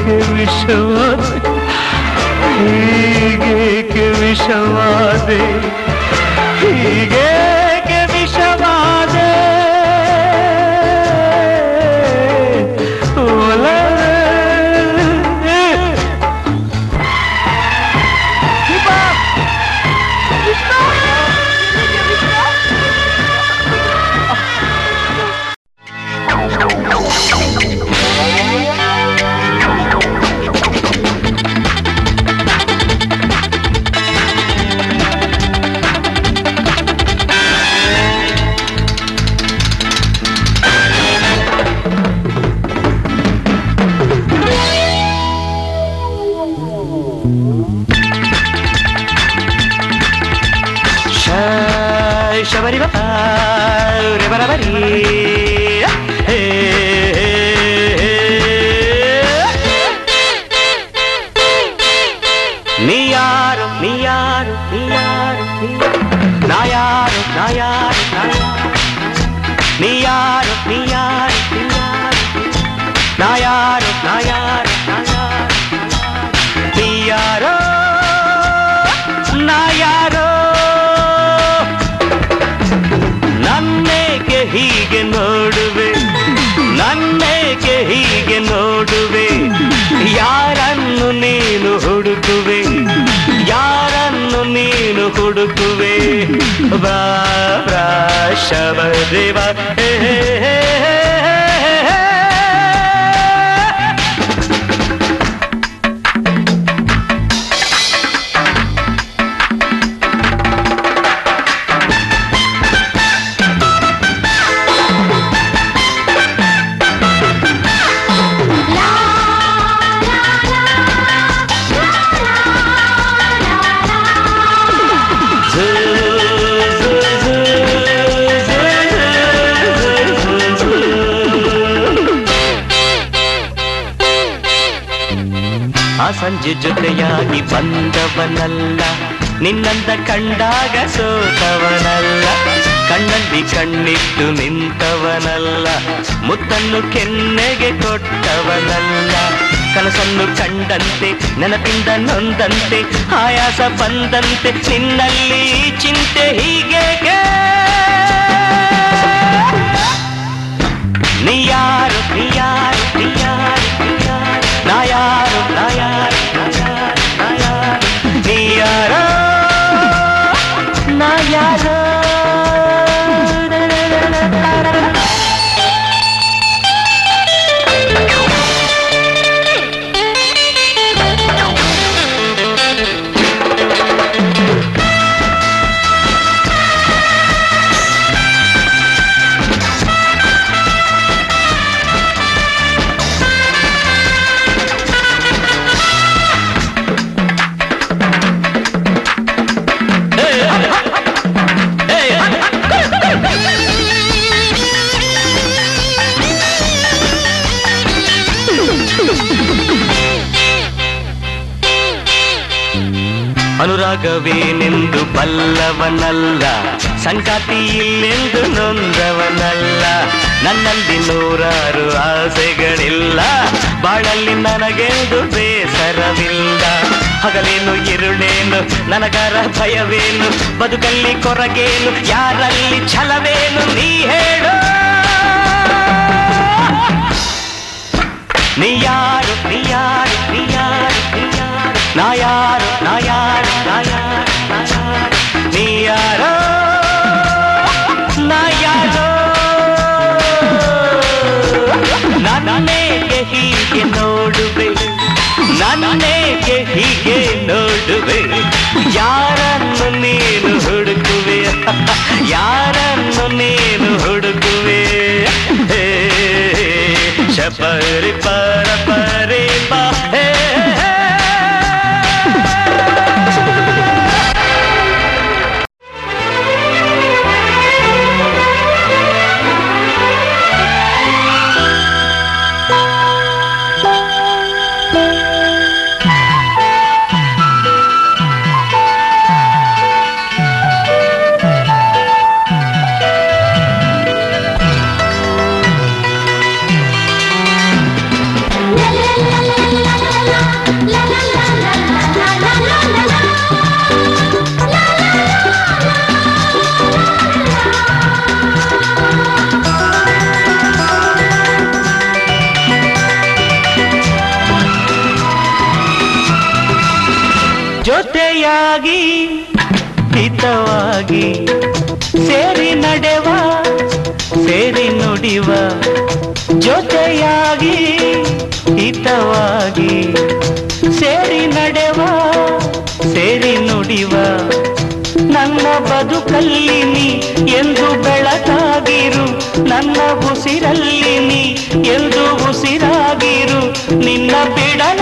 ಹೀಗೇಕೆ ವಿಷವಾದೆ ಹೀಗೇಕೆ ವಿಷವಾದೆ ಹೀಗೇಕೆ నా యారు నా యారు నా యారు నా యారు నీ యారో నా యారో ನನ್ನೇ ಹೀಗೆ ನೋಡುವೆ ನನ್ನೇಗೆ ಹೀಗೆ ನೋಡುವೆ ಯಾರನ್ನು ನೀನು ಹುಡುಕುವೆ ಯಾರನ್ನು ನೀನು ಹುಡುಕುವೆ ಶಬರಿ ಪ ಉಸಿರಲ್ಲಿ ನೀ ಎಂದು ಬೆಳಕಾಗಿರು ನನ್ನ ಉಸಿರಲ್ಲಿ ನೀ ಎಂದು ಉಸಿರಾಗಿರು ನಿನ್ನ ಬಿಡಲ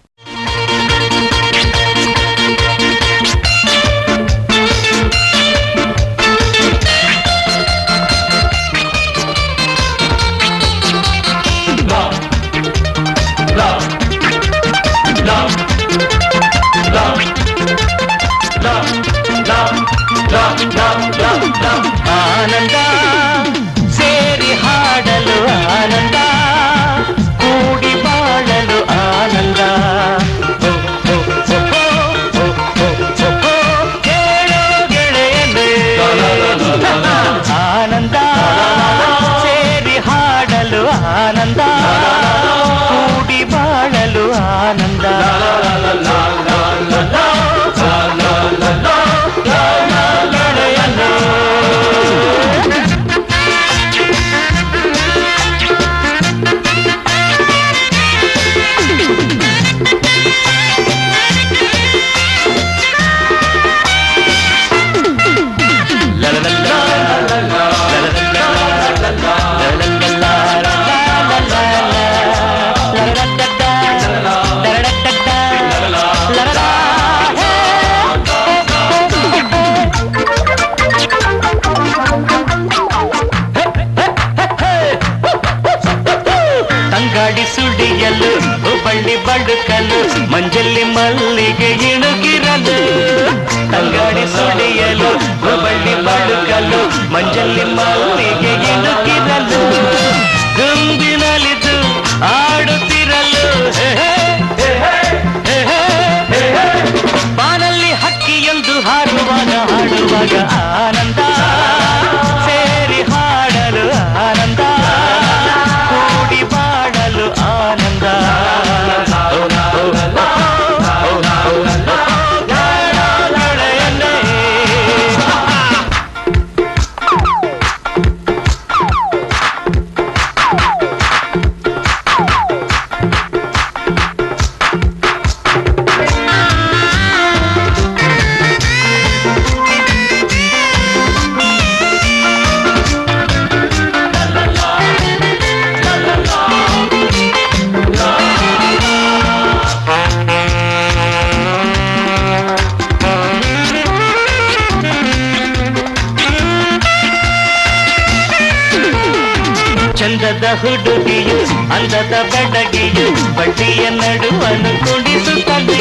ಹುಡುಗಿಯು ಅಂದದ ಬೆಡಗಿಯು ಬಡ್ಡಿಯ ನಡುವನು ಕುಡಿಸುತ್ತದೆ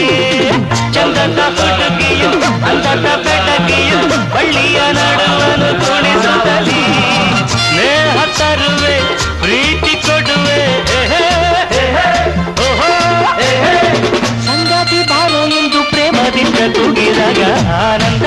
ಚಂದದ ಹುಡುಗಿಯು ಅಂದದ ಬೆಡಗಿಯು ಬಳ್ಳಿಯ ನಡುವನು ಕುಡಿಸುತ್ತದೆ ಸ್ನೇಹ ತರುವೆ, ಪ್ರೀತಿ ಕೊಡುವೆ. ಸಂಗಾತಿ ಬಾರೋ ಎಂದು ಪ್ರೇಮದಿಂದ ತುಗಿದಾಗ ಆನಂದ.